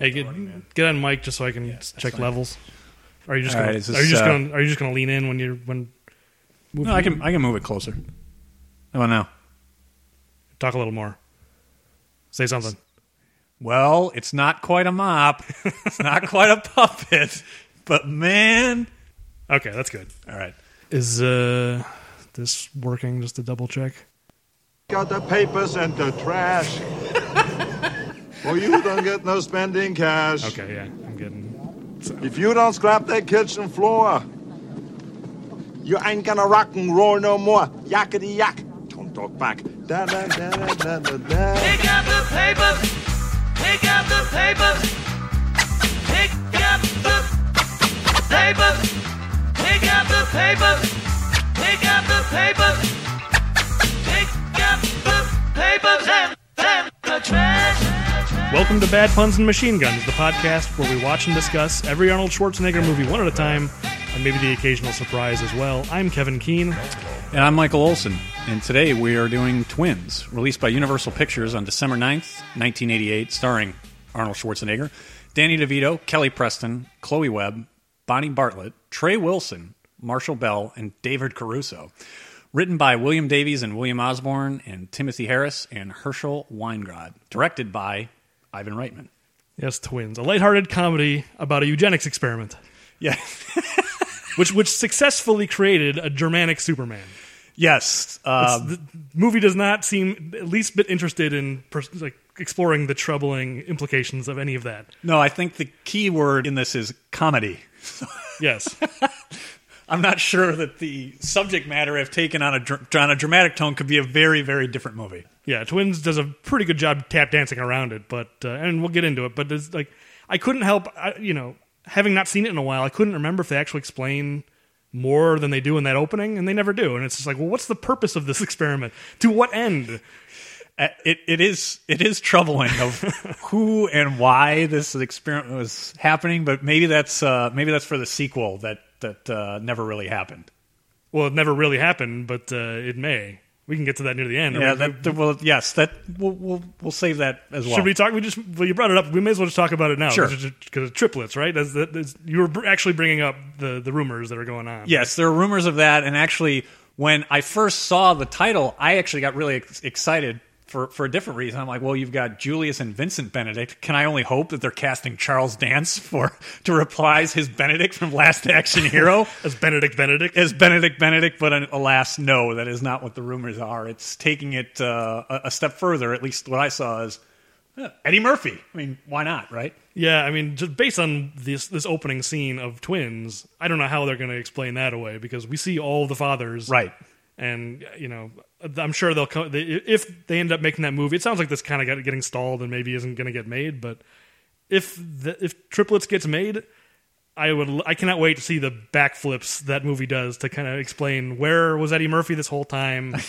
Hey, get get on mic just so I can check fine. levels. Are you just All gonna, right, is are you just uh, gonna are you just gonna lean in when you're when No, I can I can move it closer. How about now? talk a little more? Say something. Well, it's not quite a mop. it's not quite a puppet. But man, Okay, that's good. all right. Is uh this working? Just to double check. Got the papers and the trash. Well, you don't get no spending cash. Okay, yeah, I'm getting. If you don't scrap that kitchen floor, you ain't gonna rock and roll no more. Yakety yak. Don't talk back. Da, da, da, da, da, da, da. Pick up the papers. Pick up the papers. Pick up the papers. Pick up the papers. Pick up the papers. Pick up the papers and, and the trash. Welcome to Bad Puns and Machine Guns, the podcast where we watch and discuss every Arnold Schwarzenegger movie one at a time, and maybe the occasional surprise as well. I'm Kevin Keene. And I'm Michael Olson, and today we are doing Twins, released by Universal Pictures on December 9th, 1988, starring Arnold Schwarzenegger, Danny DeVito, Kelly Preston, Chloe Webb, Bonnie Bartlett, Trey Wilson, Marshall Bell, and David Caruso. Written by William Davies and William Osborne, and Timothy Harris and Herschel Weingrod. Directed by Ivan Reitman. Yes, Twins, a lighthearted comedy about a eugenics experiment, Yeah. which which successfully created a Germanic Superman. yes. Uh, the movie does not seem at least bit interested in pers- like exploring the troubling implications of any of that. no, I think the key word in this is comedy. Yes, I'm not sure that the subject matter, if taken on a on a dramatic tone, could be a very, very different movie. Yeah, Twins does a pretty good job tap dancing around it, but uh, and we'll get into it. But it's like I couldn't help, I, you know, having not seen it in a while, I couldn't remember if they actually explain more than they do in that opening, and they never do. And it's just like, well, what's the purpose of this experiment? To what end? Uh, It it is it is troubling of who and why this experiment was happening, but maybe that's uh, maybe that's for the sequel that that uh, never really happened. Well, it never really happened, but uh, it may. We can get to that near the end. Yeah, We- that well, yes, that we'll we'll, we'll save that as well. Should we talk? We just well, you brought it up. We may as well just talk about it now. Sure. because triplets, right? That's, that, that's, you were actually bringing up the the rumors that are going on. Yes, there are rumors of that, and actually, when I first saw the title, I actually got really ex- excited for for a different reason. I'm like, well, you've got Julius and Vincent Benedict. Can I only hope that they're casting Charles Dance for to reprise his Benedict from Last Action Hero as Benedict Benedict. as Benedict Benedict? But uh, alas, no, that is not what the rumors are. It's taking it uh, a, a step further. At least what I saw is. uh, Eddie Murphy. I mean, why not, right? yeah, I mean, just based on this this opening scene of twins, I don't know how they're going to explain that away because we see all the fathers, Right. And you know, I'm sure they'll come they, if they end up making that movie. It sounds like this kind of getting stalled and maybe isn't going to get made. But if the, if triplets gets made, I would I cannot wait to see the backflips that movie does to kind of explain where was Eddie Murphy this whole time.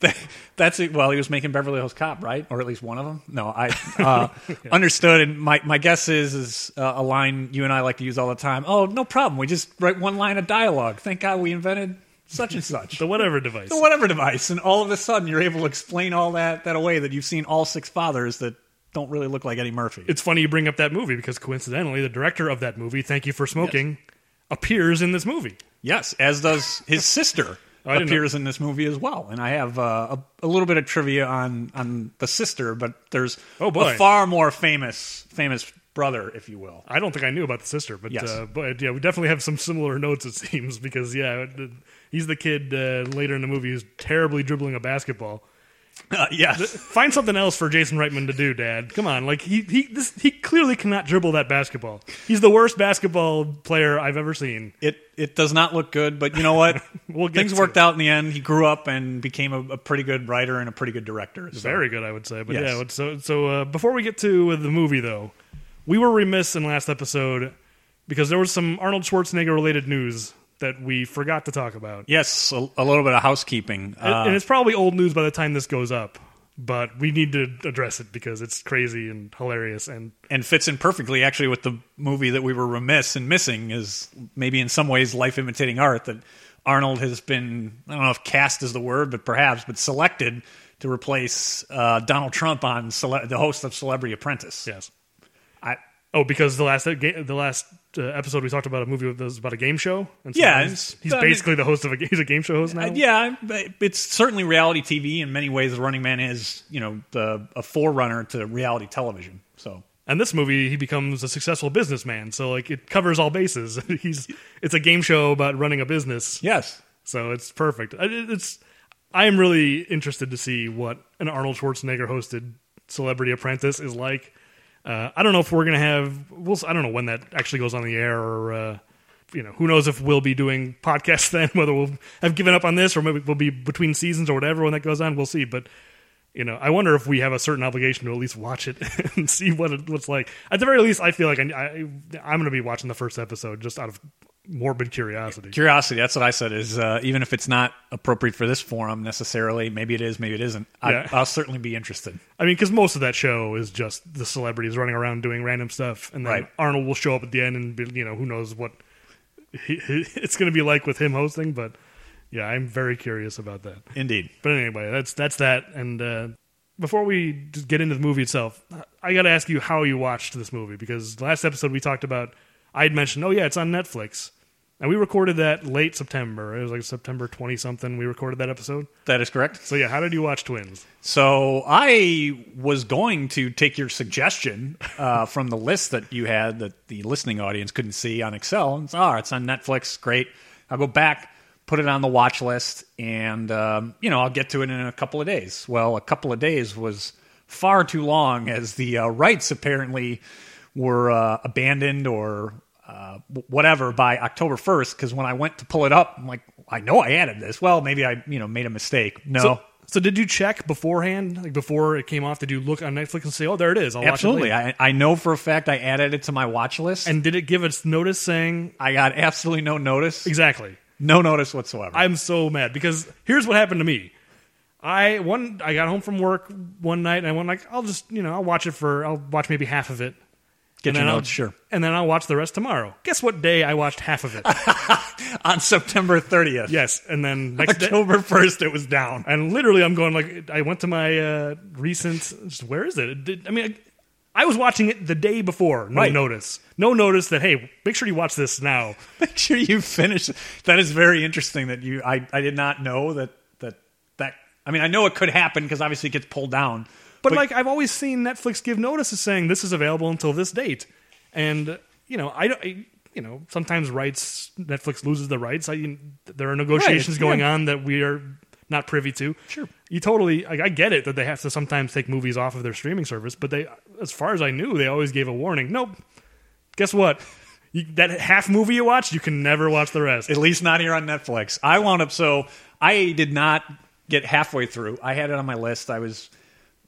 That- That's it. Well, he was making Beverly Hills Cop, right? Or at least one of them. No, I uh, understood. And my, my guess is is uh, a line you and I like to use all the time. Oh, no problem. We just write one line of dialogue. Thank God we invented such and such. the whatever device. the whatever device, and all of a sudden you're able to explain all that that away that you've seen all six fathers that don't really look like Eddie Murphy. it's funny you bring up that movie because coincidentally, the director of that movie, Thank You for Smoking, appears in this movie. Yes, as does his sister Oh, appears in this movie as well. And I have uh, a, a little bit of trivia on on the sister, but there's Oh, boy. a far more famous famous brother, if you will. I don't think I knew about the sister, but Yes. uh, but yeah, we definitely have some similar notes. It seems because yeah, he's the kid uh, later in the movie who's terribly dribbling a basketball. Uh, yes, Find something else for Jason Reitman to do, Dad. Come on, like he he this, he clearly cannot dribble that basketball. He's the worst basketball player I've ever seen. it it does not look good, but you know what? We'll Things worked it. out in the end. He grew up and became a, a pretty good writer and a pretty good director. So. Very good, I would say. But Yes. yeah, so so uh, before we get to the movie, though, we were remiss in last episode because there was some Arnold Schwarzenegger related news that we forgot to talk about. Yes, a, a little bit of housekeeping. And- Uh, and it's probably old news by the time this goes up, but we need to address it because it's crazy and hilarious. And and fits in perfectly actually with the movie that we were remiss in missing is maybe in some ways life imitating art that Arnold has been I don't know if cast is the word but perhaps but selected to replace uh, Donald Trump on cele- the host of Celebrity Apprentice. yes, Oh, because the last the last uh, episode we talked about a movie that was about a game show. And so Yeah, he's, he's I mean- basically the host of a he's a game show host now. Uh, yeah, it's certainly reality TV in many ways. The Running Man is, you know, the a forerunner to reality television. So And this movie, he becomes a successful businessman. So like it covers all bases. he's it's a game show about running a business. yes, So it's perfect. It's I am really interested to see what an Arnold Schwarzenegger hosted Celebrity Apprentice is like. Uh, I don't know if we're gonna have. We'll. I don't know when that actually goes on the air, or uh, you know, who knows if we'll be doing podcasts then. Whether we'll have given up on this, or maybe we'll be between seasons or whatever when that goes on. We'll see. But you know, I wonder if we have a certain obligation to at least watch it and see what it looks like. At the very least, I feel like I, I, I'm going to be watching the first episode just out of morbid curiosity. curiosity. That's what I said. Is uh, even if it's not appropriate for this forum necessarily, maybe it is, maybe it isn't. Yeah. I, I'll certainly be interested. I mean, because most of that show is just the celebrities running around doing random stuff, and then Right. Arnold will show up at the end, and be, you know, who knows what he, he, it's going to be like with him hosting. But yeah, I'm very curious about that. Indeed. But anyway, that's that's that. And uh, before we just get into the movie itself, I got to ask you how you watched this movie because last episode we talked about. I had mentioned, oh yeah, it's on Netflix, and we recorded that late September. It was like September twenty something. We recorded that episode. That is correct. So yeah, how did you watch Twins? So I was going to take your suggestion uh, from the list that you had that the listening audience couldn't see on Excel. And oh, it's on Netflix. Great. I'll go back, put it on the watch list, and um, you know I'll get to it in a couple of days. Well, a couple of days was far too long, as the uh, rights apparently were uh, abandoned or uh, whatever by October 1st. Because when I went to pull it up, I'm like, I know I added this. Well, maybe I you know made a mistake. No. So, so did you check beforehand, like before it came off? Did you look on Netflix and say, "Oh, there it is"? I'll watch it Absolutely. later"? I, I know for a fact I added it to my watch list. And did it give us notice saying I got absolutely no notice. exactly? No notice whatsoever. I'm so mad because here's what happened to me. I one I got home from work one night and I went like I'll just you know I'll watch it for I'll watch maybe half of it. Get and your then I'll- sure. And then I'll watch the rest tomorrow. Guess what day I watched half of it? On September 30th. yes, and then October 1st, it was down. and literally I'm going like I went to my uh, recent. just, Where is it? It did- I mean, I, I was watching it the day before. No Right. notice. No notice that hey, make sure you watch this now. Make sure you finish. That is very interesting that you, I, I did not know that, I mean, I know it could happen because obviously it gets pulled down. But, like I've always seen Netflix give notices saying this is available until this date, and you know I don't. I, you know, sometimes rights Netflix loses the rights. I there are negotiations Right, going yeah. on that we are not privy to. Sure. you totally. Like, I get it that they have to sometimes take movies off of their streaming service, but they, as far as I knew, they always gave a warning. Nope. Guess what? You, that half movie you watched, you can never watch the rest. At least not here on Netflix. I wound up so I did not get halfway through. I had it on my list. I was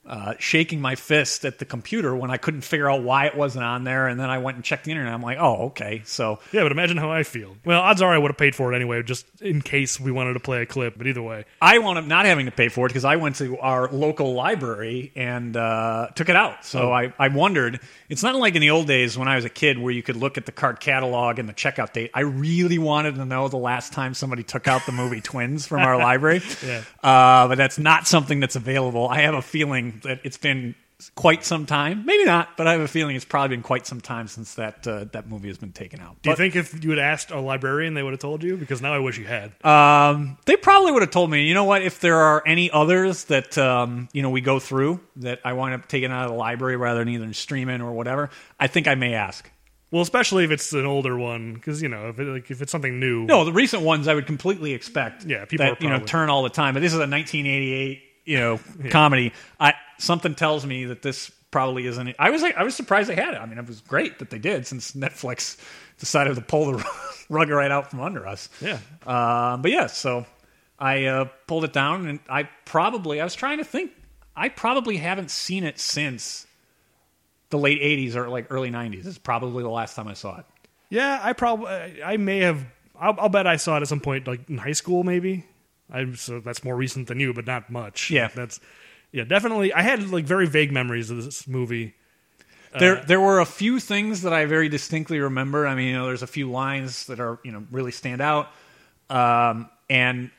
uh, shaking my fist at the computer when I couldn't figure out why it wasn't on there, and then I went and checked the internet. I'm like, oh, okay. So yeah, but imagine how I feel. Well, odds are I would have paid for it anyway, just in case we wanted to play a clip. But either way, I wound up not having to pay for it because I went to our local library and uh, took it out. So I, I wondered. It's not like in the old days when I was a kid where you could look at the cart catalog and the checkout date. I really wanted to know the last time somebody took out the movie Twins from our library. Yeah. Uh, but that's not something that's available. I have a feeling that it's been quite some time. Maybe not, but I have a feeling it's probably been quite some time since that uh, that movie has been taken out. Do you But- think if you had asked a librarian, they would have told you? Because now I wish you had. Um, they probably would have told me. You know what? If there are any others that um, you know we go through that I wind up taking out of the library rather than either streaming or whatever, I think I may ask. well, especially if it's an older one, because you know, if it, like if it's something new. No, the recent ones I would completely expect. Yeah, people that are you know turn all the time. But this is a 1988 you know comedy. I something tells me that this probably isn't. I was I was surprised they had it. I mean, it was great that they did since Netflix decided to pull the rug right out from under us. Yeah. Uh, but yeah, so I uh, pulled it down, and I probably I was trying to think. I probably haven't seen it since the late '80s or like early '90s. It's probably the last time I saw it. Yeah, I probably, I may have. I'll, I'll bet I saw it at some point, like in high school, maybe. I so that's more recent than you, but not much. Yeah. that's yeah, definitely. I had like very vague memories of this movie. There, there were a few things that I very distinctly remember. I mean, you know, there's a few lines that are, you know, really stand out. Um, and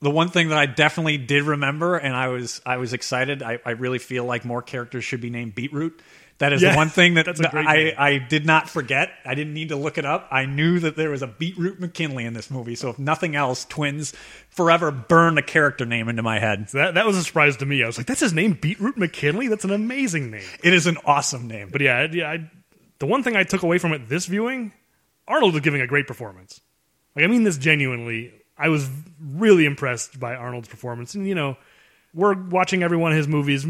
the one thing that I definitely did remember, and I was, I was excited. I, I really feel like more characters should be named Beetroot. That is Yeah, the one thing that I. I did not forget. I didn't need to look it up. I knew that there was a Beetroot McKinley in this movie. So if nothing else, Twins forever burn a character name into my head. That that was a surprise to me. I was like, "That's his name, Beetroot McKinley. That's an amazing name." It is an awesome name. But yeah, yeah. I, the one thing I took away from it this viewing, Arnold was giving a great performance. Like I mean this genuinely. I was really impressed by Arnold's performance, and you know, we're watching every one of his movies.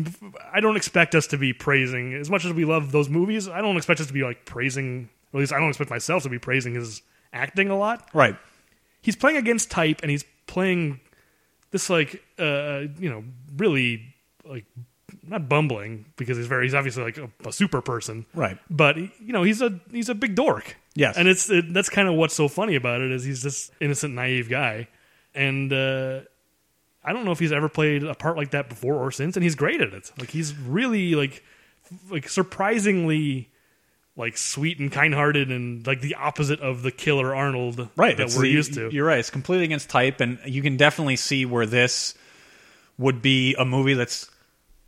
I don't expect us to be praising as much as we love those movies. I don't expect us to be like praising. Or at least I don't expect myself to be praising his acting a lot. right. He's playing against type, and he's playing this like uh, you know really like not bumbling because he's very he's obviously like a, a super person Right. but you know he's a he's a big dork Yes. and it's it, that's kind of what's so funny about it is he's this innocent naive guy and uh i don't know if he's ever played a part like that before or since and he's great at it like he's really like like surprisingly like sweet and kind-hearted and like the opposite of the killer arnold Right. that we're the- used to You're right. It's completely against type, and you can definitely see where this would be a movie that's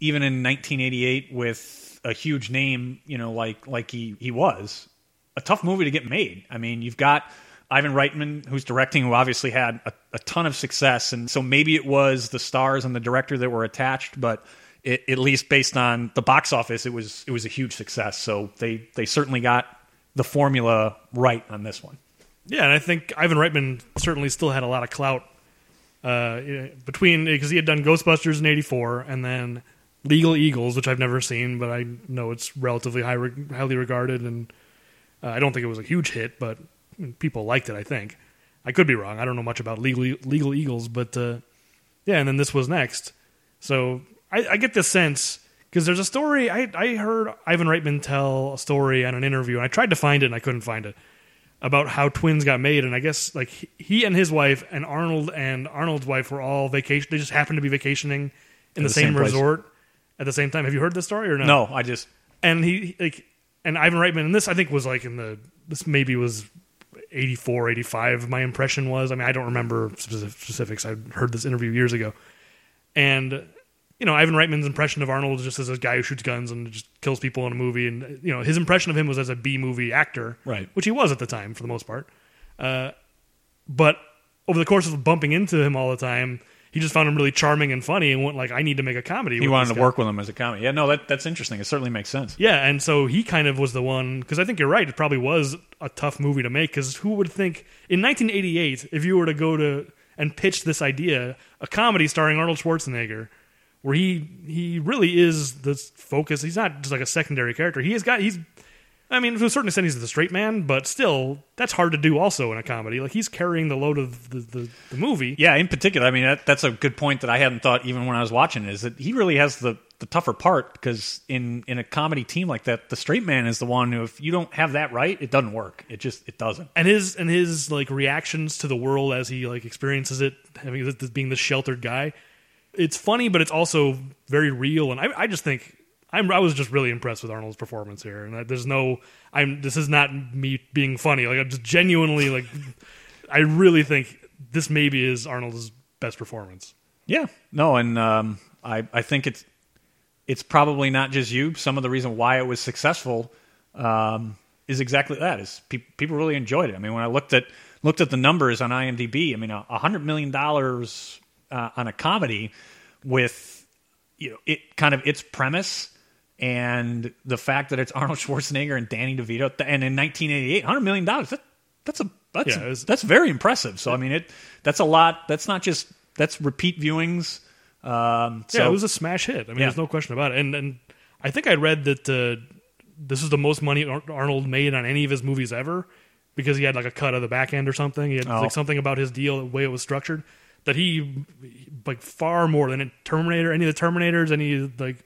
even in 1988 with a huge name, you know, like like he he was a tough movie to get made. I mean, you've got Ivan Reitman who's directing, who obviously had a, a ton of success, and so maybe it was the stars and the director that were attached, but. It, at least based on the box office, it was it was a huge success. So they they certainly got the formula right on this one. Yeah, and I think Ivan Reitman certainly still had a lot of clout uh, between because he had done Ghostbusters in '84 and then Legal Eagles, which I've never seen, but I know it's relatively high, highly regarded, and uh, I don't think it was a huge hit, but people liked it. I think I could be wrong. I don't know much about Legal Legal Eagles, but uh, yeah, and then this was next. So I, I get this sense because there's a story I, I heard Ivan Reitman tell a story on an interview, and I tried to find it and I couldn't find it about how twins got made, and I guess like he- and his wife and Arnold and Arnold's wife were all vacation. They just happened to be vacationing in the, the same, same resort at the same time. Have you heard this story or no? No, I just And he like and Ivan Reitman, and this I think was like in the this maybe was 84, 85, My impression was. I mean, I don't remember specifics. I heard this interview years ago, and you know, Ivan Reitman's impression of Arnold is just as a guy who shoots guns and just kills people in a movie, and you know, his impression of him was as a B movie actor, Right. Which he was at the time for the most part. Uh, but over the course of bumping into him all the time, he just found him really charming and funny, and went like, "I need to make a comedy." he wanted to guy." work with him as a comedy. Yeah, no, that that's interesting. It certainly makes sense. Yeah, and so he kind of was the one because I think you're right. It probably was a tough movie to make because who would think in 1988 if you were to go to and pitch this idea, a comedy starring Arnold Schwarzenegger, where he he really is the focus. He's not just like a secondary character. He has got he's. I mean, to a certain extent, he's the straight man, but still, that's hard to do. Also, in a comedy, like he's carrying the load of the, the, the movie. Yeah, in particular, I mean that, that's a good point that I hadn't thought even when I was watching it. Is that he really has the, the tougher part because in in a comedy team like that, the straight man is the one who if you don't have that right, it doesn't work. It just it doesn't. and his and his like reactions to the world as he like experiences it, having being this sheltered guy, it's funny, but it's also very real. And I, I just think I'm I was just really impressed with Arnold's performance here. And there's no, I'm this is not me being funny. Like I'm just genuinely like, I really think this maybe is Arnold's best performance. Yeah, no, and um, I I think it's it's probably not just you. Some of the reason why it was successful um, is exactly that. Is pe- people really enjoyed it? I mean, when I looked at looked at the numbers on IMDb, I mean, a hundred million dollars uh, on a comedy with you know it kind of its premise and the fact that it's Arnold Schwarzenegger and Danny DeVito, and in 1988, 100 million dollars. That, that's a that's Yeah, was- that's very impressive. So I mean, it that's a lot. That's not just that's repeat viewings. Um, so yeah, it was a smash hit. I mean, Yeah. there's no question about it. And and I think I read that uh, this is the most money Arnold made on any of his movies ever because he had like a cut of the back end or something. He had Oh. like something about his deal, the way it was structured, that he like far more than Terminator, any of the Terminators, any like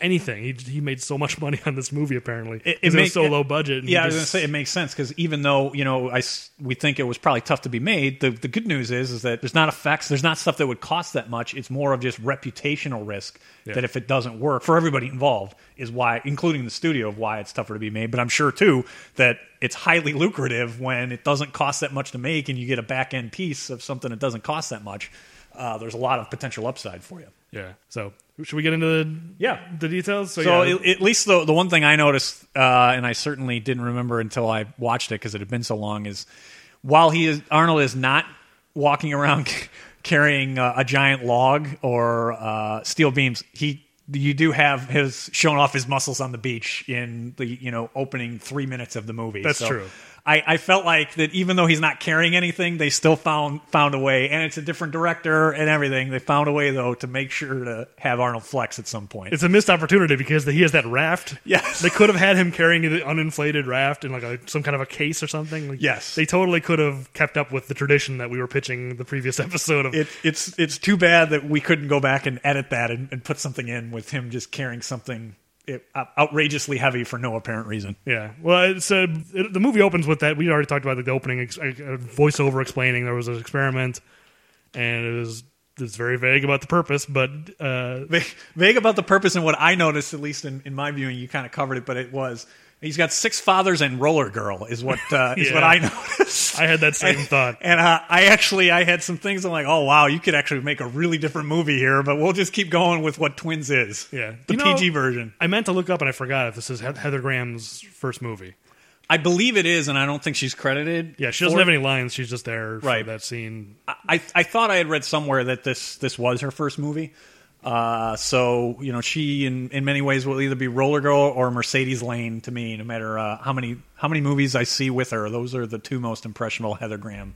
anything. He he made so much money on this movie apparently. It- it make- was so low budget. Yeah, I was to say it makes sense because even though you know I we think it was probably tough to be made, the the good news is is that there's not effects, there's not stuff that would cost that much. It's more of just reputational risk Yeah. that if it doesn't work for everybody involved is why, including the studio, of why it's tougher to be made. But I'm sure too that it's highly lucrative when it doesn't cost that much to make and you get a back end piece of something that doesn't cost that much. Uh, there's a lot of potential upside for you. Yeah. So Should we get into the Yeah. the details? So yeah. at, at least the the one thing I noticed, uh, and I certainly didn't remember until I watched it because it had been so long, is while he is Arnold is not walking around carrying uh, a giant log or uh, steel beams, he you do have his showing off his muscles on the beach in the you know opening three minutes of the movie. That's So true. I, I felt like that even though he's not carrying anything, they still found found a way, and it's a different director and everything. They found a way though to make sure to have Arnold flex at some point. it's a missed opportunity because he has that raft. Yes. they could have had him carrying the uninflated raft in like a, some kind of a case or something. Like, Yes. they totally could have kept up with the tradition that we were pitching the previous episode of. it, it's it's too bad that we couldn't go back and edit that and, and put something in with him just carrying something it, outrageously heavy for no apparent reason. Yeah, well, it's uh, it, the movie opens with that. We already talked about like, the opening ex- uh, voiceover explaining there was an experiment, and it was it's very vague about the purpose, but uh, Va- Vague about the purpose and what I noticed, at least in, in my viewing, you kind of covered it, but it was he's got six fathers and Roller Girl is what uh, is what I noticed. I had that same thought. And uh, I actually I had some things I'm like, oh wow, you could actually make a really different movie here, but we'll just keep going with what Twins is. Yeah. the You know- PG version. I meant to look up and I forgot if this is Heather Graham's first movie. I believe it is, and I don't think she's credited. Yeah, she doesn't have any lines. She's just there for Right. that scene. I I thought I had read somewhere that this this was her first movie. Uh, so you know, she in, in many ways will either be Roller Girl or Mercedes Lane to me. No matter uh, how many how many movies I see with her, those are the two most impressionable Heather Graham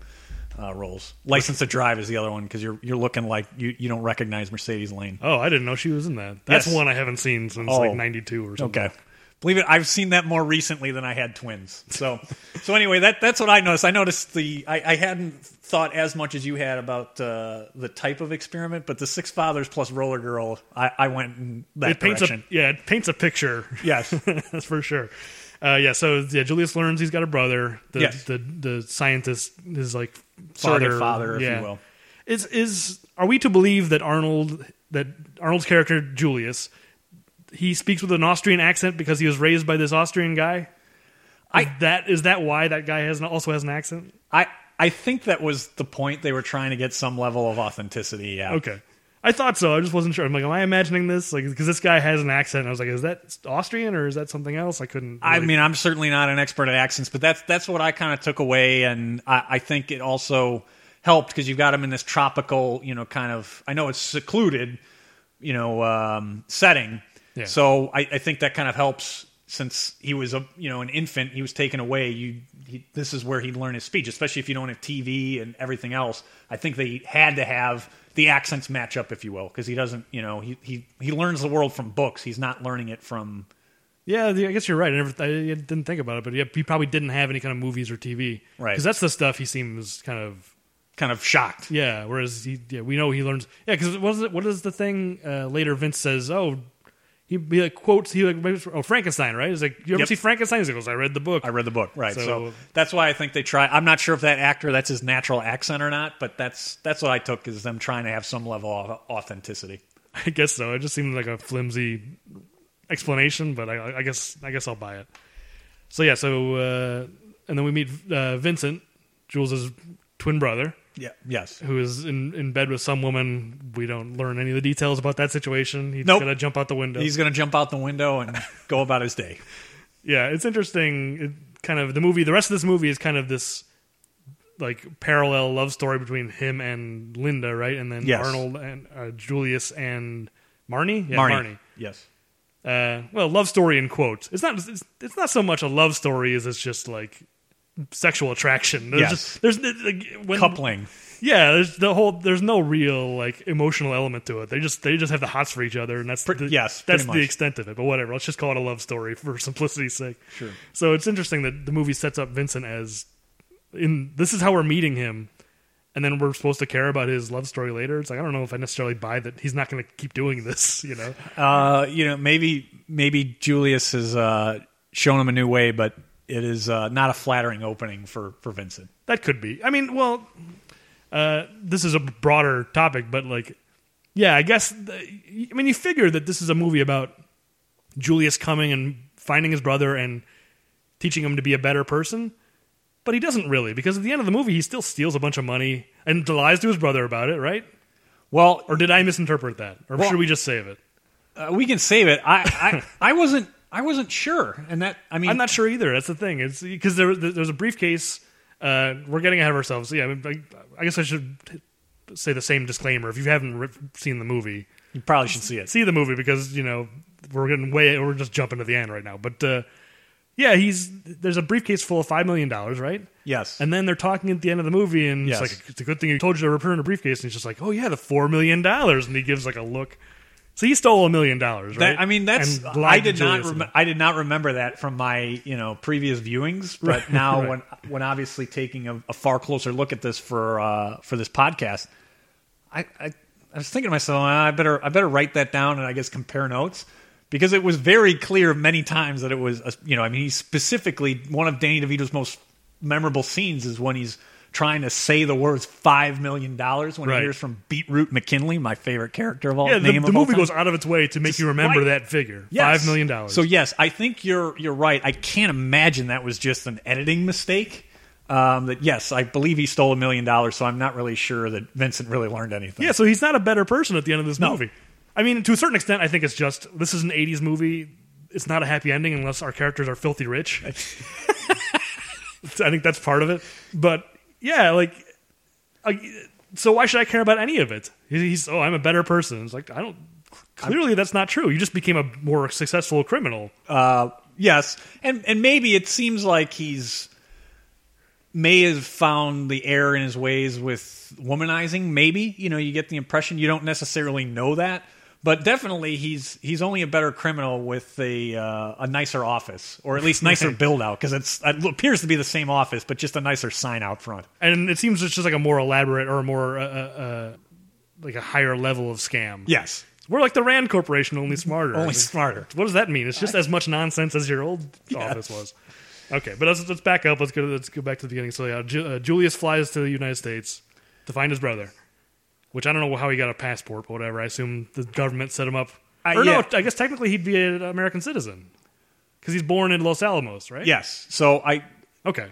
uh, roles. License to Drive is the other one because you're you're looking like you, you don't recognize Mercedes Lane. Oh, I didn't know she was in that. That's Yes. one I haven't seen since Oh. like '92 or something. Okay. Believe it, I've seen that more recently than I had twins. So, so anyway, that that's what I noticed. I noticed the I, I hadn't thought as much as you had about uh, the type of experiment, but the Six Fathers plus Roller Girl, I, I went in that It paints direction. a yeah, it paints a picture. Yes. that's for sure. Uh, yeah, so yeah, Julius learns he's got a brother. The Yes. the the scientist is like Surrogate father, father, if you will. Is is are we to believe that Arnold that Arnold's character Julius he speaks with an Austrian accent because he was raised by this Austrian guy? I- that is that why that guy has an, also has an accent? I I think that was the point. They were trying to get some level of authenticity. Yeah. Okay. I thought so. I just wasn't sure. I'm like, am I imagining this? Like, because this guy has an accent. I was like, is that Austrian or is that something else? I couldn't. I mean, I'm certainly not an expert at accents, but that's that's what I kind of took away, and I, I think it also helped because you've got him in this tropical, you know, kind of. I know it's secluded, you know, um, setting. Yeah. So I, I think that kind of helps since he was a you know an infant, he was taken away. You he, this is where he'd learn his speech, especially if you don't have TV and everything else. I think they had to have the accents match up, if you will, because he doesn't, you know, he, he he learns the world from books. He's not learning it from Yeah, I guess you're right. I, never, I didn't think about it, but yeah, he probably didn't have any kind of movies or TV, Right. Because that's the stuff he seems kind of kind of shocked. yeah. Whereas he, yeah, we know he learns. Yeah, because what is it? What is the thing? Uh, later, Vince says, "Oh, he, he like quotes he like oh Frankenstein, right? He's like, you ever Yep. see Frankenstein? He goes, I read the book. I read the book, right? So, So- that's why I think they try. I'm not sure if that actor that's his natural accent or not, but that's that's what I took is them trying to have some level of authenticity. I guess so. It just seemed like a flimsy explanation, but I, I guess I guess I'll buy it. So yeah, so uh, and then we meet uh, Vincent, Jules' twin brother, Yeah. Yes. who is in, in bed with some woman. We don't learn any of the details about that situation. He's Nope. gonna jump out the window. He's going to jump out the window and go about his day. yeah, it's interesting. It kind of the movie. The rest of this movie is kind of this like parallel love story between him and Linda, right? And then Yes. Arnold and uh, Julius and Marnie. Yeah, Marnie. Marnie. Yes. uh, well, love story in quotes. It's not. It's, it's not so much a love story as it's just like sexual attraction. There's Yes. just, there's like, when, Coupling. Yeah, there's the whole. There's no real like emotional element to it. They just they just have the hots for each other, and that's the, yes, that's pretty the extent of it. But whatever, let's just call it a love story for simplicity's sake. Sure. So it's interesting that the movie sets up Vincent as in this is how we're meeting him. And then we're supposed to care about his love story later. It's like I don't know if I necessarily buy that he's not going to keep doing this. You know, Uh, you know, maybe maybe Julius has uh, shown him a new way, but it is uh, not a flattering opening for for Vincent. That could be. I mean, well, uh, this is a broader topic, but like, yeah, I guess. The, I mean, you figure that this is a movie about Julius coming and finding his brother and teaching him to be a better person, but he doesn't really because at the end of the movie, he still steals a bunch of money and lies to his brother about it, right? Well, Or did I misinterpret that? Or Well- should we just save it? uh, we can save it. I, I I wasn't I wasn't sure, and that I mean I'm not sure either. That's the thing. It's because there, there's a briefcase. Uh, we're getting ahead of ourselves. Yeah, I, mean, I, I guess I should say the same disclaimer. If you haven't re- seen the movie, you probably should see it. see the movie because you know we're getting way. We're just jumping to the end right now. But uh, yeah, he's there's a briefcase full of five million dollars, right? Yes, And then they're talking at the end of the movie, and Yes. it's like it's a good thing you told you to return a briefcase. And he's just like, "Oh yeah, the four million dollars," and he gives like a look. So he stole a million dollars, right? That, I mean, that's I did not rem- I did not remember that from my you know previous viewings, but Right, now right. when when obviously taking a, a far closer look at this for uh, for this podcast, I, I I was thinking to myself, "Ah, I better I better write that down and I guess compare notes because it was very clear many times that it was a, you know I mean he specifically one of Danny DeVito's most memorable scenes is when he's trying to say the words five million dollars when Right. he hears from Beetroot McKinley, my favorite character of all. Yeah, the, name the movie goes out of its way to make you remember right. that figure, Yes. five million dollars. So yes, I think you're you're right. I can't imagine that was just an editing mistake. Um, that yes, I believe he stole a million dollars. So I'm not really sure that Vincent really learned anything. yeah, so he's not a better person at the end of this No. movie. I mean, to a certain extent, I think it's just this is an '80s movie. It's not a happy ending unless our characters are filthy rich. I think that's part of it. But yeah, like, like, so why should I care about any of it? He's oh, I'm a better person. It's like I don't. Clearly, that's not true. You just became a more successful criminal. Uh, yes, and and maybe it seems like he's may have found the error in his ways with womanizing. Maybe you know you get the impression you don't necessarily know that, but definitely he's he's only a better criminal with a uh, a nicer office or at least nicer build out because it's it appears to be the same office but just a nicer sign out front. and it seems it's just like a more elaborate or a more uh, uh, uh, like a higher level of scam. Yes, We're like the Rand Corporation, only smarter. only smarter. What does that mean? It's just as much nonsense as your old office was. Okay, but let's, let's back up. Let's go. Let's go back to the beginning. So yeah, Ju- uh, Julius flies to the United States to find his brother, which I don't know how he got a passport, but whatever. I assume the government set him up. Uh, or yeah. no, I guess technically he'd be an American citizen because he's born in Los Alamos, right? Yes, so I Okay.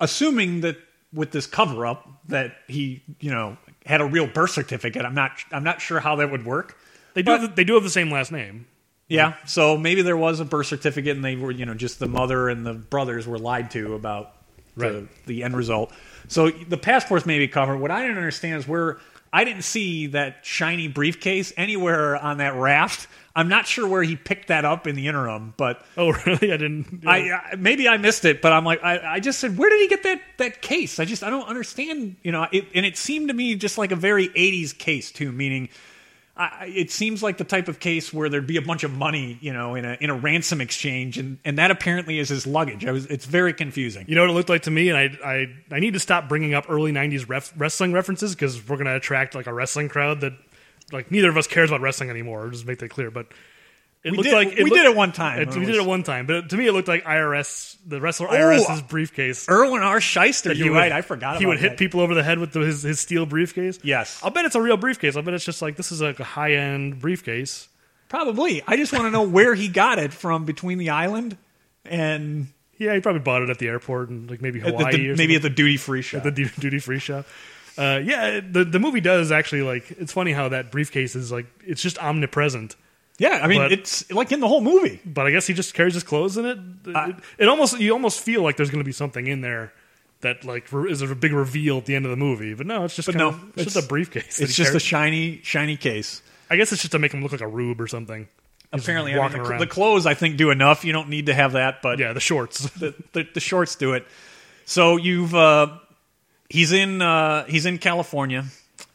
assuming that with this cover up that he you know had a real birth certificate. I'm not I'm not sure how that would work. They do. have the, they do have the same last name. Yeah, so maybe there was a birth certificate, and they were, you know, just the mother and the brothers were lied to about the, the end result. So the passports may be covered. What I didn't understand is where I didn't see that shiny briefcase anywhere on that raft. I'm not sure where he picked that up in the interim, but Oh, really? I didn't. I, I maybe I missed it. But I'm like, I, I just said, where did he get that that case? I just I don't understand. You know, it, and it seemed to me just like a very 80s case too, meaning. I, it seems like the type of case where there'd be a bunch of money, you know, in a in a ransom exchange, and, and that apparently is his luggage. I was, it's very confusing. You know what it looked like to me, and I I, I need to stop bringing up early '90s ref, wrestling references because we're going to attract like a wrestling crowd that like neither of us cares about wrestling anymore. Just make that clear. But it We looked did- like we looked- did it one time It, we did it one time, but to me it looked like IRS, the wrestler Oh, IRS's briefcase. Irwin R. Schyster, you're would- right. I forgot. He would hit people over the head with the, his his steel briefcase. Yes. I'll bet it's a real briefcase. I'll bet it's just like this is like a high end briefcase. Probably. I just want to know where he got it from between the island and Yeah, he probably bought it at the airport and like maybe at the- Hawaii the- or maybe at the duty free shop. At the duty free shop. Uh, yeah, the the movie does actually like. It's funny how that briefcase is like it's just omnipresent. Yeah, I mean, but- it's like in the whole movie. But I guess he just carries his clothes in it. It, it almost you almost feel like there's going to be something in there that like re- is a big reveal at the end of the movie. But no, it's just no, of, it's, just a briefcase. It's just a shiny, shiny case. I guess it's just to make him look like a rube or something. He's Apparently, I mean, the, the clothes I think do enough. You don't need to have that, but yeah, the shorts. the, the, the shorts do it. So you've uh, he's in uh, he's in California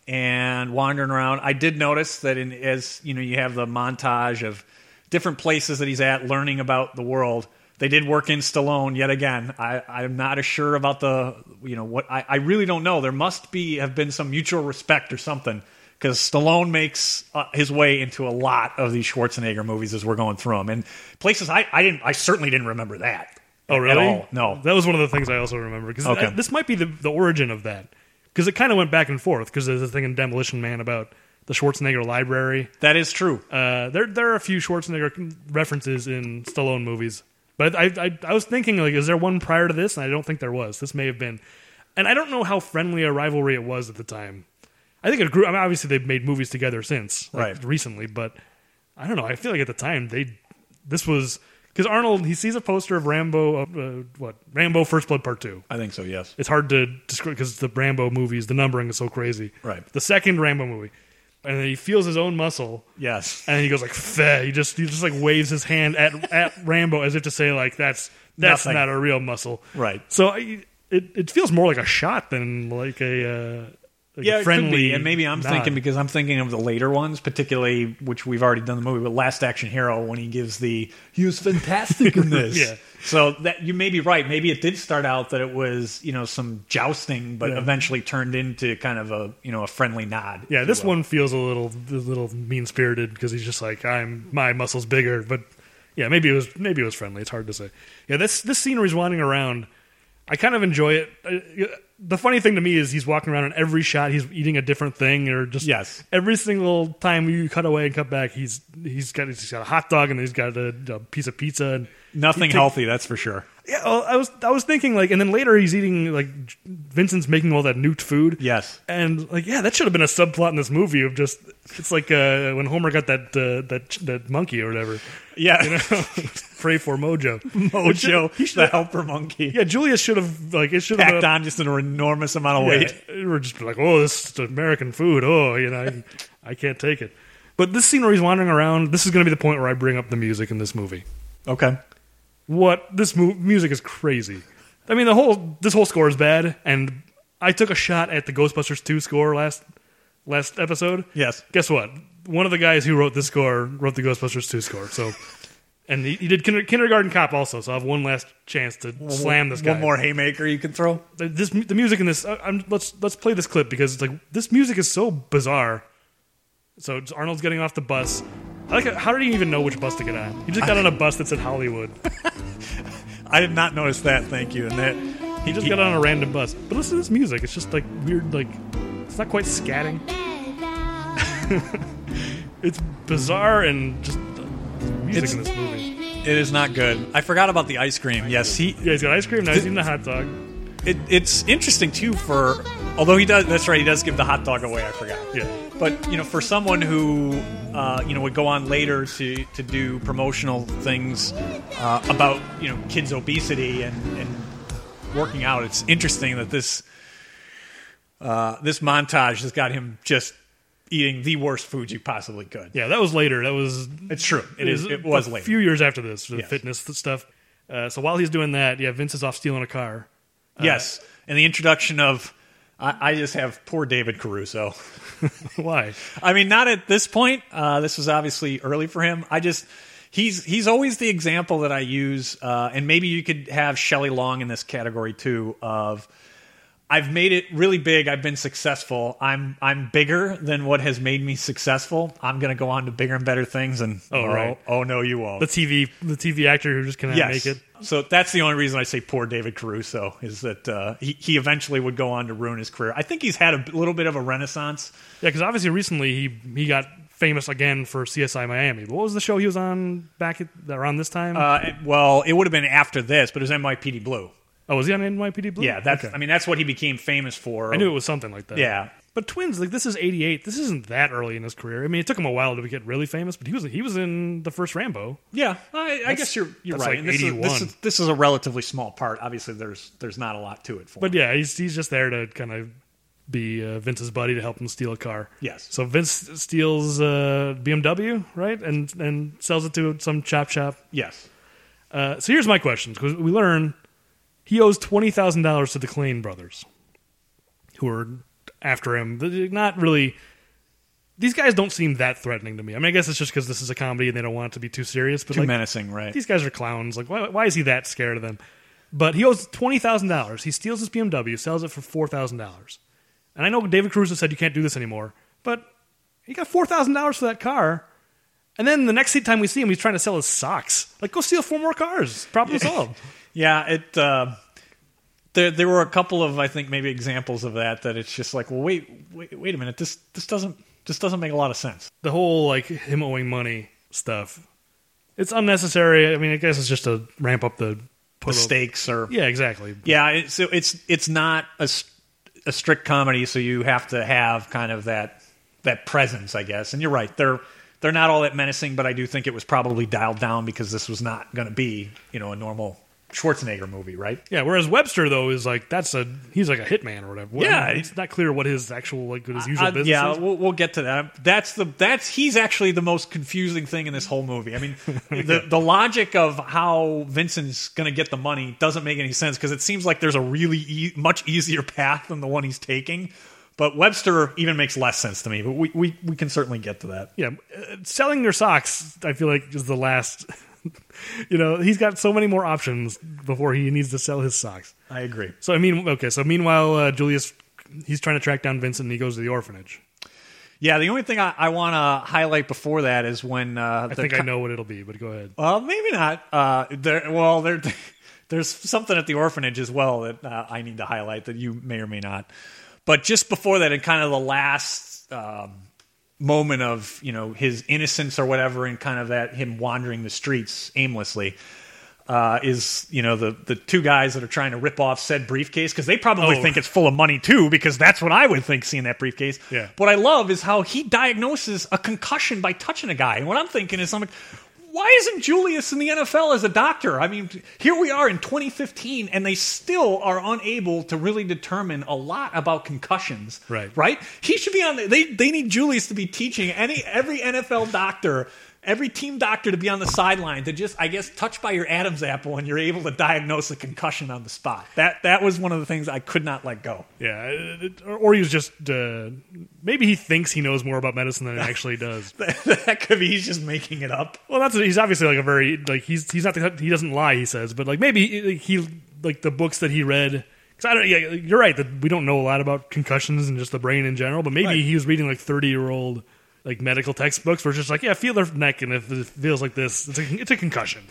and wandering around. I did notice that in as you know you have the montage of different places that he's at, learning about the world. They did work in Stallone yet again. I, I'm not as sure about the you know what I, I really don't know. There must be have been some mutual respect or something because Stallone makes uh, his way into a lot of these Schwarzenegger movies as we're going through them and places I, I didn't I certainly didn't remember that. Oh, really? all. No. That was one of the things I also remember because Okay. this might be the, the origin of that because it kind of went back and forth because there's a thing in Demolition Man about the Schwarzenegger library. That is true. Uh, there there are a few Schwarzenegger references in Stallone movies, but I, I I was thinking like, is there one prior to this? And I don't think there was. This may have been, and I don't know how friendly a rivalry it was at the time. I think it grew. I mean, obviously they've made movies together since, like, Right. recently, but I don't know. I feel like at the time they this was because Arnold he sees a poster of Rambo uh, what Rambo First Blood Part Two. I think so. Yes. It's hard to describe because the Rambo movies the numbering is so crazy. Right. The second Rambo movie, and then he feels his own muscle, Yes. and he goes like "Feh." He just he just like waves his hand at at Rambo as if to say like that's that's Nothing. not a real muscle. Right. So I, it it feels more like a shot than like a. Uh, like Yeah, friendly. And maybe I'm nod. thinking because I'm thinking of the later ones, particularly which we've already done the movie, but Last Action Hero when he gives the he was fantastic in this. Yeah. So that you may be right. Maybe it did start out that it was you know some jousting, but Yeah. eventually turned into kind of a you know a friendly nod. Yeah, this one feels a little a little mean spirited because he's just like I'm my muscles bigger, but yeah, maybe it was maybe it was friendly. It's hard to say. Yeah, this this scene where he's wandering around, I kind of enjoy it. Uh, The funny thing to me is he's walking around and every shot he's eating a different thing, or just Yes. every single time you cut away and cut back, he's he's got he's got a hot dog and he's got a, a piece of pizza and nothing take- healthy, that's for sure. Yeah, well, I was I was thinking like, and then later he's eating like Vincent's making all that nuked food. Yes. and like yeah, that should have been a subplot in this movie of just it's like uh, when Homer got that uh, that that monkey or whatever. Yeah, You know, pray for Mojo. Mojo, He should- the helper monkey, Yeah, Julius should have like it should have packed on just an enormous amount of weight. Yeah, we're just like, oh, this is American food. Oh, you know, I, I can't take it. But this scene where he's wandering around, this is going to be the point where I bring up the music in this movie. Okay. What this mu- music is crazy. I mean, the whole this whole score is bad, and I took a shot at the Ghostbusters two score last last episode. Yes. Guess what? One of the guys who wrote this score wrote the Ghostbusters two score. So, and he, he did kinder, Kindergarten Cop also. So I have one last chance to slam this guy. One more haymaker you can throw. The- This the music in this. I- I'm, let's let's play this clip because it's like this music is so bizarre. So Arnold's getting off the bus. I like it- how did he even know which bus to get on? He just got on a bus that said Hollywood. I did not notice that. Thank you. And that He just got on a random bus. But listen to this music. It's just like weird, like it's not quite scatting. it's bizarre and just uh, music It's- in this movie. It is not good. I forgot about the ice cream. Yes, he. Yeah, he's got ice cream. Now he's eating the hot dog. It, it's interesting too. For although he does, that's right. He does give the hot dog away. I forgot. Yeah. But you know, for someone who uh, you know would go on later to to do promotional things uh, about you know kids' obesity and, and working out, it's interesting that this uh, this montage has got him just eating the worst food you possibly could. Yeah, that was later. That was It's true. It is. It was later. a later. few years after this, the Yes. fitness stuff. Uh, so while he's doing that, yeah, Vince is off stealing a car. yes, and the introduction of. I, I just have poor David Caruso. Why? I mean, not at this point. Uh, this was obviously early for him. I just he's he's always the example that I use, uh, and maybe you could have Shelley Long in this category too. Of I've made it really big. I've been successful. I'm I'm bigger than what has made me successful. I'm going to go on to bigger and better things. And Oh, right. oh no, you won't. The TV, the TV actor who just cannot yes. make it. So that's the only reason I say poor David Caruso is that uh, he he eventually would go on to ruin his career. I think he's had a little bit of a renaissance. Yeah, because obviously recently he he got famous again for CSI Miami. What was the show he was on back at, around this time? Uh, well, it would have been after this, but it was NYPD Blue. Oh, was he on NYPD Blue? Yeah, that's. Okay. I mean, that's what he became famous for. I knew it was something like that. Yeah, But Twins, like this is '88. This isn't that early in his career. I mean, it took him a while to get really famous, but he was he was in the first Rambo. yeah. I, I guess you're you're right. like this, is, 81. this is this is a relatively small part. Obviously, there's there's not a lot to it for. But him. yeah, he's he's just there to kind of be uh, Vince's buddy to help him steal a car. Yes. So Vince steals uh, BMW, right, and and sells it to some chop shop. yes, Uh, so here's my question: because we learn he owes twenty thousand dollars to the Klein brothers, who are after him. They're Not really. These guys don't seem that threatening to me. I mean, I guess it's just because this is a comedy and they don't want it to be too serious. But too like, menacing, right? these guys are clowns. Like, why, why is he that scared of them? But he owes twenty thousand dollars. He steals his BMW, sells it for four thousand dollars. And I know David Caruso said you can't do this anymore, but he got four thousand dollars for that car. And then the next time we see him, he's trying to sell his socks. Like, go steal four more cars. Problem solved. Yeah, it. Uh, there, there were a couple of I think maybe examples of that. That it's just like, well, wait, wait, wait a minute. This this doesn't this doesn't make a lot of sense. the whole like him owing money stuff. It's unnecessary. I mean, I guess it's just to ramp up the The stakes or Yeah, exactly. Yeah, so it's it's not a a strict comedy, so you have to have kind of that that presence, I guess. And you're right, they're they're not all that menacing, but I do think it was probably dialed down because this was not going to be you know a normal Schwarzenegger movie, right? Yeah, whereas Webster though is like that's a he's like a hitman or whatever. Well, Yeah. it's not clear what his actual like his usual Uh, business yeah, is. we'll, we'll get to that. That's the that's he's actually the most confusing thing in this whole movie. I mean, the the logic of how Vincent's going to get the money doesn't make any sense because it seems like there's a really e- much easier path than the one he's taking. But Webster even makes less sense to me. But we we, we can certainly get to that. yeah, uh, selling your socks, I feel like is the last. you know, he's got so many more options before he needs to sell his socks. I agree. So I mean, okay. So meanwhile, uh, Julius he's trying to track down Vincent, and he goes to the orphanage. Yeah, the only thing I, I want to highlight before that is when uh, I think I know what it'll be, but go ahead. Well, maybe not. Uh, there, well, there, there's something at the orphanage as well that uh, I need to highlight that you may or may not. But just before that, in kind of the last um, moment of you know his innocence or whatever, and kind of that him wandering the streets aimlessly. Uh, is you know the the two guys that are trying to rip off said briefcase because they probably Oh. think it's full of money too because that's what I would think seeing that briefcase. Yeah. What I love is how he diagnoses a concussion by touching a guy, and what I'm thinking is I'm like, why isn't Julius in the NFL as a doctor? I mean, here we are in 2015, and they still are unable to really determine a lot about concussions. Right. Right. He should be on. The, they they need Julius to be teaching any every NFL doctor. Every team doctor to be on the sideline to just, I guess, touch by your Adam's apple and you're able to diagnose a concussion on the spot. That that was one of the things I could not let go. Yeah, it- or- or he was just uh, maybe he thinks he knows more about medicine than he actually does. that could be he's just making it up. Well, that's he's obviously like a very like he's he's not the, he doesn't lie. He says, but like maybe he like the books that he read. Because I don't. Yeah, you're right that we don't know a lot about concussions and just the brain in general. But maybe Right. he was reading like 30 year old like medical textbooks where it's just like yeah, feel their neck and if it feels like this, it's a it's a concussion.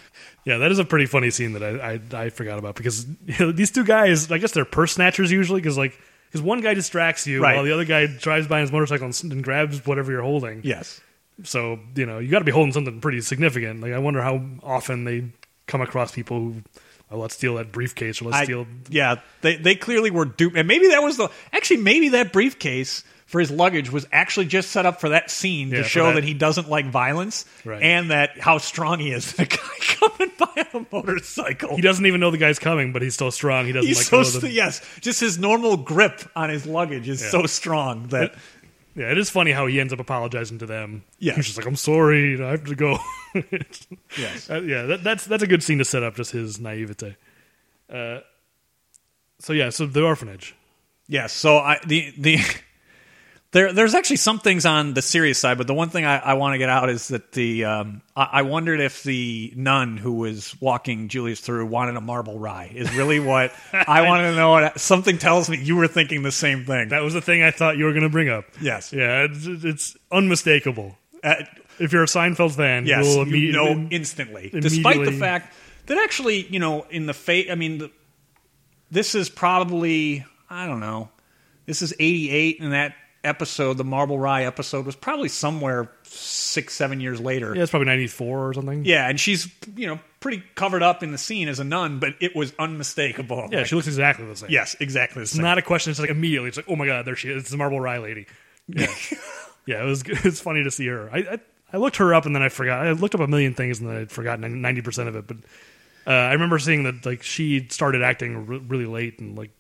Yeah, that is a pretty funny scene that I I, I forgot about because you know, these two guys, I guess they're purse snatchers usually because like. Because one guy distracts you Right. while the other guy drives by on his motorcycle and, and grabs whatever you're holding. Yes. So you know you got to be holding something pretty significant. Like I wonder how often they come across people who, oh, let's steal that briefcase or let's I- steal. yeah, they they clearly were duped, and maybe that was the actually maybe that briefcase for his luggage was actually just set up for that scene Yeah, to show that- that. he doesn't like violence Right. and that how strong he is. The guy coming by on a motorcycle. He doesn't even know the guy's coming, but he's so strong. He doesn't He's like so st- the, yes, just his normal grip on his luggage is Yeah. so strong that Yeah, it is funny how he ends up apologizing to them. Yeah. he's just like, "I'm sorry, I have to go." yes, Uh, yeah, that, that's that's a good scene to set up just his naivete. Uh, so yeah, so the orphanage. yes. So I the the. There, there's actually some things on the serious side, but the one thing I, I want to get out is that the um, I, I wondered if the nun who was walking Julius through wanted a marble rye. Is really what I wanted to know. What, something tells me you were thinking the same thing. That was the thing I thought you were going to bring up. yes, Yeah, it's, it's unmistakable. Uh, If you're a Seinfeld fan, yes, you'll you know instantly. Despite the fact that actually, you know, in the fate, I mean, the, this is probably I don't know. This is '88, and that episode, the Marble Rye episode, was probably somewhere six, seven years later. Yeah, it's probably '94 or something. Yeah, and she's you know pretty covered up in the scene as a nun, but it was unmistakable. yeah, Like, she looks exactly the same. yes, exactly the It's same. not a question. It's like immediately. It's like, oh my god, there she is. It's the Marble Rye lady. Yeah, yeah. It was. It's funny to see her. I, I I looked her up and then I forgot. I looked up a million things and then I'd forgotten ninety percent of it. But uh, I remember seeing that like she started acting re- really late and like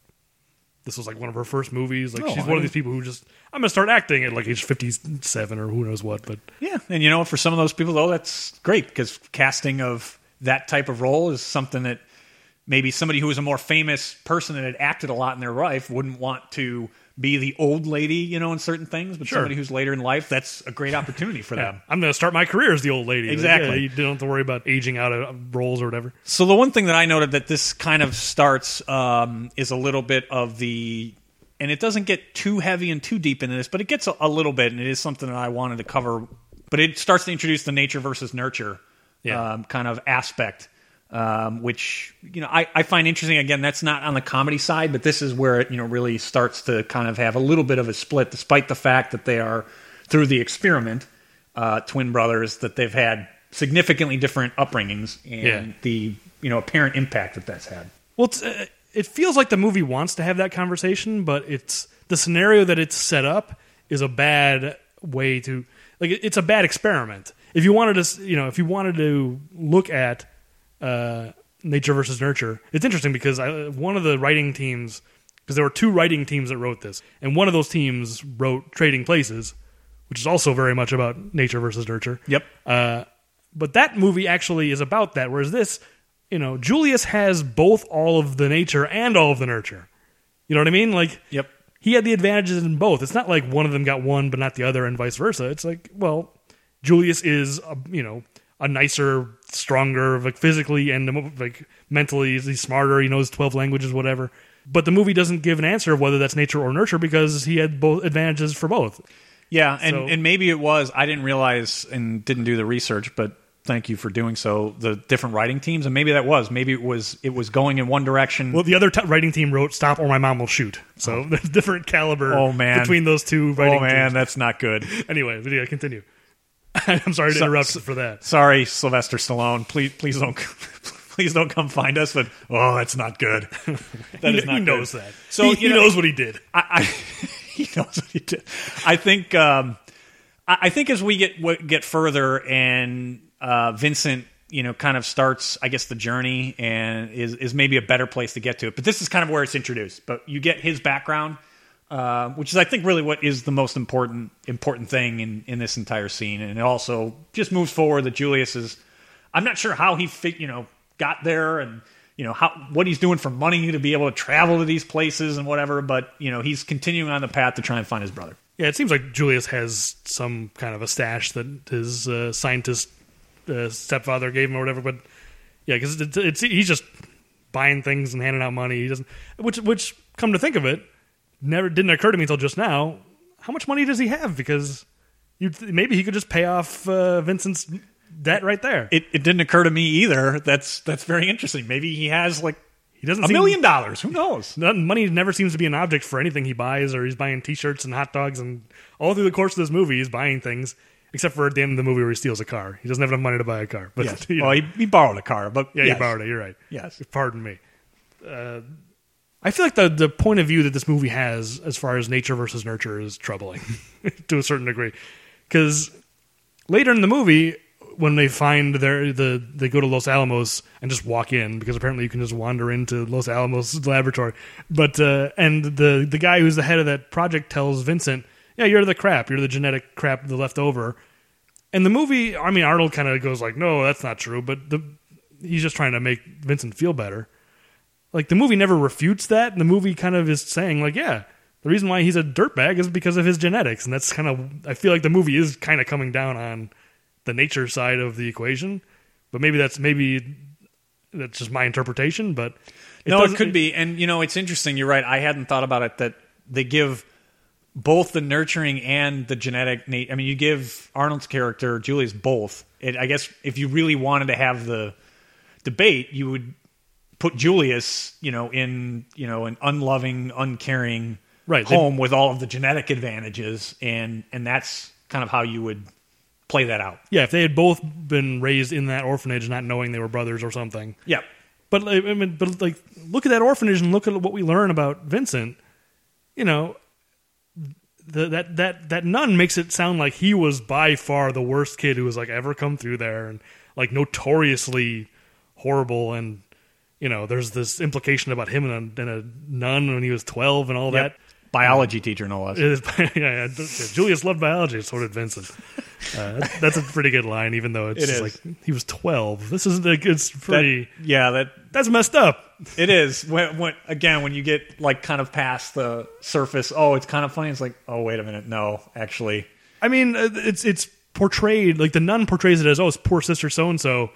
this was like one of her first movies. Like Oh, she's I one of these people who just I'm gonna start acting at like age fifty seven or who knows what. But yeah, and you know, for some of those people though, that's great because casting of that type of role is something that maybe somebody who was a more famous person that had acted a lot in their life wouldn't want to be the old lady, you know, in certain things, but Sure. somebody who's later in life, that's a great opportunity for them. I'm gonna start my career as the old lady. Exactly. yeah, you don't have to worry about aging out of roles or whatever. So the one thing that I noted that this kind of starts um, is a little bit of the, and it doesn't get too heavy and too deep into this, but it gets a, a little bit, and it is something that I wanted to cover. But it starts to introduce the nature versus nurture Yeah. um, kind of aspect, um, which you know I, I find interesting. Again, that's not on the comedy side, but this is where it you know really starts to kind of have a little bit of a split, despite the fact that they are through the experiment uh, twin brothers that they've had significantly different upbringings and Yeah. the you know apparent impact that that's had. Well, it's, uh, it feels like the movie wants to have that conversation, but it's the scenario that it's set up is a bad way to. like it's a bad experiment. If you wanted to, you know, if you wanted to look at uh, nature versus nurture, it's interesting because I, one of the writing teams, because there were two writing teams that wrote this, and one of those teams wrote Trading Places, which is also very much about nature versus nurture. Yep. Uh, but that movie actually is about that, whereas this, you know, Julius has both all of the nature and all of the nurture. You know what I mean? Like, Yep. he had the advantages in both. It's not like one of them got one but not the other, and vice versa. It's like, well, Julius is, a, you know, a nicer, stronger, like physically and like mentally, he's smarter. He knows twelve languages, whatever. But the movie doesn't give an answer of whether that's nature or nurture because he had both advantages for both. Yeah, and, So- and maybe it was I didn't realize and didn't do the research, but thank you for doing so. The different writing teams, and maybe that was maybe it was it was going in one direction. Well, the other t- writing team wrote "Stop or my mom will shoot." So there's oh. different caliber. Oh, man. between those two writing oh man, teams. that's not good. Anyway, video continue. I'm sorry to So- interrupt so- for that. Sorry, Sylvester Stallone. Please, please don't, please don't come find us. But oh, that's not good. That he, is not he good. knows that. So he, he know- knows what he did. I, I he knows what he did. I think um, I, I think as we get get further and uh, Vincent, you know, kind of starts, I guess, the journey and is is maybe a better place to get to it. But this is kind of where it's introduced. But you get his background, uh, which is I think really what is the most important important thing in in this entire scene, and it also just moves forward that Julius is. I'm not sure how he fit, you know, got there and you know how what he's doing for money to be able to travel to these places and whatever. But you know, he's continuing on the path to try and find his brother. Yeah, it seems like Julius has some kind of a stash that his uh, scientist uh, stepfather gave him or whatever. But yeah, because it's, it's he's just buying things and handing out money. He doesn't. Which which come to think of it, never didn't occur to me until just now. How much money does he have? Because you maybe he could just pay off uh, Vincent's debt right there. It, it didn't occur to me either. That's that's very interesting. Maybe he has like he doesn't a seem- million dollars. Who knows? Money never seems to be an object for anything he buys, or he's buying T-shirts and hot dogs, and all through the course of this movie, he's buying things. Except for at the end of the movie where he steals a car, he doesn't have enough money to buy a car. But Yes. you know, Well, he, he borrowed a car, but yeah, yes. you borrowed it. You're right. Yes. pardon me. Uh, I feel like the the point of view that this movie has, as far as nature versus nurture, is troubling to a certain degree. Because later in the movie, when they find their the they go to Los Alamos and just walk in because apparently you can just wander into Los Alamos laboratory. But uh, and the the guy who's the head of that project tells Vincent, "Yeah, you're the crap. You're the genetic crap, the leftover." And the movie, I mean, Arnold kind of goes like, "No, that's not true," but the he's just trying to make Vincent feel better. Like the movie never refutes that, and the movie kind of is saying like, "Yeah, the reason why he's a dirtbag is because of his genetics," and that's kind of I feel like the movie is kind of coming down on the nature side of the equation, but maybe that's maybe that's just my interpretation. But no, it could be. And you know, it's interesting. You're right. I hadn't thought about it that they give both the nurturing and the genetic. Nat- I mean, you give Arnold's character Julius both. It, I guess if you really wanted to have the debate, you would put Julius, you know, in you know an unloving, uncaring Right, they- home with all of the genetic advantages, and and that's kind of how you would play that out. Yeah, if they had both been raised in that orphanage, not knowing they were brothers or something. Yeah. But I mean, but like, look at that orphanage and look at what we learn about Vincent. You know, the, that that that nun makes it sound like he was by far the worst kid who was like ever come through there, and like notoriously horrible. And you know, there's this implication about him and a, and a nun when he was twelve and all Yep. Biology teacher, no less. that. Yeah, yeah, Julius loved biology, so did Vincent. Uh, that's, a pretty good line, even though it's It like he was twelve. This is like it's That- pretty. yeah, that that's messed up. It is. When, when again, when you get like kind of past the surface, oh, it's kind of funny. It's like, oh, wait a minute, no, actually, I mean, uh, it's it's portrayed like the nun portrays it as oh, it's poor sister so and so.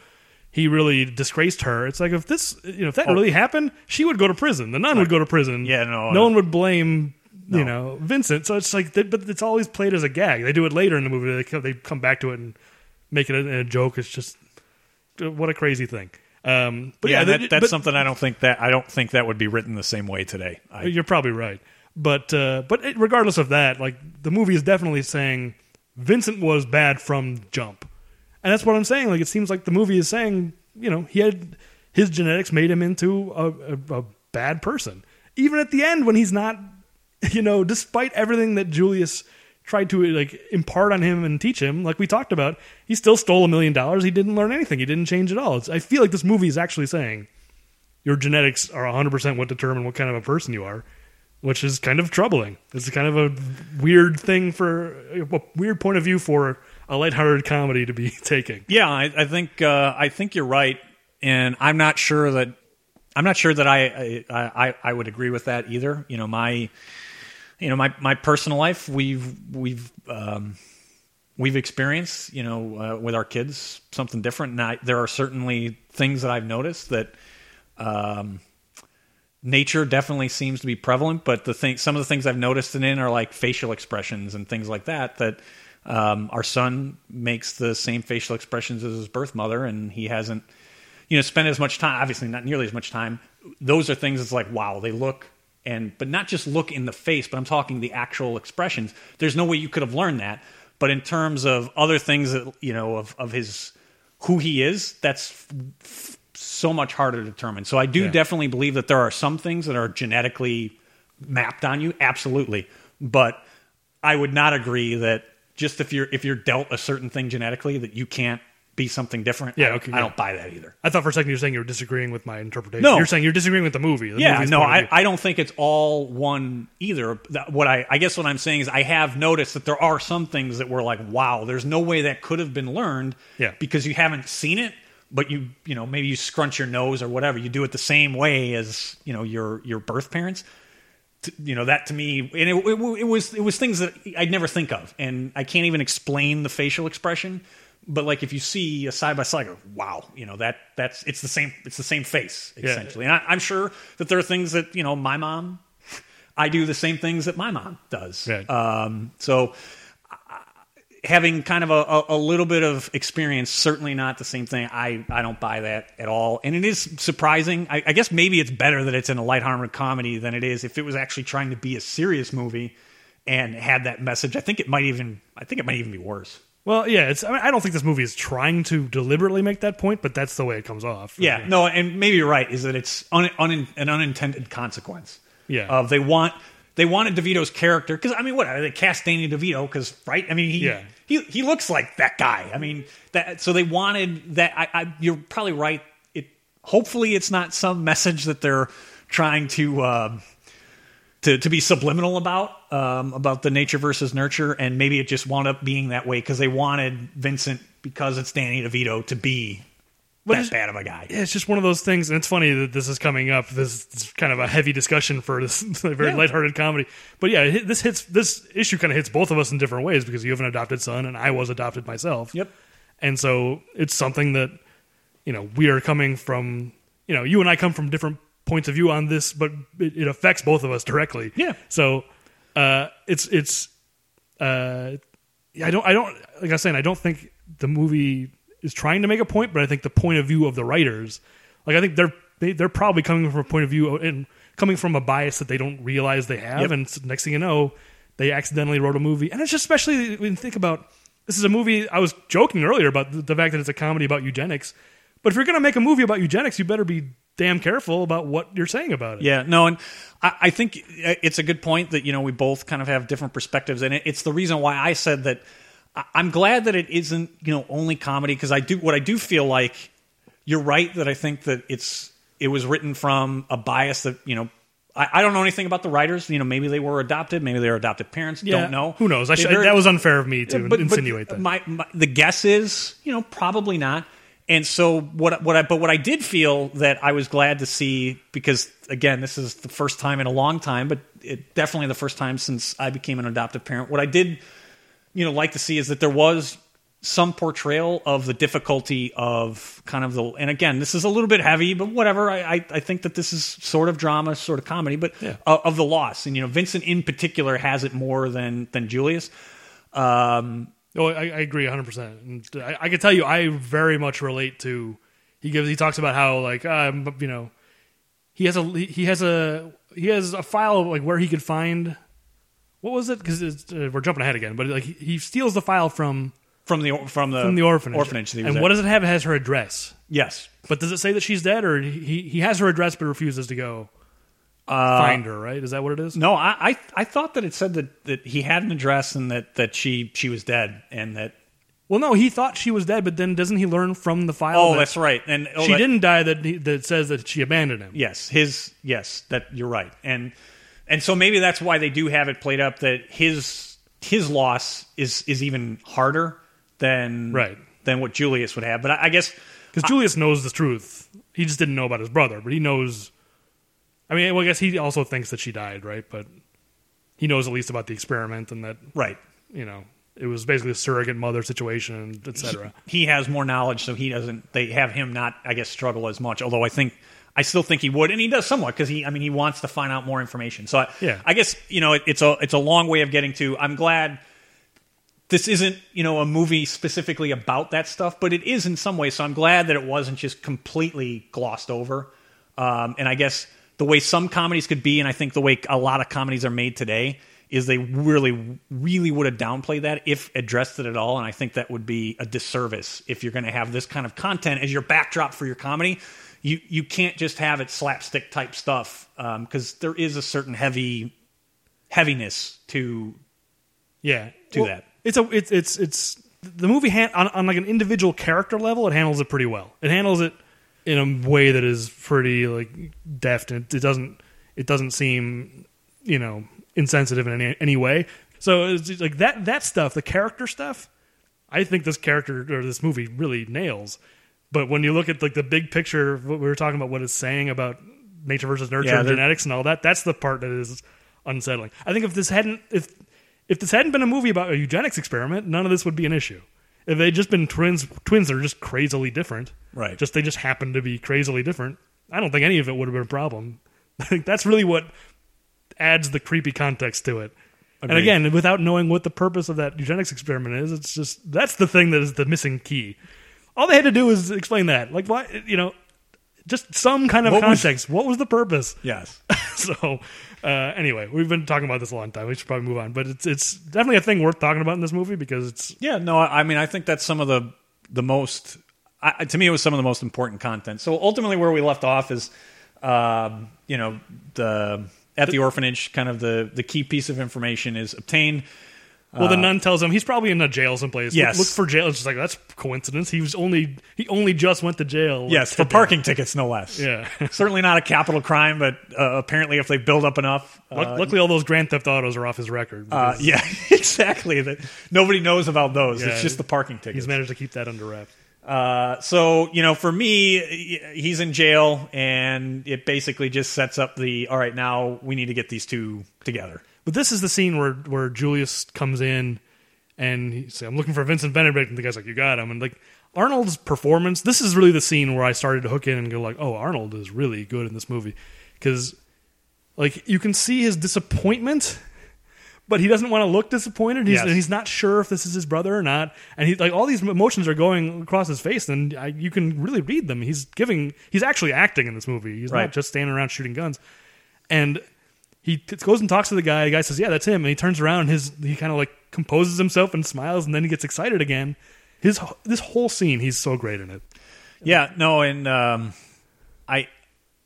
He really disgraced her. It's like if this, you know, if that Oh. really happened, she would go to prison. The nun would go to prison. Yeah, no, no no. one would blame you know Vincent. So it's like, that, but it's always played as a gag. They do it later in the movie. They come, they come back to it and make it a, a joke. It's just uh, what a crazy thing. Um, but yeah, yeah, that, they- that's but- something I don't think that I don't think that would be written the same way today. I, You're probably right, but uh, but it, regardless of that, like the movie is definitely saying Vincent was bad from jump, and that's what I'm saying. Like it seems like the movie is saying, you know, he had his genetics made him into a, a, a bad person. Even at the end, when he's not, you know, despite everything that Julius tried to like impart on him and teach him, like we talked about, he still stole a million dollars. He didn't learn anything. He didn't change at all. It's, I feel like this movie is actually saying your genetics are 100% what determine what kind of a person you are, which is kind of troubling. It's kind of a weird thing for a weird point of view for a lighthearted comedy to be taking. Yeah, I, I think uh, I think you're right, and I'm not sure that I'm not sure that I I, I I would agree with that either. You know, my you know my my personal life we've we've um, we've experienced you know uh, with our kids something different. And I, there are certainly things that I've noticed that. Um, nature definitely seems to be prevalent, but the thing, some of the things I've noticed in are like facial expressions and things like that. That um, our son makes the same facial expressions as his birth mother, and he hasn't, you know, spent as much time. Obviously, not nearly as much time. Those are things that's like, wow, they look and but not just look in the face, but I'm talking the actual expressions. There's no way you could have learned that. But in terms of other things that you know of of his who he is, that's f- f- so much harder to determine. So I do Yeah. definitely believe that there are some things that are genetically mapped on you, absolutely. But I would not agree that just if you're if you're dealt a certain thing genetically that you can't be something different. Yeah, I, okay, I yeah. don't buy that either. I thought for a second you were saying you were disagreeing with my interpretation. No. You're saying you're disagreeing with the movie. the Yeah, no, I. I don't think it's all one either. What I, I guess what I'm saying is I have noticed that there are some things that were like, wow, there's no way that could have been learned Yeah. because you haven't seen it, but you, you know, maybe you scrunch your nose or whatever. You do it the same way as, you know, your, your birth parents. To, you know, that to me, and it, it, it was, it was things that I'd never think of. And I can't even explain the facial expression. But like if you see a side by side, go, wow, you know that that's it's the same it's the same face Yeah. essentially. And I, I'm sure that there are things that you know my mom, I do the same things that my mom does. Right. Um, so having kind of a, a, little bit of experience, certainly not the same thing. I, I don't buy that at all. And it is surprising. I, I guess maybe it's better that it's in a lighthearted comedy than it is if it was actually trying to be a serious movie and had that message. I think it might even I think it might even be worse. Well, yeah, it's. I, mean, I don't think this movie is trying to deliberately make that point, but that's the way it comes off. Yeah, no, and maybe you're right. Is that it's un, un, an unintended consequence? Yeah. of they want they wanted DeVito's character because I mean, what they cast Danny DeVito because right? I mean, he Yeah. he he looks like that guy. I mean, that so they wanted that. I, I you're probably right. It hopefully it's not some message that they're trying to. Um, to, to be subliminal about um, about the nature versus nurture, and maybe it just wound up being that way because they wanted Vincent because it's Danny DeVito to be that it's- bad of a guy. Yeah, it's just one of those things, and it's funny that this is coming up. This is kind of a heavy discussion for this very Yeah. lighthearted comedy. But yeah, this hits this issue kind of hits both of us in different ways because you have an adopted son, and I was adopted myself. Yep. and so it's something that you know we are coming from. You know, you and I come from different points of view on this, but it, it affects both of us directly. Yeah. So uh, it's it's uh, I don't I don't like I was saying I don't think the movie is trying to make a point, but I think the point of view of the writers, like I think they're they, they're probably coming from a point of view and coming from a bias that they don't realize they have, Yep. and next thing you know, they accidentally wrote a movie, and it's just especially when you think about this is a movie. I was joking earlier about the, the fact that it's a comedy about eugenics, but if you're going to make a movie about eugenics, you better be damn careful about what you're saying about it. Yeah, no, and I, I think uh, it's a good point that you know we both kind of have different perspectives, and it, it's the reason why I said that I'm glad that it isn't you know only comedy because I do what I do feel like you're right that I think that it's it was written from a bias that you know. I, I don't know anything about the writers. You know, maybe they were adopted. Maybe they were adopted parents. Yeah, Don't know. Who knows? I should, that was unfair of me to but- but insinuate that. My, my the guess is, you know, probably not. And so what what I but what I did feel that I was glad to see because again, this is the first time in a long time, but it definitely the first time since I became an adoptive parent. What I did, you know, like to see is that there was some portrayal of the difficulty of kind of the and again this is a little bit heavy but whatever i i, I think that this is sort of drama sort of comedy but Yeah. uh, of the loss and you know vincent in particular has it more than than julius um Oh, I, I agree 100. percent And I, I can tell you, I very much relate to. He gives. He talks about how like um, you know, he has a he has a he has a file of, like where he could find. What was it? Because uh, we're jumping ahead again, but like he, he steals the file from from the from the from the orphanage. orphanage that he was and at. what does it have? It has her address. yes But does it say that she's dead, or he he has her address but refuses to go? find her. Right? Is that what it is? No, I, I I thought that it said that, that he had an address and that, that she she was dead and that Well, no, he thought she was dead, but then doesn't he learn from the file? oh that that's right and oh, she that- didn't die. That he, that says that she abandoned him. yes his yes that you're right and and so maybe that's why they do have it played up that his his loss is is even harder than Right. than what Julius would have but I, I guess Because Julius knows the truth. He just didn't know about his brother, but he knows. I mean, well, I guess he also thinks that she died, right? But he knows at least about the experiment and that right you know it was basically a surrogate mother situation, etc. he has more knowledge, so he doesn't. They have him not, I guess, struggle as much. Although I think, I still think he would, and he does somewhat because he, I mean, he wants to find out more information. So I, Yeah. I guess you know, it, it's a it's a long way of getting to. I'm glad this isn't you know a movie specifically about that stuff, but it is in some ways. So I'm glad that it wasn't just completely glossed over. Um, and I guess the way some comedies could be, and I think the way a lot of comedies are made today, is they really, really would have downplayed that if addressed it at all. And I think that would be a disservice if you're going to have this kind of content as your backdrop for your comedy. You you can't just have it slapstick type stuff um, because there is a certain heavy heaviness to Yeah, Do that. It's a it's it's it's the movie han- on, on like an individual character level. It handles it pretty well. It handles it in a way that is pretty like deft, and it, it doesn't it doesn't seem you know insensitive in any any way. So it's like that that stuff, the character stuff. I think this character or this movie really nails. But when you look at like the big picture, what we were talking about, what it's saying about nature versus nurture Yeah, and genetics and all that, that's the part that is unsettling. I think if this hadn't if if this hadn't been a movie about a eugenics experiment, none of this would be an issue. If they'd just been twins, twins that are just crazily different, Right. Just they just happen to be crazily different. I don't think any of it would have been a problem. That's really what adds the creepy context to it. And again, without knowing what the purpose of that eugenics experiment is, it's just that's the thing that is the missing key. All they had to do is explain that, like why, you know, just some kind of What was- context. what was the purpose? yes. so uh, anyway, we've been talking about this a long time. We should probably move on, but it's it's definitely a thing worth talking about in this movie because it's Yeah, no, I I mean, I think that's some of the the most. I, to me, it was some of the most important content. So ultimately, where we left off is, um, you know, the at the orphanage, kind of the the key piece of information is obtained. Well, the nun tells him he's probably in a jail someplace. Uh, Yes. look, for jail. It's just like that's coincidence. He was only he only just went to jail. Yes, for today. parking tickets, no less. Yeah. certainly not a capital crime, but uh, apparently, if they build up enough, uh, Luckily, all those Grand Theft Autos are off his record. uh, because yeah, exactly. That nobody knows about those. Yeah, it's just the parking tickets. he's managed to keep that under wraps. Uh, so you know, for me, he's in jail, and it basically just sets up the all right. Now we need to get these two together. But this is the scene where where Julius comes in and he says, "I'm looking for Vincent Benedict," and the guy's like, "You got him." And like Arnold's performance, this is really the scene where I started to hook in and go like, "Oh, Arnold is really good in this movie," because like you can see his disappointment. But he doesn't want to look disappointed. He's, Yes. and he's not sure if this is his brother or not. And he like all these emotions are going across his face, and I, you can really read them. He's giving, he's actually acting in this movie. He's Right. not just standing around shooting guns. And he t- goes and talks to the guy. The guy says, "Yeah, that's him." And he turns around. And his he kind of like composes himself and smiles, and then he gets excited again. His this whole scene, he's so great in it. Yeah, no, and um, I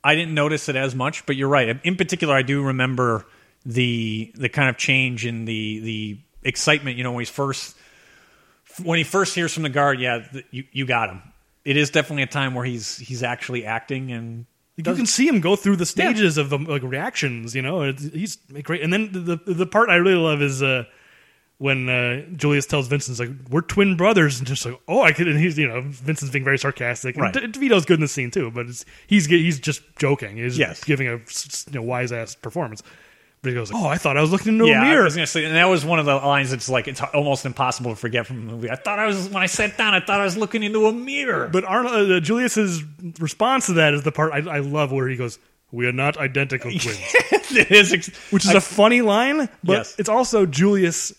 I didn't notice it as much, but you're right. In particular, I do remember the the kind of change in the the excitement. You know, when he's first when he first hears from the guard, yeah, you you got him. It is definitely a time where he's he's actually acting and Like, you can see him go through the stages of the like reactions. You know, It's- he's great. And then the the, part I really love is uh, when uh, Julius tells Vincent, "Like we're twin brothers," and just like, "Oh, I could." And he's you know Vincent's being very sarcastic. And Right. D- DeVito's good in the scene too, but it's, he's he's just joking. He's Yes. giving a you know, wise ass performance. But he goes, "Oh, I thought I was looking into yeah, a I mirror." was gonna say, and that was one of the lines that's like it's almost impossible to forget from the movie. I thought I was when I sat down, I thought I was looking into a mirror. But Arnold, uh, Julius's response to that is the part I, I love, where he goes, "We are not identical twins," is, ex- which is a funny line, but Yes. it's also Julius.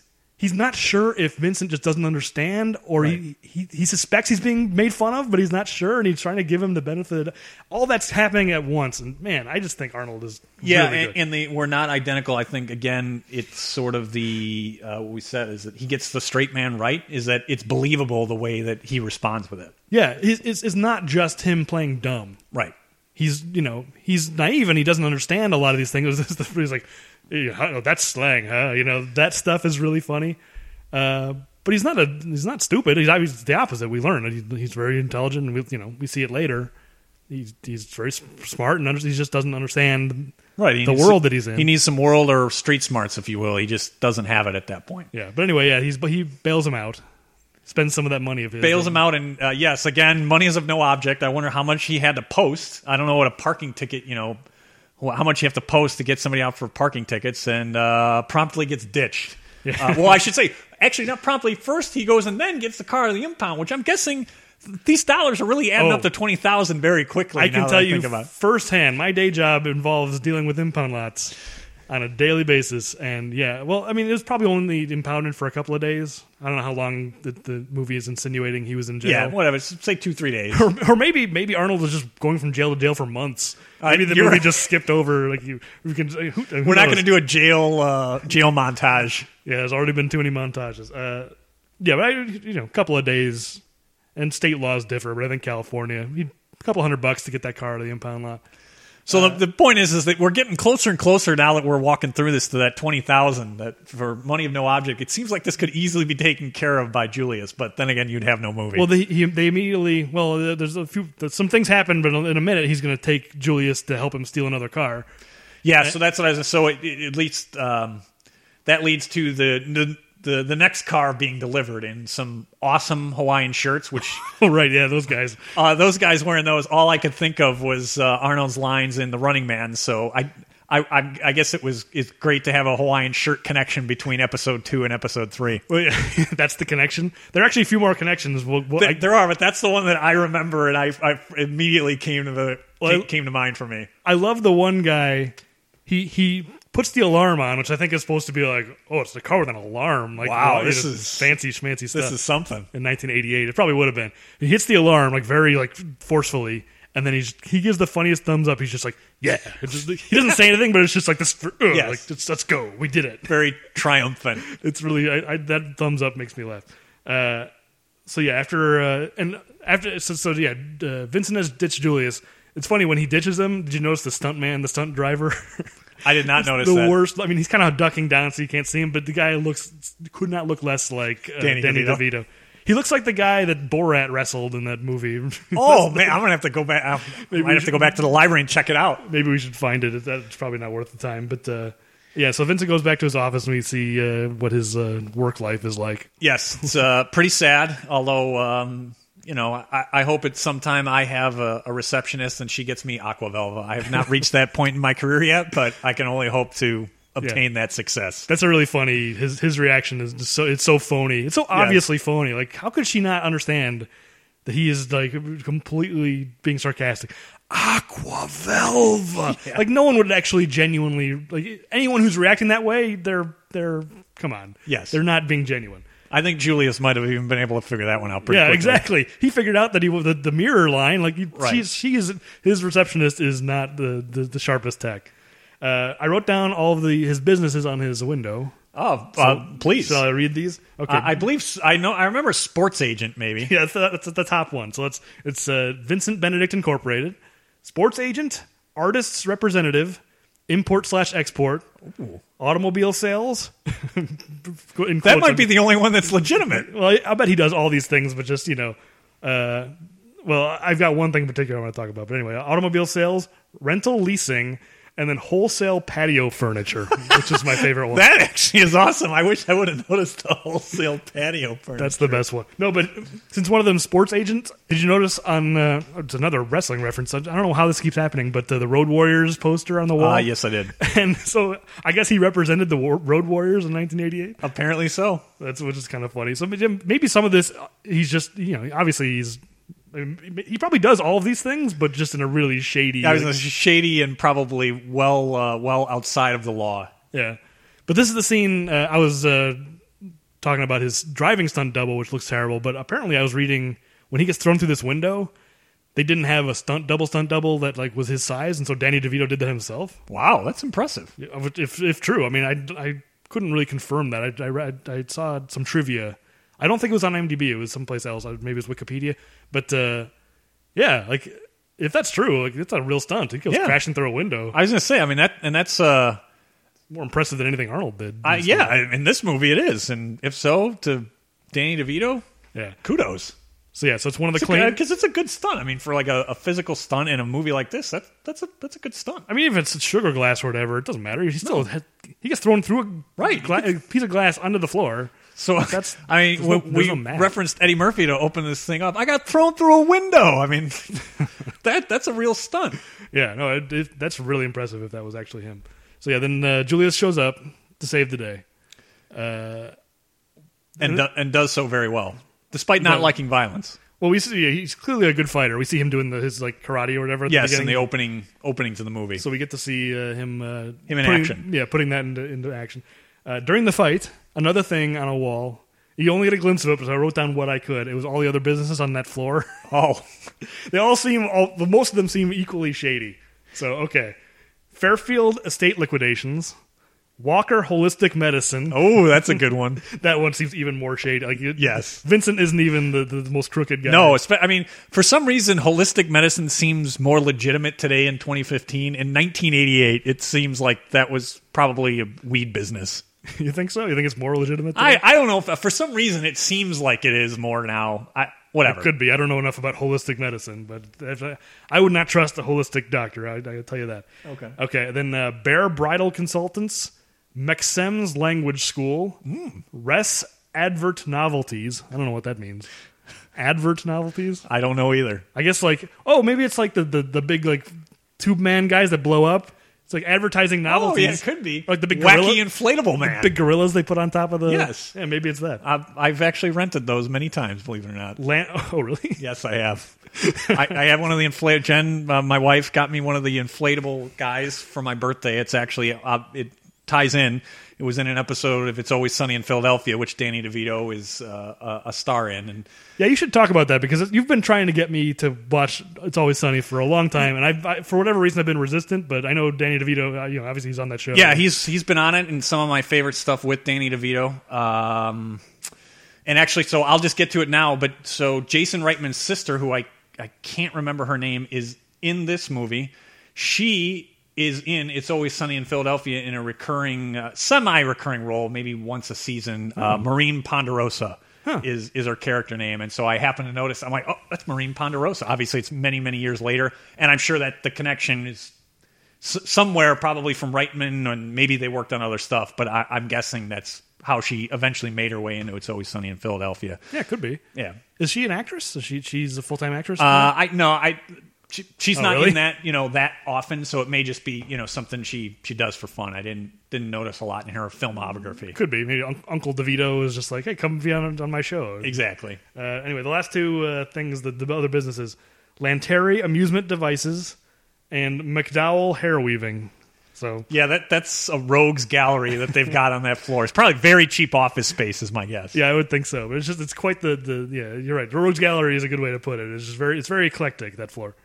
He's not sure if Vincent just doesn't understand, or he, he he suspects he's being made fun of, but he's not sure, and he's trying to give him the benefit. Of all that's happening at once, and man, I just think Arnold is Yeah, really and, good. and the, we're not identical. I think again, it's sort of the uh, what we said is that he gets the straight man right. Is that it's believable the way that he responds with it. yeah, it's, it's, it's not just him playing dumb. Right. he's you know he's naive and he doesn't understand a lot of these things. He's like, "Eh, huh, that's slang, huh? You know that stuff is really funny. Uh, but he's not a he's not stupid. He's obviously the opposite. We learn he's, he's very intelligent. And we, you know we see it later. He's he's very smart and under, he just doesn't understand Right, he the world that he's in. He needs some world or street smarts, if you will. He just doesn't have it at that point. yeah, but anyway, yeah, he's but he bails him out, spends some of that money of his. bails him out and uh, yes again money is of no object i wonder how much he had to post i don't know what a parking ticket you know how much you have to post to get somebody out for parking tickets and uh, promptly gets ditched Yeah. uh, well i should say actually not promptly first he goes and then gets the car to the impound which i'm guessing these dollars are really adding Oh. up to 20000 very quickly I can tell you firsthand. My day job involves dealing with impound lots on a daily basis, and yeah, well, I mean, it was probably only impounded for a couple of days. I don't know how long the, the movie is insinuating he was in jail. yeah whatever say two three days Or, or maybe maybe Arnold was just going from jail to jail for months. Maybe the movie right. just skipped over. Like you, we can. Who, who we're not going to do a jail uh, jail montage Yeah, there's already been too many montages. Uh, yeah, but I, you know, a couple of days, and state laws differ. But I think California, a couple hundred bucks to get that car to the impound lot. So the, the point is, is that we're getting closer and closer now that we're walking through this to that twenty thousand. That for money of no object, it seems like this could easily be taken care of by Julius. But then again, you'd have no movie. Well, they he, they immediately well, uh, there's a few some things happen, but in a minute he's going to take Julius to help him steal another car. yeah, so that's what I was. So it, it, at least um, that leads to the, the the the next car being delivered in some awesome Hawaiian shirts, which Oh, right, yeah, those guys. uh, those guys wearing those. All I could think of was uh, Arnold's lines in The Running Man. So I. I, I, I guess it was it's great to have a Hawaiian shirt connection between episode two and episode three. Well, yeah, that's the connection. There are actually a few more connections. Well, well, Th- I, there are, but that's the one that I remember, and I, I immediately came to the Well, came, came to mind for me. I love the one guy. He he puts the alarm on, which I think is supposed to be like, oh, it's the car with an alarm. Like, Wow, it this is- fancy schmancy stuff. This is something. in 1988. It probably would have been. He hits the alarm like very like forcefully, and then he's he gives the funniest thumbs up. He's just like, yeah. Just, he doesn't say anything, but it's just like this. Uh, Yes. Like let's, let's go. We did it. Very triumphant. It's really I, I, that thumbs up makes me laugh. Uh, so yeah, after uh, and after so, so yeah, uh, Vincent has ditched Julius. It's funny when he ditches him. Did you notice the stunt man, the stunt driver? I did not notice the that. worst. I mean, he's kind of ducking down so you can't see him, but the guy looks could not look less like uh, Danny Danny, DeVito. DeVito. He looks like the guy that Borat wrestled in that movie. Oh man, I'm gonna have to go back. I might have to go back to the library and check it out. Maybe we should find it. That's probably not worth the time. But uh, yeah, so Vincent goes back to his office and we see uh, what his uh, work life is like. Yes, it's uh, pretty sad. Although, um, you know, I, I hope at some time I have a, a receptionist and she gets me Aqua Velva. I have not reached that point in my career yet, but I can only hope to obtain that success. That's a really funny. His his reaction is so it's so phony. It's so obviously phony. Like how could she not understand that he is like completely being sarcastic? Aqua Velva. Like no one would actually genuinely like anyone who's reacting that way. They're they're come on. Yes. they're not being genuine. I think Julius might have even been able to figure that one out pretty Yeah, quickly. exactly. He figured out that he was the, the mirror line. Like he, Right. she's she is his receptionist is not the the, the sharpest tech. Uh, I wrote down all of the his businesses on his window. Oh, uh, please. Shall I read these? Okay. I I believe I know. I remember sports agent maybe. yeah, that's the, that's the top one. So it's it's uh, Vincent Benedict Incorporated, sports agent, artists representative, import slash export, automobile sales. That might be the only one that's legitimate. Well, I, I bet he does all these things, but just you know, uh, well, I've got one thing in particular I want to talk about. But anyway, automobile sales, rental leasing, and then wholesale patio furniture, which is my favorite one. That actually is awesome. I wish I would have noticed the wholesale patio furniture. That's the best one. No, but since one of them sports agents, did you notice on uh, it's another wrestling reference? I don't know how this keeps happening, but uh, the Road Warriors poster on the wall. Ah, yes, I did. And so I guess he represented the War- Road Warriors in 1988. Apparently so. That's which is kind of funny. So maybe some of this, uh, he's just you know obviously he's he probably does all of these things, but just in a really shady. I was shady and probably well, uh, well outside of the law. Yeah, but this is the scene uh, I was uh, talking about his driving stunt double, which looks terrible. But apparently, I was reading when he gets thrown through this window, they didn't have a stunt double stunt double that like was his size, and so Danny DeVito did that himself. Wow, that's impressive. If if true, I mean, I, I couldn't really confirm that. I, I read I saw some trivia. I don't think it was on IMDb. It was someplace else. Maybe it was Wikipedia. But uh, yeah, like if that's true, like it's a real stunt. He goes Yeah. crashing through a window. I was gonna say, I mean that, and that's uh, More impressive than anything Arnold did. I, yeah, I- in this movie it is, and if so, to Danny DeVito, yeah. kudos. So yeah, so it's one of the claims. Because it's a good stunt. I mean, for like a, a physical stunt in a movie like this, that's that's a that's a good stunt. I mean, if it's sugar glass or whatever, it doesn't matter. He still he gets thrown through a Right. gla- a piece of glass onto the floor. So That's- I mean, no- we, no referenced Eddie Murphy to open this thing up. I got thrown through a window. I mean, that that's a real stunt. Yeah, no, it, it, that's really impressive if that was actually him. So yeah, then uh, Julius shows up to save the day. and do, and does so very well, despite not Well- liking violence. Well, we see he's clearly a good fighter. We see him doing the, his like karate or whatever. At Yes, the in the opening opening to the movie. So we get to see uh, him uh, Him in putting- action. Yeah, putting that into, into action uh, during the fight. Another thing on a wall. You only get a glimpse of it, because I wrote down what I could. It was all the other businesses on that floor. oh, they all seem, all, most of them seem equally shady. So okay, Fairfield Estate Liquidations, Walker Holistic Medicine. oh, that's a good one. That one seems even more shady. Like you- Yes. Vincent isn't even the, the most crooked guy. No, I mean, for some reason, holistic medicine seems more legitimate today in 2015. In 1988, it seems like that was probably a weed business. you think so? You think it's more legitimate? I, today? I don't know if for some reason it seems like it is more now. I, whatever. Could be. I don't know enough about holistic medicine, but if I, I would not trust a holistic doctor. I, I will tell you that. Okay. Okay. Then uh, Bear Bridal Consultants, Mexems Language School, Hmm. Res Advert Novelties. I don't know what that means. Advert novelties. I don't know either. I guess like oh maybe it's like the the, the big like tube man guys that blow up. It's like advertising Oh, novelties. yeah, it could be Like the big wacky gorilla- inflatable man. Big gorillas they put on top of the. Yes. Yeah, maybe it's that. I've, I've actually rented those many times. Believe it or not. Lan- oh really? Yes, I have. I, I have one of the inflatable. Jen, uh, my wife, got me one of the inflatable guys for my birthday. It's actually uh, it ties in. It was in an episode of It's Always Sunny in Philadelphia, which Danny DeVito is uh, a, star in. And Yeah, you should talk about that because you've been trying to get me to watch It's Always Sunny for a long time, and I've, I, for whatever reason, I've been resistant. But I know Danny DeVito. Uh, you know, obviously he's on that show. yeah, he's he's been on it and some of my favorite stuff with Danny DeVito. Um, and actually, so I'll just get to it now. But so Jason Reitman's sister, who I I can't remember her name, is in this movie. She is in It's Always Sunny in Philadelphia in a recurring, uh, semi-recurring role, maybe once a season. Uh, Maureen Ponderosa is is her character name, and so I happen to notice. I'm like, oh, that's Maureen Ponderosa. Obviously, it's many many years later, and I'm sure that the connection is s- somewhere, probably from Reitman, and maybe they worked on other stuff. But I, I'm guessing that's how she eventually made her way into It's Always Sunny in Philadelphia. yeah, it could be. Yeah. Is she an actress? Is she she's a full time actress? Uh, I no, I she, she's Oh, not really? in that you know that often, so it may just be you know something she she does for fun. I didn't didn't notice a lot in her filmography. could be. Maybe Un- Uncle DeVito is just like, hey, come be on on my show. Exactly. Uh, anyway, the last two uh, things, the, the other businesses, Lanteri Amusement Devices and McDowell Hair Weaving. So Yeah, that that's a rogues gallery that they've got on that floor. It's probably very cheap office space, is my guess. Yeah, I would think so. But it's just it's quite the, the yeah, you're right. The Rogues Gallery is a good way to put it. It's just very it's very eclectic that floor.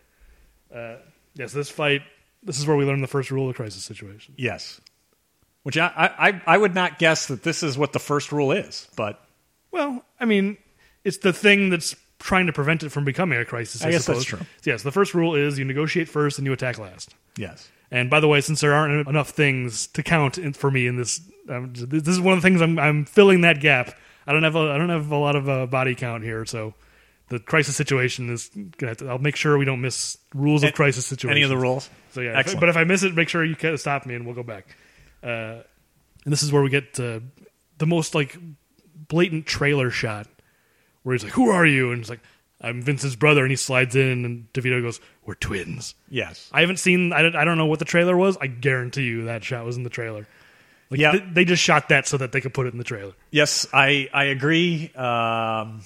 Uh, yes, this fight this is where we learn the first rule of crisis situation. Yes. Which I, I I would not guess that this is what the first rule is, but Well, I mean, it's the thing that's trying to prevent it from becoming a crisis. I, I guess that's suppose. true. Yes, the first rule is you negotiate first and you attack last. yes. And by the way, since there aren't enough things to count in, for me in this, um, this is one of the things I'm, I'm filling that gap. I don't have a, I don't have a lot of uh, body count here, so the crisis situation is gonna. Have to, I'll make sure we don't miss rules of crisis situation. Any of the rules? So yeah, if I- but if I miss it, make sure you stop me and we'll go back. Uh, and this is where we get uh, the most like blatant trailer shot, where he's like, "Who are you?" and he's like, "I'm Vincent's brother," and he slides in, and DeVito goes, "We're twins." Yes. I haven't seen. I don't, I don't know what the trailer was. I guarantee you that shot was in the trailer. Like Yeah. they, they just shot that so that they could put it in the trailer. Yes, I I agree. Um,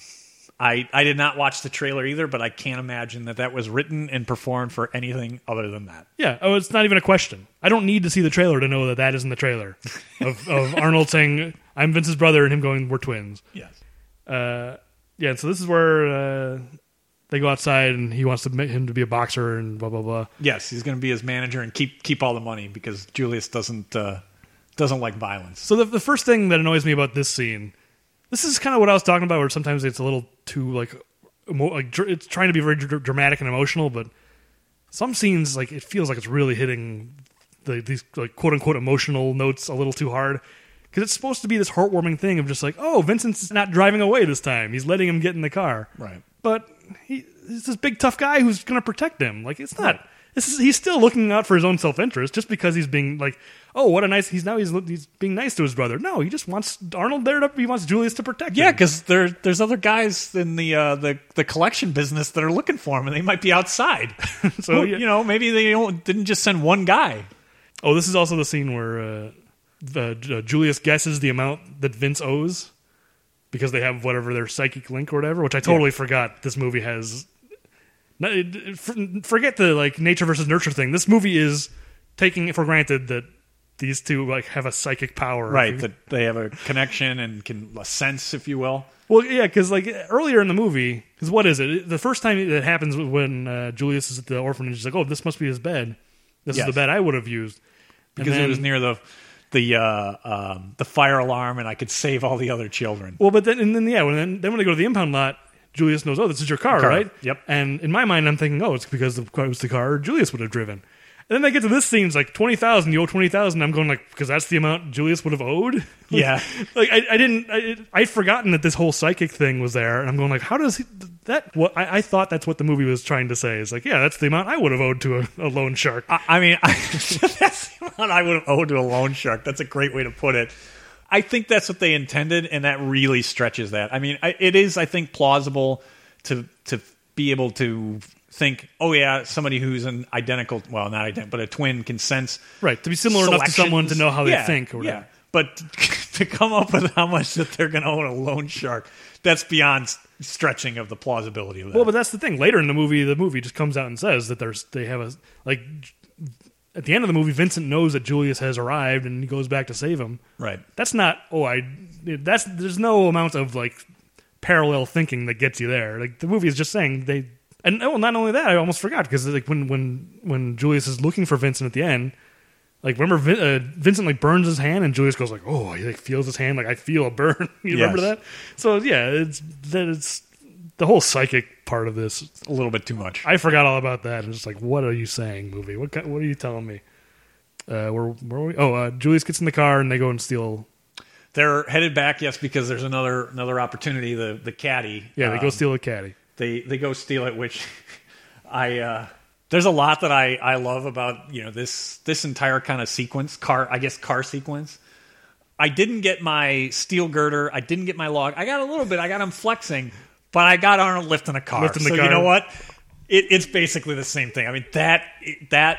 I I did not watch the trailer either, but I can't imagine that that was written and performed for anything other than that. Yeah. Oh, it's not even a question. I don't need to see the trailer to know that that is in the trailer of, of Arnold saying, "I'm Vince's brother," and him going, "We're twins." Yes. Uh, yeah. So this is where uh, they go outside, and he wants to make him to be a boxer, and blah blah blah. Yes, he's going to be his manager and keep keep all the money because Julius doesn't uh, doesn't like violence. So the, the first thing that annoys me about this scene, this is kind of what I was talking about, where sometimes it's a little too like, emo- like dr- it's trying to be very dr- dramatic and emotional, but some scenes like it feels like it's really hitting the, these like quote unquote emotional notes a little too hard. Because it's supposed to be this heartwarming thing of just like oh Vincent's not driving away this time. He's letting him get in the car. Right. but he, he's this big tough guy who's going to protect him. Like it's not this is he's still looking out for his own self interest just because he's being like oh what a nice he's now he's he's being nice to his brother no he just wants Arnold there to he wants Julius to protect Yeah, because there there's other guys in the uh, the the collection business that are looking for him, and they might be outside. So, Well, yeah. you know, maybe they didn't just send one guy. Oh, this is also the scene where uh, uh, uh, Julius guesses the amount that Vince owes because they have whatever their psychic link or whatever, which I totally forgot. This movie has. no, it- it- for- Forget the like nature versus nurture thing. This movie is taking it for granted that these two like have a psychic power, Right, that they have a connection and can a sense, if you will. Well, yeah, because like earlier in the movie, because what is it? The first time it happens when uh, Julius is at the orphanage, he's like, "Oh, this must be his bed. This Yes. is the bed I would have used." And because it was near the the uh, um, the fire alarm, and I could save all the other children. Well, but then and then yeah, when then, then when they go to the impound lot, Julius knows, oh, this is your car, Car. right? Yep. And in my mind, I'm thinking, oh, it's because it was the car Julius would have driven. And then they get to this scene, it's like twenty thousand. You owe twenty thousand. I'm going like because that's the amount Julius would have owed. Yeah. like I, I didn't. I, I'd forgotten that this whole psychic thing was there, and I'm going like, how does he, that? What I, I thought that's what the movie was trying to say. Is like, yeah, that's the amount I would have owed to a, a loan shark. I, I mean, that's the amount I would have owed to a loan shark. That's a great way to put it. I think that's what they intended, and that really stretches that. I mean, I, it is, I think, plausible to to be able to think, oh yeah, somebody who's an identical, well, not identical, but a twin can sense right. To be similar enough to someone to know how they Yeah, think. Or whatever. yeah. But to come up with how much that they're going to own a loan shark, that's beyond stretching of the plausibility of that. Well, but that's the thing. Later in the movie, the movie just comes out and says that there's they have a like at the end of the movie, Vincent knows that Julius has arrived and he goes back to save him. right. That's not oh I that's there's no amount of like parallel thinking that gets you there. Like the movie is just saying they and oh not only that I almost forgot because like when when when Julius is looking for Vincent at the end. Like remember, Vin, uh, Vincent like burns his hand, and Julius goes like, "Oh, he like feels his hand, like I feel a burn." you remember that? So yeah, it's that it's the whole psychic part of this A little bit too much. I forgot all about that. I'm just like, what are you saying, movie? What what are you telling me? Uh, where where are we? Oh, uh, Julius gets in the car and they go and steal. They're headed back, yes, because there's another another opportunity. The the caddy, Yeah, they go um, steal a caddy. they they go steal it. Which I uh, there's a lot that I I love about you know this this entire kind of sequence car I guess car sequence. I didn't get my steel girder. I didn't get my log. I got a little bit. I got him flexing, but I got Arnold lifting a car. Lifting the so car. you know what? It, it's basically the same thing. I mean that that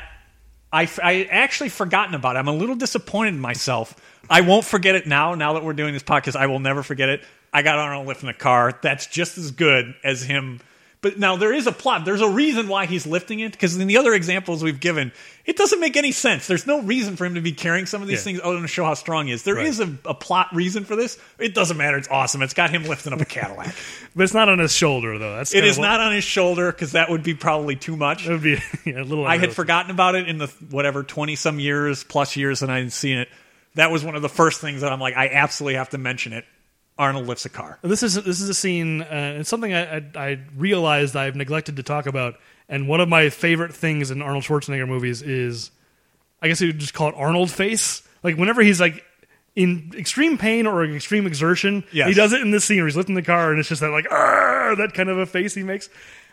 I I actually forgotten about it. I'm a little disappointed in myself. I won't forget it now. Now that we're doing this podcast, I will never forget it. I got Arnold lifting a car. That's just as good as him. But now there is a plot. There's a reason why he's lifting it because in the other examples we've given, it doesn't make any sense. There's no reason for him to be carrying some of these Yeah. things other than to show how strong he is. There Right. is a, a plot reason for this. It doesn't matter. It's awesome. It's got him lifting up a Cadillac. But it's not on his shoulder though. That's it kinda what- not on his shoulder because that would be probably too much. That would be yeah, a little. I had forgotten about it in the whatever twenty some years plus years that I hadn't seen it. That was one of the first things that I'm like, I absolutely have to mention it. Arnold lifts a car. This is this is a scene. Uh, it's something I, I I realized I've neglected to talk about. And one of my favorite things in Arnold Schwarzenegger movies is, I guess you would just call it Arnold face. Like whenever he's like in extreme pain or extreme exertion, Yes. he does it in this scene where he's lifting the car, and it's just that like that kind of a face he makes.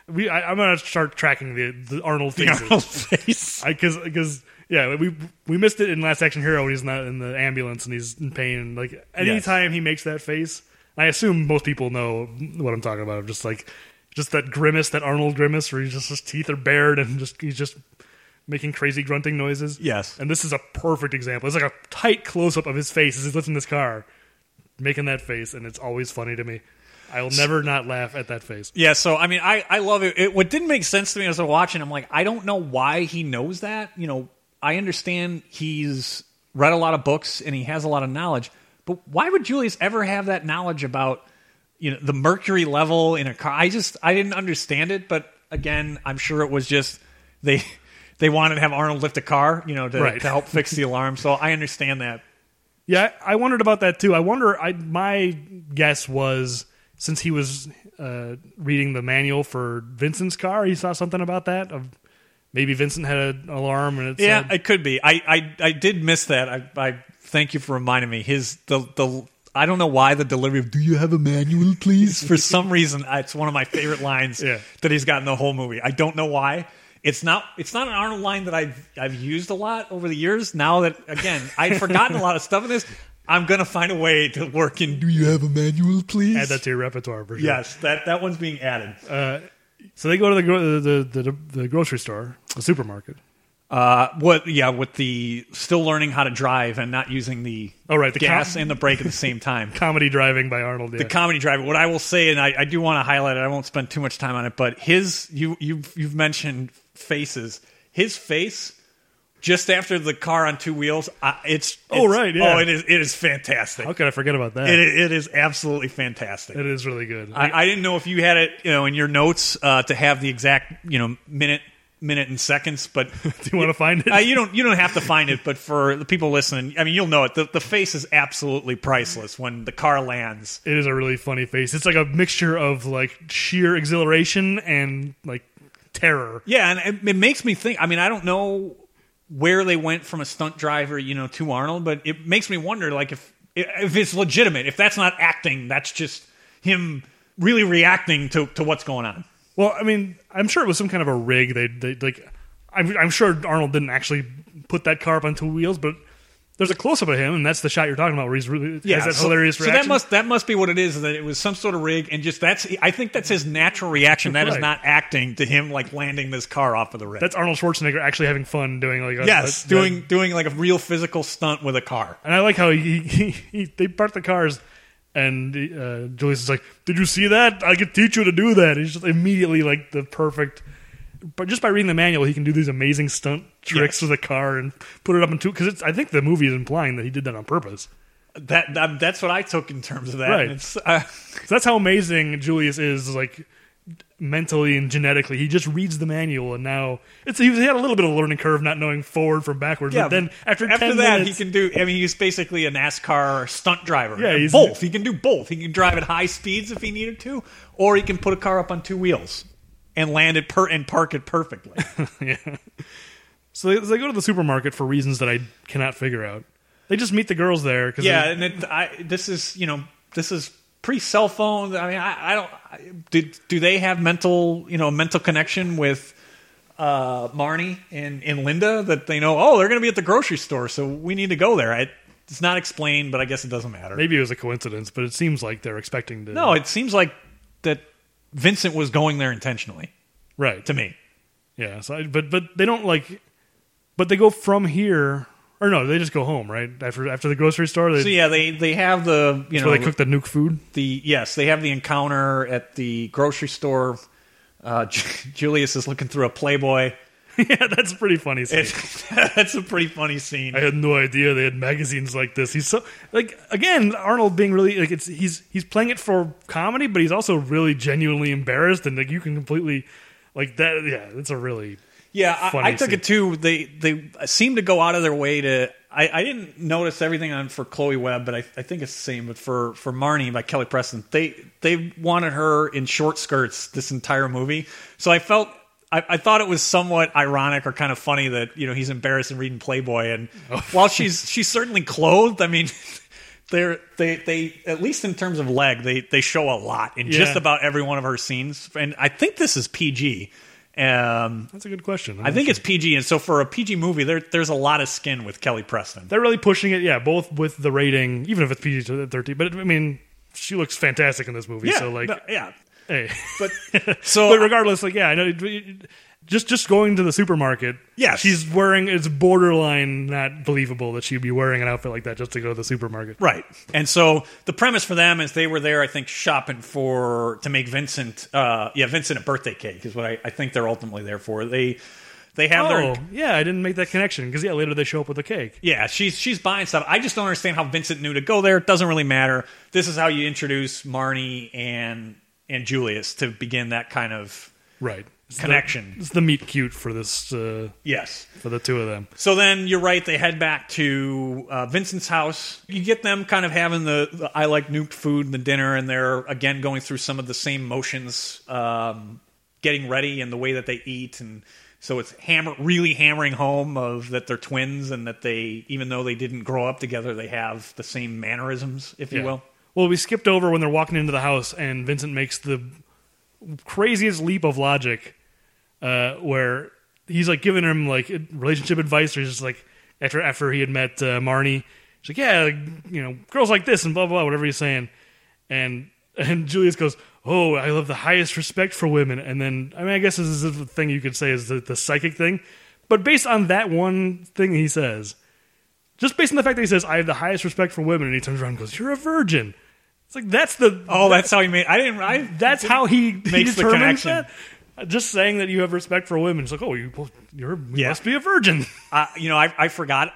We, I, I'm gonna start tracking the the Arnold The. Arnold face. because because yeah we we missed it in Last Action Hero when he's not in the ambulance and he's in pain like anytime he makes that face I assume most people know what I'm talking about just like just that grimace that Arnold grimace where he's just his teeth are bared and just he's just making crazy grunting noises Yes. and this is a perfect example it's like a tight close up of his face as he's lifting this car making that face and it's always funny to me I will never not laugh at that face Yeah, so I mean, I, I love it. it. What didn't make sense to me as I was watching, I'm like, I don't know why he knows that. You know, I understand he's read a lot of books and he has a lot of knowledge, but why would Julius ever have that knowledge about you know the mercury level in a car? I just I didn't understand it. But again, I'm sure it was just they they wanted to have Arnold lift a car, you know, to, Right. to help fix the alarm. So I understand that. Yeah, I I wondered about that too. I wonder. I my guess was since he was uh, reading the manual for Vincent's car, he saw something about that of maybe Vincent had an alarm and it Yeah, said, it could be. I, I, I did miss that. I, I thank you for reminding me. His the the I don't know why the delivery of "Do you have a manual, please?" For some reason, it's one of my favorite lines Yeah. that he's got in the whole movie. I don't know why. It's not. It's not an Arnold line that I've I've used a lot over the years. Now that again, I'd forgotten a lot of stuff in this. I'm gonna find a way to work in. Do you have a manual, please? add that to your repertoire for sure. Yes, that that one's being added. Uh, So they go to the gro- the, the, the, the grocery store, the supermarket. Uh, what? Yeah, with the still learning how to drive and not using the Oh, right, the gas com- and the brake at the same time. Comedy driving by Arnold. Yeah. the comedy driver. What I will say, and I, I do want to highlight it. I won't spend too much time on it, but his you you've you've mentioned faces. His face just after the car on two wheels. Uh, it's, Oh, right, yeah. Oh, it is it is fantastic. How could I forget about that? It, it is absolutely fantastic. it is really good. I, I didn't know if you had it, you know, in your notes uh, to have the exact, you know, minute, minute and seconds, but Do you want to find it? uh, you don't you don't have to find it, but for the people listening, I mean, you'll know it. The, the face is absolutely priceless when the car lands. it is a really funny face. It's like a mixture of like sheer exhilaration and like terror. Yeah, and it, it makes me think. I mean, I don't know where they went from a stunt driver, you know, to Arnold, but it makes me wonder, like, if if it's legitimate, if that's not acting, that's just him really reacting to to what's going on. Well, I mean, I'm sure it was some kind of a rig. They, they like, I'm, I'm sure Arnold didn't actually put that car up on two wheels, but there's a close up of him, and that's the shot you're talking about where he's really has that so, hilarious so that must that must be what it is. That it was some sort of rig, and just that's. I think that's his natural reaction. That is Right. not acting to him like landing this car off of the rig. that's Arnold Schwarzenegger actually having fun doing like a, yes, a- doing doing like a real physical stunt with a car. And I like how he, he, he they park the cars, and uh, Julius is like, "Did you see that? I could teach you to do that." He's just immediately like the perfect. But just by reading the manual, he can do these amazing stunt tricks Yes. with a car and put it up into because I think the movie is implying that he did that on purpose. That, that that's what I took in terms of that. Right. Uh, So that's how amazing Julius is, like mentally and genetically. He just reads the manual, and now it's he had a little bit of a learning curve, not knowing forward from backwards. but then after after 10 that, minutes, he can do. I mean, he's basically a NASCAR stunt driver. Yeah, he's- both. He can do both. He can drive at high speeds if he needed to, or he can put a car up on two wheels and land it per and park it perfectly. yeah. So they, they go to the supermarket for reasons that I cannot figure out. They just meet the girls there because yeah, and it, I, this is you know this is pre cell phone. I mean, I, I don't. I, do do they have mental you know mental connection with? Uh, Marnie and, and Linda that they know oh they're going to be at the grocery store so we need to go there I, it's not explained but I guess it doesn't matter maybe it was a coincidence, but it seems like they're expecting to. No, it seems like that Vincent was going there intentionally right to me. Yeah, so I, but but they don't like, but they go from here or no, they just go home right after after the grocery store. They, So yeah, they they have the you know where they cook the nuke food. the yes they have the encounter at the grocery store. Uh, Julius is looking through a Playboy. yeah, that's a pretty funny. Scene. It's, that's a pretty funny scene. I had no idea they had magazines like this. He's so like again Arnold being really like it's he's he's playing it for comedy, but he's also really genuinely embarrassed and like you can completely like that. Yeah, it's a really Yeah, I, funny I took scene. it too. They they seem to go out of their way to. I, I didn't notice everything on for Chloe Webb, but I, I think it's the same. But for for Marnie by Kelly Preston, they they wanted her in short skirts this entire movie. So I felt. I, I thought it was somewhat ironic or kind of funny that you know he's embarrassed and reading Playboy, and Oh. while she's she's certainly clothed, I mean, they're they they at least in terms of leg, they they show a lot in just about every one of her scenes, and I think this is PG. Um, that's a good question. I'm I think sure. it's PG, and so for a PG movie, there there's a lot of skin with Kelly Preston. they're really pushing it. Yeah, both with the rating, even if it's PG thirteen. But I mean, she looks fantastic in this movie. Yeah, so like, yeah. Hey, But so but regardless, like, yeah, I know. Just just going to the supermarket. Yeah, she's wearing. It's borderline not believable that she'd be wearing an outfit like that just to go to the supermarket. right, and so the premise for them is they were there, I think, shopping for to make Vincent, uh, yeah, Vincent a birthday cake is what I, I think they're ultimately there for. They they have Oh, their yeah, I didn't make that connection because yeah, later they show up with a cake. Yeah, she's she's buying stuff. I just don't understand how Vincent knew to go there. It doesn't really matter. This is how you introduce Marnie and and Julius to begin that kind of Right, It's the- Connection. it's the meet cute for this uh, yes. for the two of them. So then you're right. They head back to uh, Vincent's house. You get them kind of having the, the I like nuked food and the dinner, and they're again going through some of the same motions, um, getting ready and the way that they eat, and So it's hammer really hammering home of that they're twins and that they even though they didn't grow up together, they have the same mannerisms, if you Yeah. will. Well, we skipped over when they're walking into the house, and Vincent makes the craziest leap of logic, uh, where he's like giving him like relationship advice. Or he's just like after after he had met uh, Marnie, he's like, yeah, you know, girls like this and blah blah, whatever he's saying, and and Julius goes, oh, I have the highest respect for women, and then I mean, I guess this is the thing you could say is the, the psychic thing, but based on that one thing he says. Just based on the fact that he says, I have the highest respect for women, and he turns around and goes, You're a virgin. It's like, that's the. Oh, that's how he made I didn't I That's how he, he Makes the connection. that. Just saying that you have respect for women. It's like, oh, you, you're, you Yeah. must be a virgin. uh, you know, I I forgot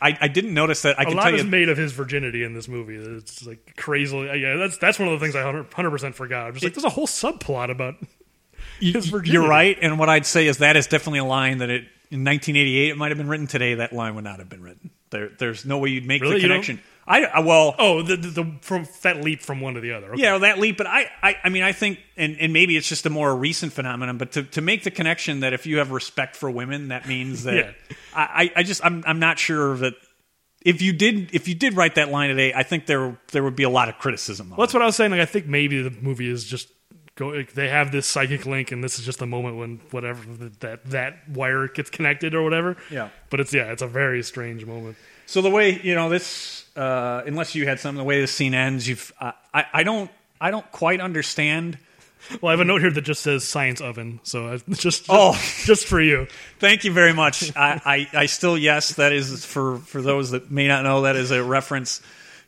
I, I didn't notice that. I A can lot tell is you made of his virginity in this movie. It's like crazily. Yeah, that's that's one of the things I 100 percent forgot. I'm just like, there's a whole subplot about his virginity. You're right, and what I'd say is that is definitely a line that it in 1988 it might have been written. Today, that line would not have been written. There, there's no way you'd make Really? the connection. I, I well, Oh, the, the, the from that leap from one to the other. Okay. yeah, that leap. But I, I, I mean, I think, and, and maybe it's just a more recent phenomenon. But to, to make the connection that if you have respect for women, that means that Yeah. I, I, just I'm I'm not sure that. If you did, if you did write that line today, I think there there would be a lot of criticism. Of Well, that's it. what I was saying. Like, I think maybe the movie is just go. They have this psychic link, and this is just the moment when whatever that that wire gets connected or whatever. Yeah. But it's yeah, it's a very strange moment. So the way you know this, uh, unless you had something, the way this scene ends, you've uh, I I don't I don't quite understand. Well, I have a note here that just says science oven. So I, just, just Oh. just for you. Thank you very much. I, I, I still yes, that is for for those that may not know that is a reference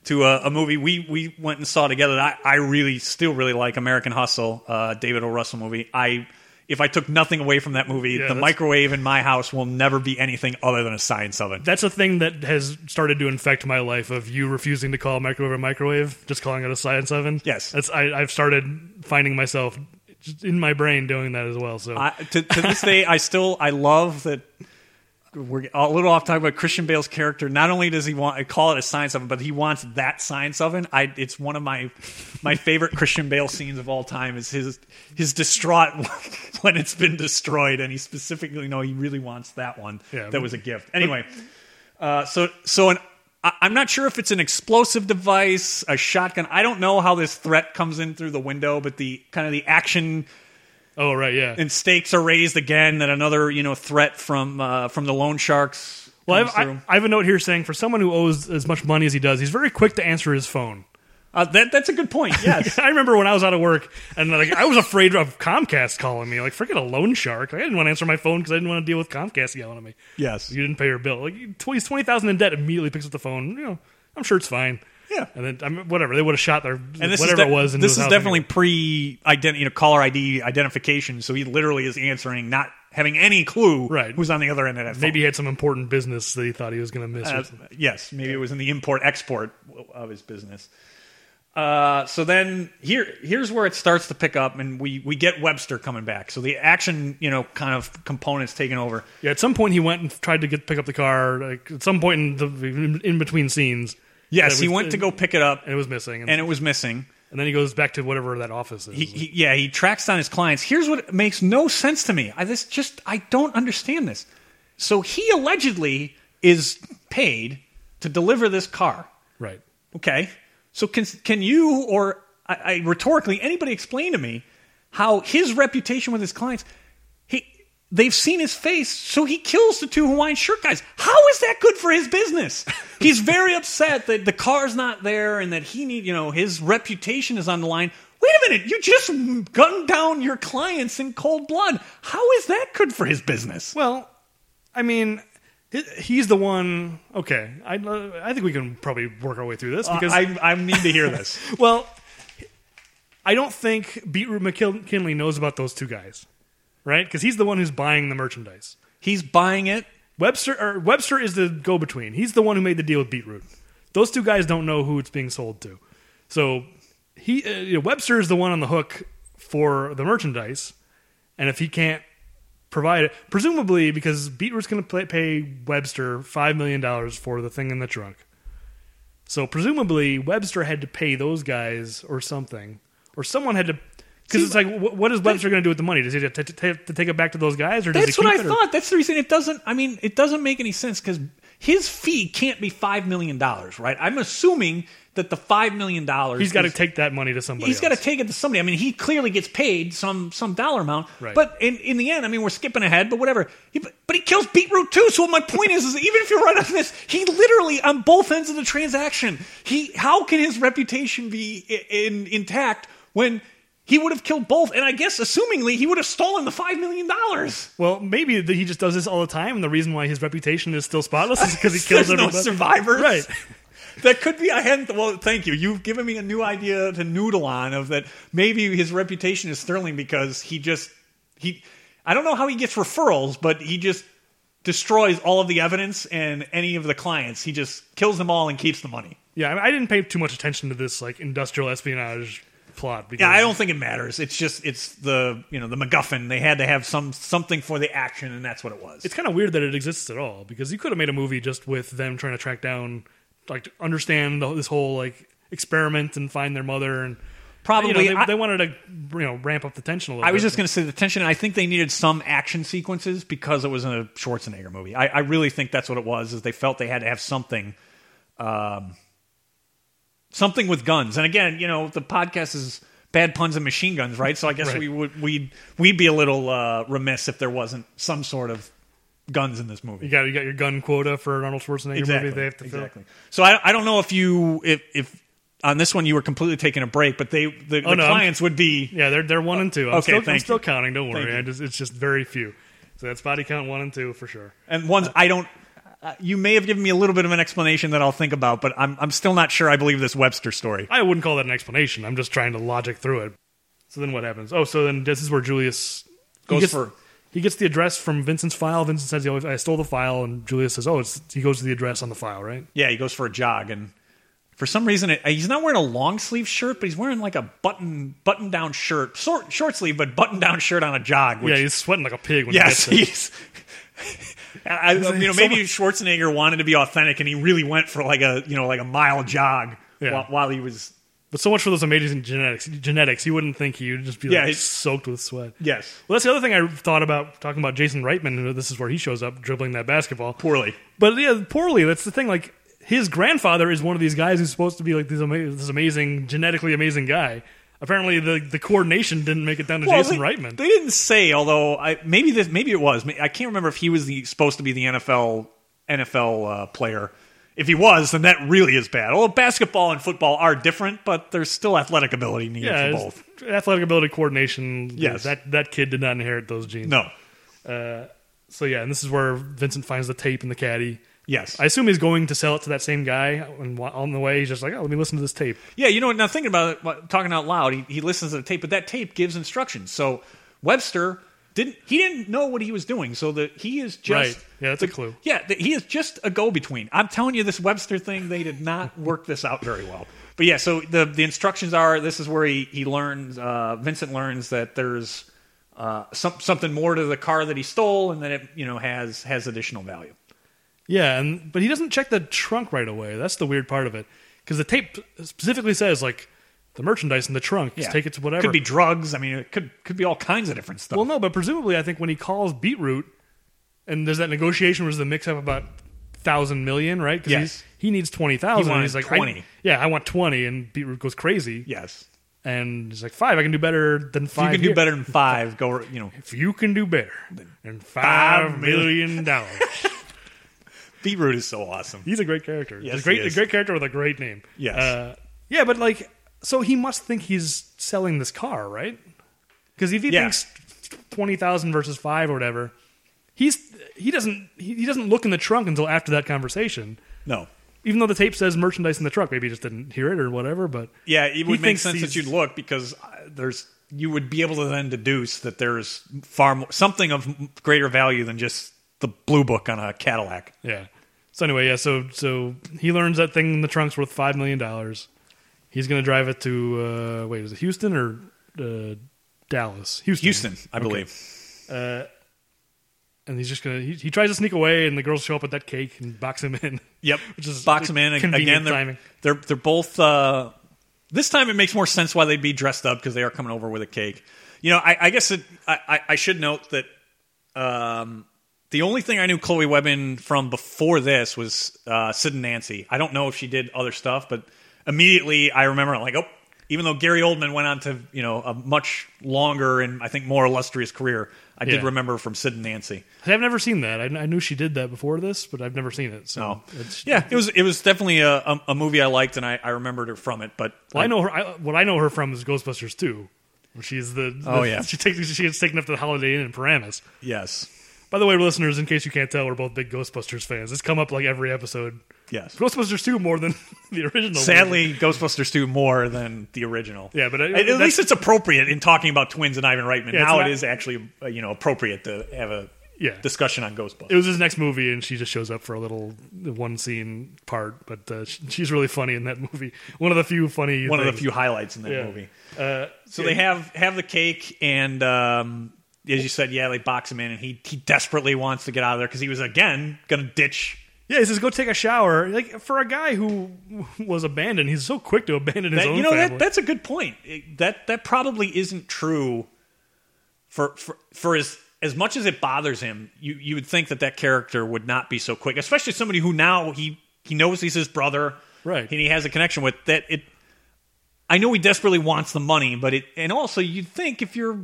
to a, a movie we we went and saw together. That I, I really still really like American Hustle, uh, David O. Russell movie. I if I took nothing away from that movie, Yeah, the microwave in my house will never be anything other than a science oven. That's a thing that has started to infect my life. Of you refusing to call a microwave a microwave, just calling it a science oven. Yes. that's I, I've started finding myself in my brain doing that as well. So I, to, to this day, I still I love that we're a little off topic about Christian Bale's character. Not only does he want I call it a science oven, but he wants that science oven. I it's one of my my favorite Christian Bale scenes of all time. Is his his distraught when it's been destroyed, and he specifically know he really wants that one. Yeah. that was a gift. Anyway, uh, so so an. I- I'm not sure if it's an explosive device, a shotgun. I don't know how this threat comes in through the window, but the kind of the action oh right, yeah. and stakes are raised again that another you know threat from uh, from the loan sharks Well, I've. I, I have a note here saying for someone who owes as much money as he does, he's very quick to answer his phone. uh, that that's a good point yes I remember when I was out of work and like I was afraid of Comcast calling me. Like, forget a loan shark. I didn't want to answer my phone because I didn't want to deal with Comcast yelling at me. yes You didn't pay your bill. Like he's twenty thousand in debt. Immediately picks up the phone. You know, I'm sure it's fine. Yeah. And then I mean, whatever they would have shot their and this whatever is de- it was. Into this is definitely anyway. pre ident- you know caller ID identification so he literally is answering not having any clue Right. who's on the other end of that phone. maybe he had some important business that he thought he was going to miss. Uh, yes, maybe it was in the import export of his business. Uh, so then here here's where it starts to pick up, and we we get Webster coming back. So the action you know kind of components taking over. Yeah, at some point he went and tried to get pick up the car. Like at some point in the in between scenes. Yes, that he was- went to go pick it up, and it was missing. And, and it was missing. and then he goes back to whatever that office is. He, he, yeah, he tracks down his clients. Here's what makes no sense to me. I this just I don't understand this. So he allegedly is paid to deliver this car. right. Okay, so can can you or I, I rhetorically anybody explain to me how his reputation with his clients? He they've seen his face, so he kills the two Hawaiian shirt guys. How is that good for his business? He's very upset that the car's not there and that he need you know his reputation is on the line. Wait a minute, you just gunned down your clients in cold blood. How is that good for his business? Well, I mean, he's the one. Okay, I I think we can probably work our way through this uh, because I, I need to hear this. well, I don't think Beetroot McKinley knows about those two guys, right? Because he's the one who's buying the merchandise. He's buying it. Webster or Webster is the go between. He's the one who made the deal with Beetroot. Those two guys don't know who it's being sold to. So he uh, you know, Webster is the one on the hook for the merchandise, and if he can't provide it, presumably because Beetroot's going to pay Webster five million dollars for the thing in the trunk. So presumably Webster had to pay those guys or something, or someone had to Because it's like, wh- what is Webster going to do with the money? Does he have to, to, to take it back to those guys, or does That's he what I or- thought. That's the reason it doesn't. I mean, it doesn't make any sense because his fee can't be five million dollars, right? I'm assuming that the five million dollars He's got to take that money to somebody. He's got to take it to somebody. I mean, he clearly gets paid some some dollar amount, Right. but in, in the end, I mean, we're skipping ahead, but whatever. He, but he kills Beetroot too. So my point is, is even if you're right on this, he literally on both ends of the transaction. He how can his reputation be i- in, intact when he would have killed both? And I guess, assumingly, he would have stolen the five million dollars. Well, maybe he just does this all the time, and the reason why his reputation is still spotless is because he kills There's no survivors. Right. That could be. I hadn't. Well, thank you. You've given me a new idea to noodle on of that. Maybe his reputation is sterling because he just he. I don't know how he gets referrals, but he just destroys all of the evidence and any of the clients. He just kills them all and keeps the money. Yeah, I, mean, I didn't pay too much attention to this like industrial espionage plot. Because Yeah, I don't think it matters. It's just it's the you know the MacGuffin. They had to have some something for the action, and that's what it was. It's kind of weird that it exists at all because you could have made a movie just with them trying to track down, like, to understand the, this whole like experiment and find their mother and Probably. You know, they, I- they wanted to you know ramp up the tension a little. I was bit. just going to say the tension. I think they needed some action sequences because it was in a Schwarzenegger movie. I, I really think that's what it was. Is they felt they had to have something, um, something with guns. And again, you know, the podcast is bad puns and machine guns, right? So I guess Right. we would we'd we'd be a little uh, remiss if there wasn't some sort of guns in this movie. You got you got your gun quota for Arnold Schwarzenegger Exactly. movie. They have to fill. exactly. So I, I don't know if you if if on this one you were completely taking a break, but they the, the Oh, no, I'm- clients would be Yeah, they're they're one and two. I'm Okay, still, I'm still counting. Don't worry. I just, it's just very few. So that's body count one and two for sure. and ones I don't. Uh, you may have given me a little bit of an explanation that I'll think about, but I'm I'm still not sure I believe this Webster story. I wouldn't call that an explanation. I'm just trying to logic through it. So then what happens? Oh, so then this is where Julius he Goes gets, for- he gets the address from Vincent's file. Vincent says, "Oh, I stole the file," and Julius says, "Oh, it's." He goes to the address on the file, right? Yeah, he goes for a jog, and for some reason it, he's not wearing a long sleeve shirt, but he's wearing like a button button down shirt, short short sleeve, but button down shirt on a jog. Which, yeah, he's sweating like a pig when yes, he gets it. he's. I, um, you know, maybe Schwarzenegger wanted to be authentic, and he really went for like a you know like a mile jog Yeah. while, while he was. But so much for those amazing genetics. Genetics, you wouldn't think he would just be Yeah, like soaked with sweat. Yes, Well, that's the other thing I thought about talking about Jason Reitman. This is where he shows up dribbling that basketball. poorly. But yeah, poorly. That's the thing. Like his grandfather is one of these guys who's supposed to be like this, ama- this amazing, genetically amazing guy. Apparently, the, the coordination didn't make it down to Well, Jason they, Reitman. They didn't say, although I, maybe this, maybe it was. I can't remember if he was the, supposed to be the NFL NFL uh, player. If he was, then that really is bad. Although basketball and football are different, but there's still athletic ability needed yeah, for both. athletic ability, coordination. Yes. that that kid did not inherit those genes. No. So yeah, and this is where Vincent finds the tape in the caddy. Yes. I assume he's going to sell it to that same guy, and on the way, he's just like, "Oh, let me listen to this tape." yeah, you know what? Now thinking about it, talking out loud, he, he listens to the tape, but that tape gives instructions. So Webster didn't he didn't know what he was doing. So that he is just Right. Yeah, that's a clue. Yeah, th- he is just a go between. I'm telling you, this Webster thing, they did not work this out very well. But yeah, so the the instructions are this is where he he learns. Uh, Vincent learns that there's uh, some, something more to the car that he stole, and that it you know has has additional value. Yeah, and but he doesn't check the trunk right away. That's the weird part of it because the tape specifically says like the merchandise in the trunk. Just take it to whatever. Could be drugs. I mean, it could could be all kinds of different stuff. well, no, but presumably, I think when he calls Beetroot, and there's that negotiation where there's the mix up about thousand million, right? 'Cause Yes. he's- he needs twenty thousand. He wanted He's like 20. I, yeah, I want twenty, and Beetroot goes crazy. yes, and he's like five. I can do better than if five. you can do here." better than five. Go you know. If you can do better than Five five million dollars. Beetroot is so awesome. He's a great character. Yes, a great, a great character with a great name. Yes. Uh, yeah, but like, so he must think he's selling this car, right? Because if he Yeah. thinks twenty thousand versus five or whatever, he's he doesn't he, he doesn't look in the trunk until after that conversation. No. Even though the tape says merchandise in the truck, maybe he just didn't hear it or whatever. But Yeah, it would make sense that you'd look because uh, there's you would be able to then deduce that there's far more something of greater value than just the blue book on a Cadillac. yeah. So anyway, yeah. So so he learns that thing in the trunk's worth five million dollars. He's going to drive it to uh, wait, is it Houston or uh, Dallas? Houston. Houston, I Okay. believe. and he's just gonna he, he tries to sneak away and the girls show up with that cake and box him in Yep, which is box them in again. They're, timing. they're they're both uh, This time it makes more sense why they'd be dressed up because they are coming over with a cake. You know, I, I guess it, I, I, I should note that um, the only thing I knew Chloe Webbin from before this was uh, Sid and Nancy. I don't know if she did other stuff, but immediately I remember like, oh, even though Gary Oldman went on to you know a much longer and I think more illustrious career, I did remember from Sid and Nancy. I've never seen that. I, I knew she did that before this, but I've never seen it. So No, it's, yeah, it was it was definitely a, a, a movie I liked and I, I remembered her from it. But Well, I know her. I, what I know her from is Ghostbusters 2. where She's the, the Oh, yeah. She takes she gets taken up to the Holiday Inn in Paramus. yes, By the way, listeners, in case you can't tell, we're both big Ghostbusters fans. It's come up like every episode. yes. Ghostbusters 2 more than the original. Sadly, Ghostbusters 2 more than the original. Yeah, but I- at, least it's appropriate in talking about twins and Ivan Reitman. Yeah, now not- it is actually uh, you know appropriate to have a Yeah. discussion on Ghostbusters. it was his next movie, and she just shows up for a little one scene part. But uh, she's really funny in that movie. One of the few funny. One of the few highlights in that Yeah. movie. Uh, So they have have the cake, and um, as you said, yeah, they box him in, and he he desperately wants to get out of there because he was again going to ditch. yeah, he says, "Go take a shower." Like for a guy who was abandoned, he's so quick to abandon his That, own you know family. that that's a good point. It- that that probably isn't true. For for for as as much as it bothers him, you you would think that that character would not be so quick, especially somebody who now he he knows he's his brother, Right. And he has a connection with that. It. I know he desperately wants the money, but it and also you'd think if you're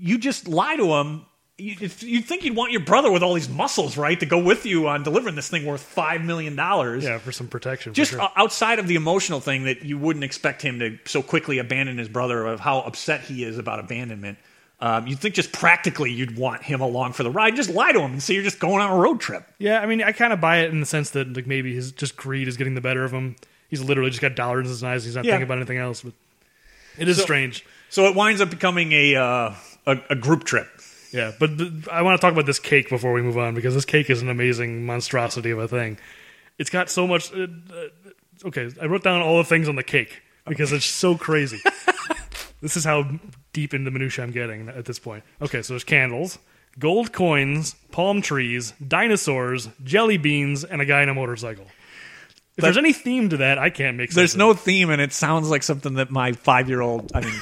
you just lie to him. You, you'd think you'd want your brother with all these muscles, right, to go with you on delivering this thing worth five million dollars yeah, for some protection. for just sure. outside of the emotional thing that you wouldn't expect him to so quickly abandon his brother of how upset he is about abandonment um, you'd think just practically you'd want him along for the ride just lie to him and say you're just going on a road trip Yeah, I mean, I kind of buy it in the sense that like maybe his just greed is getting the better of him. He's literally just got dollars in his eyes. He's not Yeah. thinking about anything else. But it is So- strange. so it winds up becoming a uh, a, a group trip Yeah, but th- I want to talk about this cake before we move on because this cake is an amazing monstrosity of a thing. It's got so much. Uh, uh, okay, I wrote down all the things on the cake because it's so crazy. this is how deep into minutia I'm getting at this point. Okay, so there's candles, gold coins, palm trees, dinosaurs, jelly beans, and a guy in a motorcycle. If there's any theme to that, I can't make sense. there's no it. theme and it sounds like something that my five year old i mean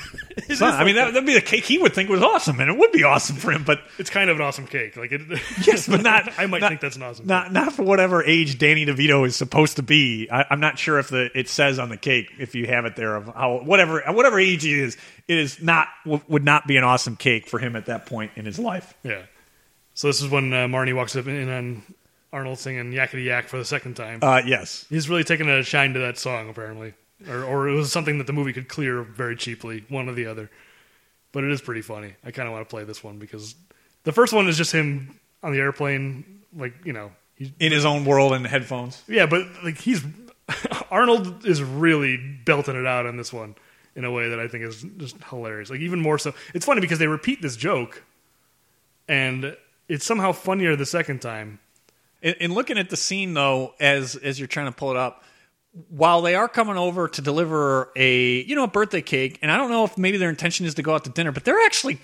son, i mean that, that'd be the cake he would think was awesome and it would be awesome for him but It's kind of an awesome cake. Like it. Yes, but not. I might not- think that's an awesome. Not not for whatever age Danny DeVito is supposed to be. I, I'm not sure if the it says on the cake if you have it there of how whatever whatever age he is, it is not would not be an awesome cake for him at that point in his life. Yeah. So this is when uh, Marnie walks up in on Arnold singing Yakety Yak for the second time. Uh, yes, He's really taken a shine to that song, apparently. Or, or it was something that the movie could clear very cheaply, one or the other. But it is pretty funny. I kind of want to play this one because the first one is just him on the airplane, like, you know. He's, in his own world and headphones. yeah, but like he's. Arnold is really belting it out on this one in a way that I think is just hilarious. Like, even more so. It's funny because they repeat this joke, and it's somehow funnier the second time. In, in looking at the scene though, as as you're trying to pull it up, while they are coming over to deliver a you know a birthday cake, and I don't know if maybe their intention is to go out to dinner, but they're actually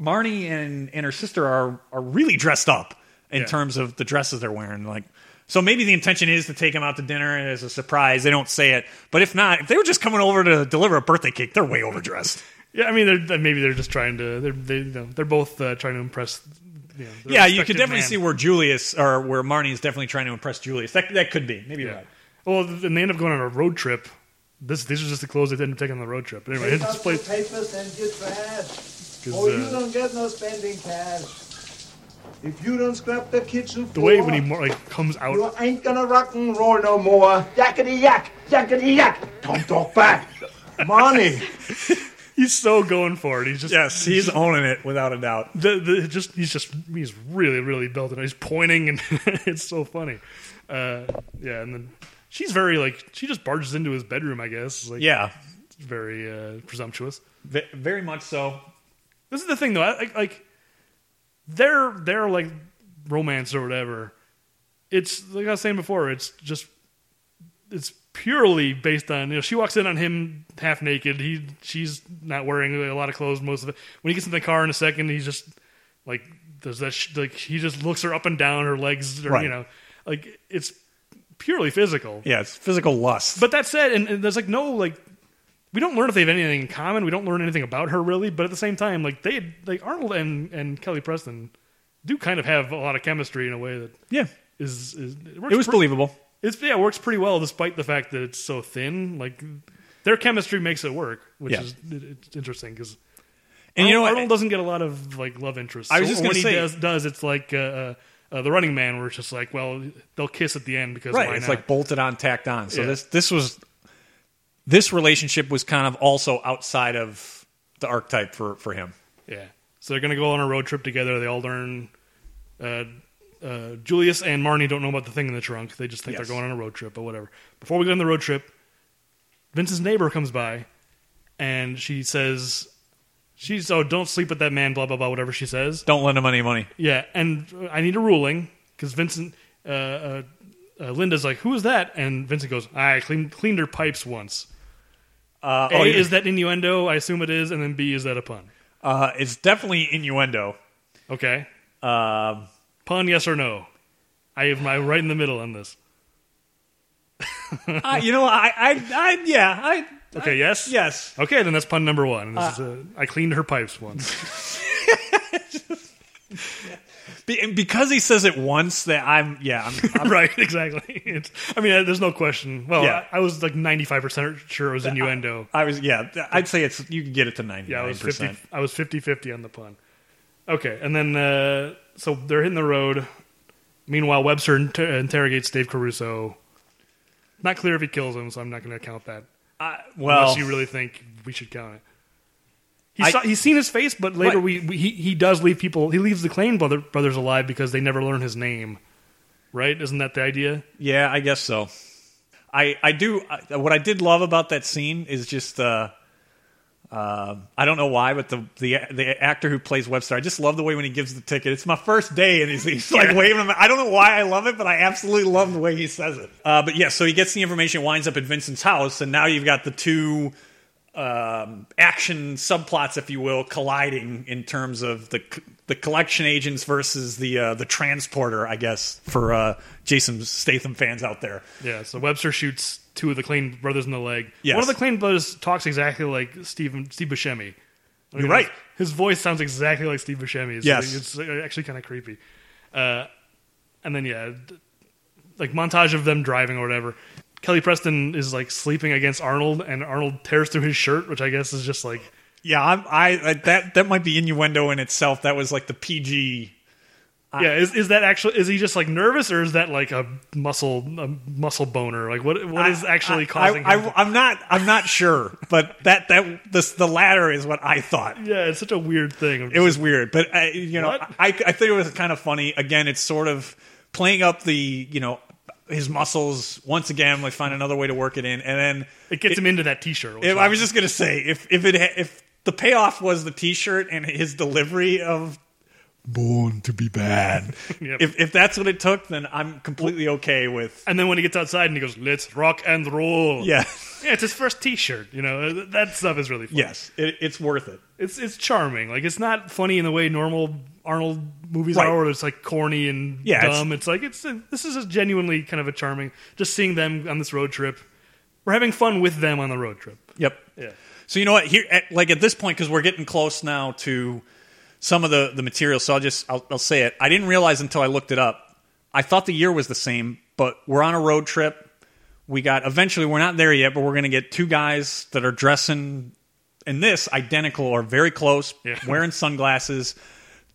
Marnie and and her sister are are really dressed up in Yeah. terms of the dresses they're wearing. Like, so maybe the intention is to take them out to dinner as a surprise. They don't say it, but if not, if they were just coming over to deliver a birthday cake, they're way overdressed. Yeah, I mean, they're, maybe they're just trying to. They're they, you know, they're both uh, trying to impress. You know, Yeah, you respective could definitely man. see where Julius or where Marnie is definitely trying to impress Julius. That that could be maybe Yeah. right. Well, and they end up going on a road trip. This these are just the clothes they end up taking on the road trip. But anyway, Take it just plays papers and get trash. 'cause, Or you uh, don't get no spending cash. If you don't scrap the kitchen the way when he more, like comes out. you ain't gonna rock and roll no more. Yakety yak, yakety yak. Don't talk back. Money. He's so going for it. He's just Yes, he's owning it without a doubt. the, the just he's just he's really really belting. it. He's pointing and it's so funny. Uh, yeah, and then she's very like she just barges into his bedroom. I guess like Yeah, very uh, presumptuous. ve- very much so. This is the thing though. I, like, like their their like romance or whatever. It's like I was saying before. It's just it's purely based on you know she walks in on him half naked. He she's not wearing a lot of clothes most of it. When he gets in the car in a second, he's just like does that sh- like he just looks her up and down her legs. Or, Right. You know, like it's purely physical. Yeah, it's physical lust. But that said, and, and there's like no like we don't learn if they have anything in common. We don't learn anything about her really, but at the same time, like they like Arnold and and Kelly Preston do kind of have a lot of chemistry in a way that Yeah, is is it, works it was believable. It's yeah, it works pretty well despite the fact that it's so thin. Like their chemistry makes it work, which Yeah. is it, it's interesting because And you know what? Arnold doesn't get a lot of like love interest. I was So just when gonna he say- does, does it's like uh, uh, uh, the Running Man, where it's just like, well, they'll kiss at the end because right why it's not? like bolted on tacked on so Yeah. this this was this relationship was kind of also outside of the archetype for for him Yeah. So they're going to go on a road trip together. They all learn. Uh, uh, Julius and Marnie don't know about the thing in the trunk. They just think Yes. they're going on a road trip, but whatever. Before we go on the road trip, Vince's neighbor comes by, and she says, "She's oh, don't sleep with that man." Blah blah blah. Whatever she says. don't lend him any money Yeah, and I need a ruling because Vincent, uh, uh, uh, Linda's like, "Who is that?" And Vincent goes, "I cleaned cleaned her pipes once." uh, A oh, yeah. is that innuendo? I assume it is, and then B is that a pun? uh, it's definitely innuendo Okay. um, Pun, yes or no? I am I right in the middle on this. I, you know I, I i yeah i Okay, yes? yes Okay, then that's pun number one. This is uh I cleaned her pipes once. Be, and because he says it once that i'm yeah i'm, I'm right, exactly. It's, I mean, uh, there's no question. Well, Yeah. I, I was like 95% sure it was innuendo. I was yeah. I'd say it's you can get it to ninety yeah, I nine was 50 percent. I was 50-50 on the pun. Okay, and then uh, so they're hitting the road. Meanwhile, Webster inter- interrogates Dave Caruso. Not clear if he kills him, so I'm not going to count that. Well, unless you really think we should count it. He's, I- saw, he's seen his face, but later we, we he, he does leave people. He leaves the Clane brother, brothers alive because they never learn his name. Right? Isn't that the idea? yeah, I guess so. I I do I, what I did love about that scene is just uh, uh, I don't know why, but the, the the actor who plays Webster, I just love the way when he gives the ticket. It's my first day, and he's, he's like waving him. I don't know why I love it, but I absolutely love the way he says it. Uh, but yeah, so he gets the information, winds up at Vincent's house, and now you've got the two um, action subplots, if you will, colliding in terms of the the collection agents versus the uh, the transporter. I guess for uh, Jason Statham fans out there. Yeah. So Webster shoots two of the Clane brothers in the leg. Yes. One of the Clane brothers talks exactly like Steve Steve Buscemi. I You're right. His, his voice sounds exactly like Steve Buscemi's. Yes. It's actually kind of creepy. Uh, and then yeah, like montage of them driving or whatever. Kelly Preston is like sleeping against Arnold, and Arnold tears through his shirt, which I guess is just like Yeah, I'm, I, I that that might be innuendo in itself. That was like the PG. Yeah. Is is that actually is he just like nervous or is that like a muscle a muscle boner? Like what what is actually I, causing? I, him to- I, am not. I'm not sure, but that that this the latter is what I thought. yeah, it's such a weird thing. It was weird, but I, you know, What? I I think it was kind of funny. Again, it's sort of playing up the you know his muscles once again. Like find another way to work it in, and then It gets him into that T-shirt. I was just gonna say if if it if the payoff was the T-shirt and his delivery of "Born to be bad," Yep. if if that's what it took, then I'm completely okay with. and then when he gets outside and he goes, "Let's rock and roll." Yeah. yeah, it's his first T-shirt. You know that stuff is really fun. Yes, it, it's worth it. it's it's charming. Like it's not funny in the way normal Arnold movies Right. are, where it's like corny and Yeah, it's- dumb. It's, like it's a, this is a genuinely kind of a charming. Just seeing them on this road trip, we're having fun with them on the road trip. Yep. Yeah. So you know what? Here, at, like at this point, because we're getting close now to some of the the material. So I'll just I'll, I'll say it. I didn't realize until I looked it up. I thought the year was the same, but we're on a road trip. We got eventually. We're not there yet, but we're going to get two guys that are dressing in this identical or very close, Yeah. wearing sunglasses.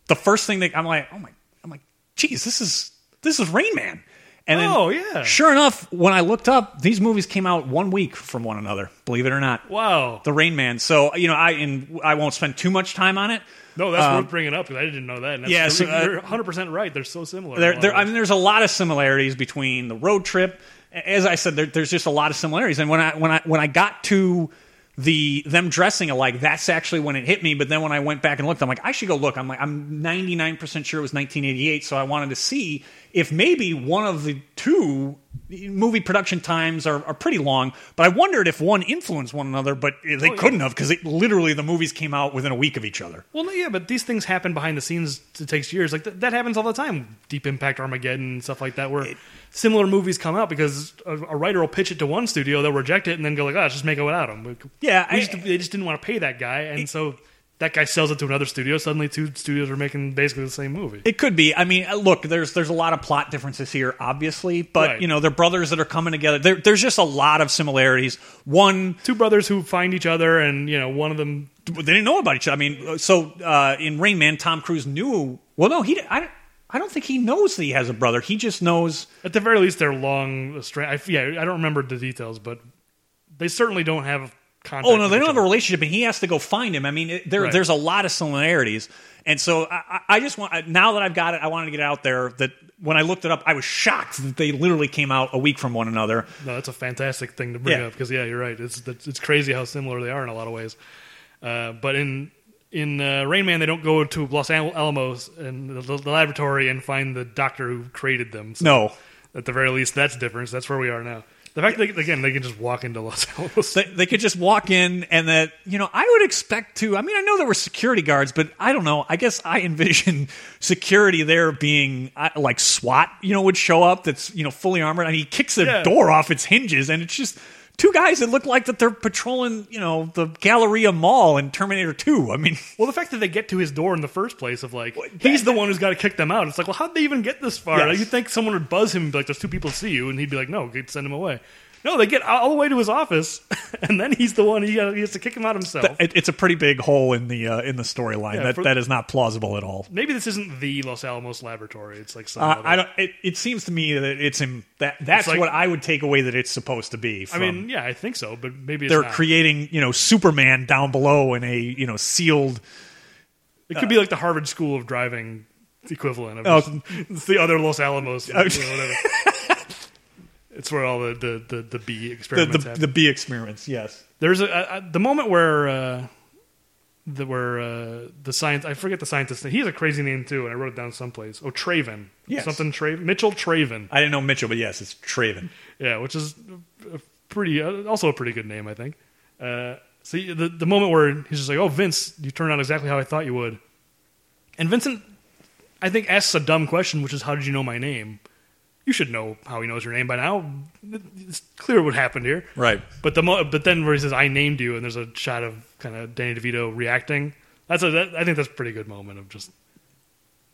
The first thing that I'm like, oh my, I'm like, geez, this is this is Rain Man. And then, Oh, yeah. Sure enough, when I looked up, these movies came out one week from one another. Believe it or not Wow. the Rain Man. So you know, I and I won't spend too much time on it. No, that's worth bringing up because I didn't know that. And that's, Um, yeah, so, uh, you're 100 percent right. They're so similar. in a There, lot there, of I mean, there's a lot of similarities between the road trip. As I said, there, there's just a lot of similarities. And when I when I when I got to the them dressing alike, that's actually when it hit me. But then when I went back and looked, I'm like, I should go look. I'm like, I'm 99 percent sure it was 1988. So I wanted to see if maybe one of the two movie production times are, are pretty long. But I wondered if one influenced one another, but they oh, yeah. couldn't have because literally the movies came out within a week of each other. Well, yeah, but these things happen behind the scenes. It takes years. Like th- that happens all the time. Deep Impact, Armageddon, stuff like that. Where similar movies come out because a, a writer will pitch it to one studio, they'll reject it, and then go like, "Oh, let's just make it without him." We- Yeah, we I- just, they just didn't want to pay that guy, and so that guy sells it to another studio. Suddenly, two studios are making basically the same movie. It could be. I mean, uh, look, there's there's a lot of plot differences here, obviously, but Right. you know, they're brothers that are coming together. There, there's just a lot of similarities. One, two brothers who find each other, and you know, one of them. they didn't know about each other. I mean, uh, so uh, in Rain Man, Tom Cruise knew. Well, no, he. I, I don't think he knows that he has a brother. He just knows. At the very least, they're long. Stra- I, yeah, I don't remember the details, but they certainly don't have contact. Oh no, they don't have a relationship, and he has to go find him. I mean, it, there, Right. there's a lot of similarities, and so I, I just want now that I've got it, I wanted to get it out there that when I looked it up, I was shocked that they literally came out a week from one another. No, that's a fantastic thing to bring Yeah. up because yeah, you're right. It's it's it's crazy how similar they are in a lot of ways. Uh, but in in uh, Rain Man, they don't go to Los Alamos and the, the laboratory and find the doctor who created them. So No, at the very least, that's different. That's where we are now. The fact that again they can just walk into Los Alamos. they, they could just walk in and that you know i would expect to i mean i know there were security guards but i don't know i guess i envision security there being uh, like swat you know would show up that's you know fully armored and he kicks the Yeah. door off its hinges and it's just two guys that look like that they're patrolling you know the galleria mall in terminator 2 i mean well, the fact that they get to his door in the first place of like he's the one who's got to kick them out. It's like, well, how'd they even get this far? Yes. Like, you'd think someone would buzz him and be like, "There's two people to see you," and he'd be like, "No, send him away." No, they get all the way to his office, and then he's the one he, got, he has to kick him out himself. it, it's a pretty big hole in the uh, in the storyline Yeah, that for- that is not plausible at all Maybe this isn't the Los Alamos laboratory. It's like some. uh, other- I don't. It, it seems to me that it's in that. That's like- what I would take away that it's supposed to be. I mean, yeah, I think so, but maybe it's they're not. creating you know Superman down below in a you know sealed. It could be like the Harvard School of Driving equivalent of Oh. it's the other Los Alamos. you know, whatever. it's where all the the the, the bee experiments the, happen. the B experiments, yes. There's a, a, a the moment where uh, the where uh, the science I forget the scientist name. He has a crazy name too, and I wrote it down someplace. Oh, Traven. Yes. something Traven. Mitchell Traven. I didn't know Mitchell, but yes, it's Traven. Yeah, which is a pretty, uh, also a pretty good name, I think. Uh, see, the the moment where he's just like, "Oh, Vince, you turned out exactly how I thought you would," and Vincent, I think, asks a dumb question, which is, "How did you know my name?" You should know how he knows your name by now. It's clear what happened here, Right. But the mo- but then where he says, "I named you," and there's a shot of kind of Danny DeVito reacting. That's a that, I think that's a pretty good moment of just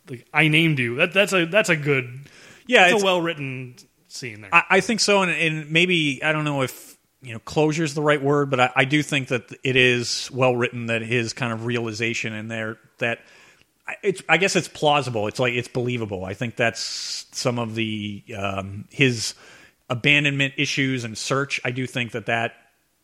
like I named you. That that's a that's a good Yeah, it's- a well written scene there. I, I think so, and, and maybe I don't know if you know closure is the right word, but I, I do think that it is well written. That his kind of realization in there that it's I guess it's plausible. It's like it's believable. I think that's some of the um, his abandonment issues and search. I do think that that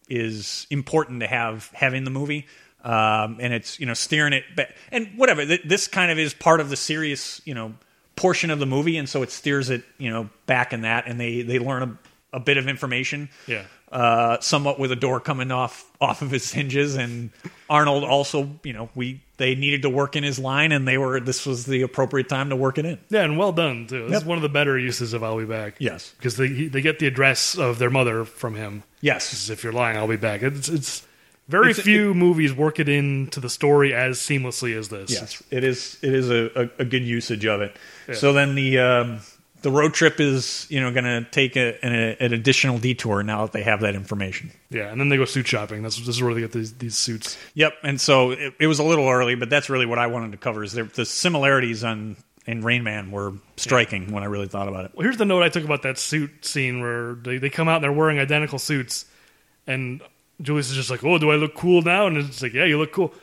is important to have having the movie. Um, and it's you know steering it back and whatever th- this kind of is part of the serious you know portion of the movie and so it steers it you know back in that and they they learn a, a bit of information Yeah. Uh, somewhat with a door coming off off of his hinges and Arnold also you know we they needed to work in his line and they were this was the appropriate time to work it in Yeah, and well done too. This Yep. is one of the better uses of "I'll be back." Yes. because they they get the address of their mother from him. yes If you're lying, I'll be back. It's it's very It's- few movies work it into the story as seamlessly as this. Yes, it is. It is a, a, a good usage of it. So then the um, the road trip is you know going to take a, an, an additional detour now that they have that information. yeah, and then they go suit shopping. That's this is where they get these these suits. Yep. And so it, it was a little early, but that's really what I wanted to cover. Is there, the similarities on in Rain Man were striking when I really thought about it. Well, here's the note I took about that suit scene where they, they come out and they're wearing identical suits, and Julius is just like, "Oh, do I look cool now?" And it's like, "Yeah, you look cool."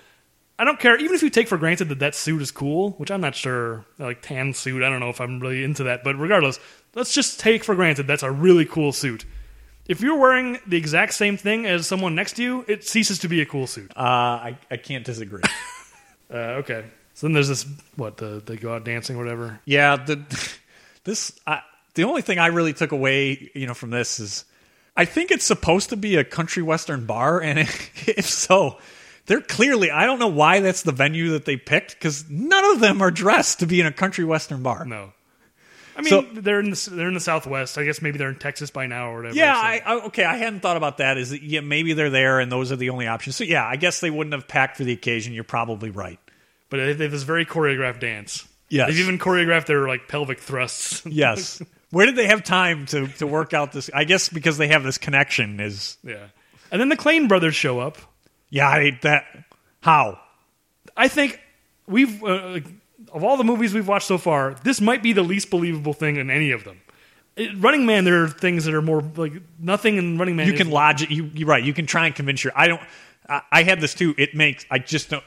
I don't care, even if you take for granted that that suit is cool, which I'm not sure, like tan suit. I don't know if I'm really into that, but regardless, let's just take for granted that's a really cool suit. If you're wearing the exact same thing as someone next to you, it ceases to be a cool suit. Uh, I, I can't disagree. Uh, okay, so then there's this what the, they go out dancing or whatever. Yeah, the this I, the only thing I really took away, you know, from this is I think it's supposed to be a country western bar, and if so, they're clearly I don't know why that's the venue that they picked because none of them are dressed to be in a country western bar. No. I mean, So- they're in the they're in the Southwest. I guess maybe they're in Texas by now or whatever. Yeah, so- I, I okay. I hadn't thought about that. Is that, yeah, maybe they're there, and those are the only options. So yeah, I guess they wouldn't have packed for the occasion. You're probably right. but they have this very choreographed dance. Yes. they've even choreographed their like pelvic thrusts. Yes, Where did they have time to to work out this? I guess because they have this connection. Is Yeah. And then the Klain brothers show up. Yeah, I, hate that how I think we've uh, of all the movies we've watched so far, this might be the least believable thing in any of them. It, Running Man, there are things that are more like nothing in Running Man. you can logic. You you're right. You can try and convince your. I don't. I, I had this too. It makes. I just don't.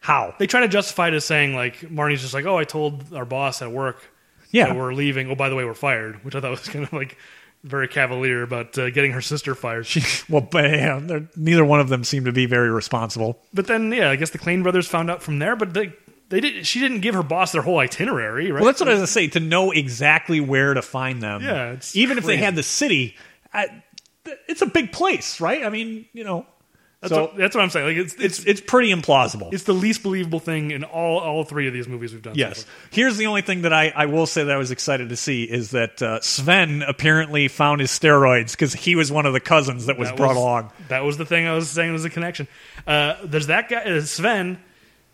How? They try to justify it as saying like Marnie's just like, oh, I told our boss at work Yeah. that we're leaving. Oh, by the way, we're fired, which I thought was kind of like very cavalier about uh, getting her sister fired. She, well, yeah, neither one of them seemed to be very responsible. but then, yeah, I guess the Klain brothers found out from there. But they they did. She didn't give her boss their whole itinerary, right? Well, that's what I was gonna say. To know exactly where to find them. Yeah, even if they had the city, I, it's a big place, right? I mean, you know. That's, so what, that's what I'm saying. Like it's it's it's it's pretty implausible. it's the least believable thing in all all three of these movies we've done. so Yes. far. Here's the only thing that I, I will say that I was excited to see is that uh, Sven apparently found his steroids because he was one of the cousins that was That brought was- along. That was the thing I was saying was a connection. Uh, there's that guy, uh, Sven.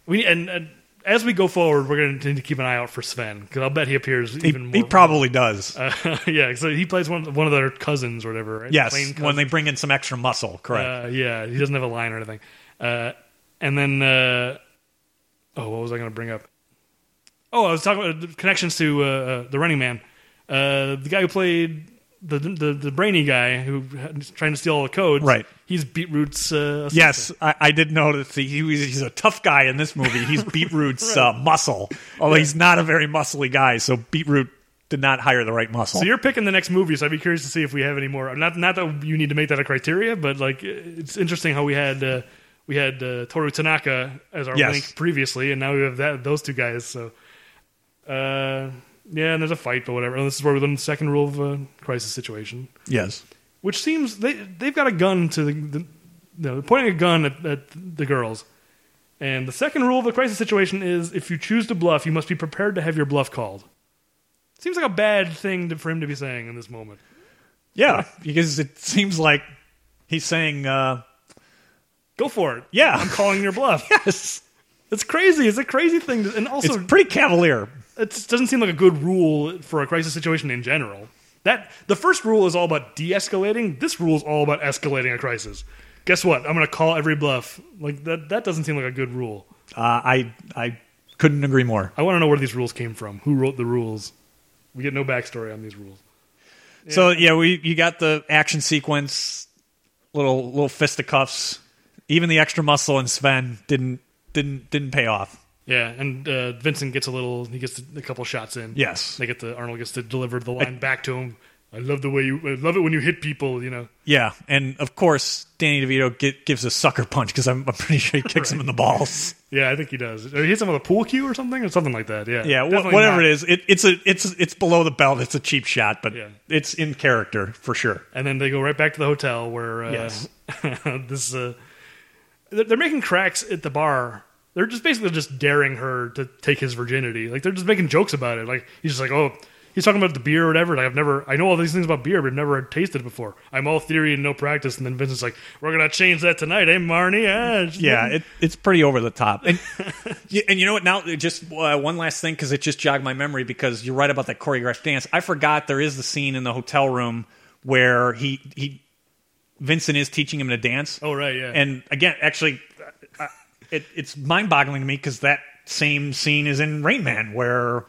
We and, and as we go forward, we're going to need to keep an eye out for Sven because I'll bet he appears He, even more. he probably does. Uh, yeah, so he plays one one of their cousins or whatever. Right? yes, when they bring in some extra muscle, correct. Uh, yeah, he doesn't have a line or anything. Uh, and then, uh, oh, what was I going to bring up? Oh, I was talking about connections to uh, uh, the Running Man. Uh, the guy who played the the, the brainy guy who was trying to steal all the codes. Right. He's Beetroot's. Uh, yes, I, I did notice he, he was, he's a tough guy in this movie. He's Beetroot's uh, muscle, although he's not a very muscly guy. So Beetroot did not hire the right muscle. So you're picking the next movie, so I'd be curious to see if we have any more. Not not that you need to make that a criteria, but like it's interesting how we had uh, we had uh, Toru Tanaka as our Yes. link previously, and now we have that those two guys. So, uh, yeah, and there's a fight, but whatever. And this is where we learn the second rule of a crisis situation, yes. which seems they they've got a gun to the, the no, they're pointing a gun at, at the girls. And the second rule of a crisis situation is if you choose to bluff, you must be prepared to have your bluff called. Seems like a bad thing to, for him to be saying in this moment. Yeah, because it seems like he's saying, uh, Go for it. Yeah. I'm calling your bluff. yes, It's crazy. It's a crazy thing. To, and also, it's pretty cavalier. It doesn't seem like a good rule for a crisis situation in general. That the first rule is all about de-escalating. This rule is all about escalating a crisis. Guess what? I'm going to call every bluff. Like that. That doesn't seem like a good rule. Uh, I I couldn't agree more. I want to know where these rules came from. Who wrote the rules? We get no backstory on these rules. So yeah, we you got the action sequence, little little fisticuffs. Even the extra muscle in Sven didn't didn't didn't pay off. Yeah, and uh, Vincent gets a little. He gets a couple shots in. Yes. they get the Arnold gets to deliver the line back to him. I love the way you. I love it when you hit people. You know. Yeah, and of course Danny DeVito get, gives a sucker punch because I'm, I'm pretty sure he kicks him in the balls. Yeah, I think he does. Or he hits him with a pool cue or something, or something like that. Yeah, Yeah, wh- whatever not- it is, it, it's a it's it's below the belt. It's a cheap shot, but Yeah. it's in character for sure. And then they go right back to the hotel where uh, Yes. this uh, they're making cracks at the bar. They're just basically just daring her to take his virginity. Like they're just making jokes about it. Like he's just like, oh, he's talking about the beer or whatever. Like I've never, I know all these things about beer, but I've never tasted it before. I'm all theory and no practice. And then Vincent's like, we're gonna change that tonight, eh, Marnie? Yeah, Yeah, it, it's pretty over the top. And and you know what? Now, just uh, one last thing because it just jogged my memory. Because you're right about that choreographed dance. I forgot there is the scene in the hotel room where he he Vincent is teaching him to dance. Oh right, yeah. And again, actually, it, it's mind boggling to me because that same scene is in Rain Man where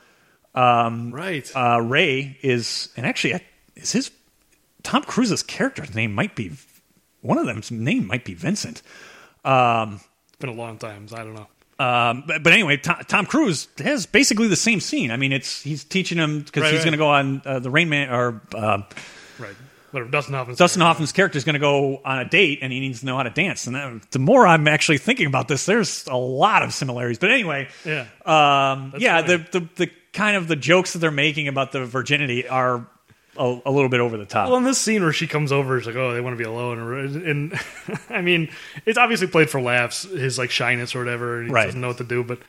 right. uh, Ray is, and actually, is his Tom Cruise's character's name might be one of them's name might be Vincent. it's been a long time, so I don't know. Um, but, but anyway, Tom, Tom Cruise has basically the same scene. I mean, it's he's teaching him because Right, he's right. going to go on uh, the Rain Man or uh, Right. Whatever. Dustin Hoffman's Dustin Hoffman's character is going to go on a date and he needs to know how to dance. And then, the more I'm actually thinking about this, there's a lot of similarities. But anyway, Yeah. um, yeah, funny. the, the the kind of the jokes that they're making about the virginity are a, a little bit over the top. Well, in this scene where she comes over, it's like, oh, they want to be alone, and, and I mean, it's obviously played for laughs, his like shyness or whatever, and he Right. doesn't know what to do. But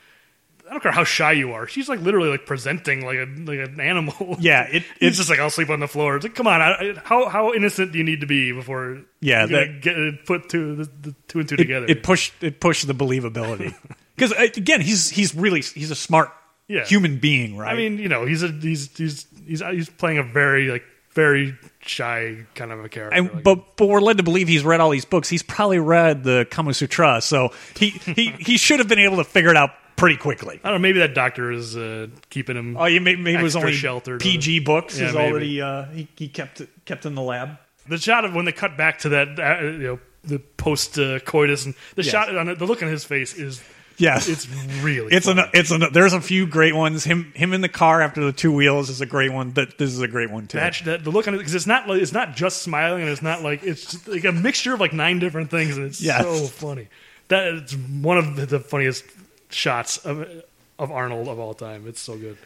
I don't care how shy you are; she's like literally like presenting like a like an animal. Yeah, it- it's just like I'll sleep on the floor. It's like, come on, I, how how innocent do you need to be before Yeah, that- get it put two the, the two and two it, together? it pushed it pushed the believability because uh, again, he's he's really he's a smart Yeah. human being, right? I mean, you know, he's a he's he's he's uh, he's playing a very like very shy kind of a character. and, like- but but we're led to believe he's read all these books. He's probably read the Kama Sutra, so he he he should have been able to figure it out pretty quickly. I don't know. Maybe that doctor is uh, keeping him. Oh, you maybe, maybe it was only sheltered. PG books Yeah, is all that he, uh, he he kept kept in the lab. the shot of when they cut back to that, uh, you know, the post uh, coitus and the Yes. shot on it, the look on his face is Yes, it's really It's funny. an it's an there's a few great ones. Him him in the car after the two wheels is a great one. That this is a great one too. that, that the look on it because it's not like it's not just smiling and it's not like it's like a mixture of like nine different things and it's Yes. so funny. That it's one of the funniest shots of of Arnold of all time. It's so good.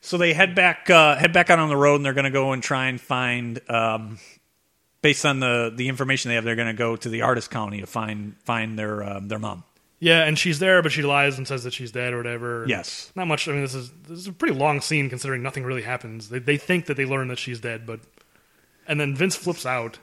So they head back uh, head back out on the road, and they're going to go and try and find, um, based on the the information they have, they're going to go to the artist colony to find find their um, their mom. Yeah, and she's there, but she lies and says that she's dead or whatever. Yes. not much. I mean, this is this is a pretty long scene considering nothing really happens. They they think that they learn that she's dead, but and then Vince flips out.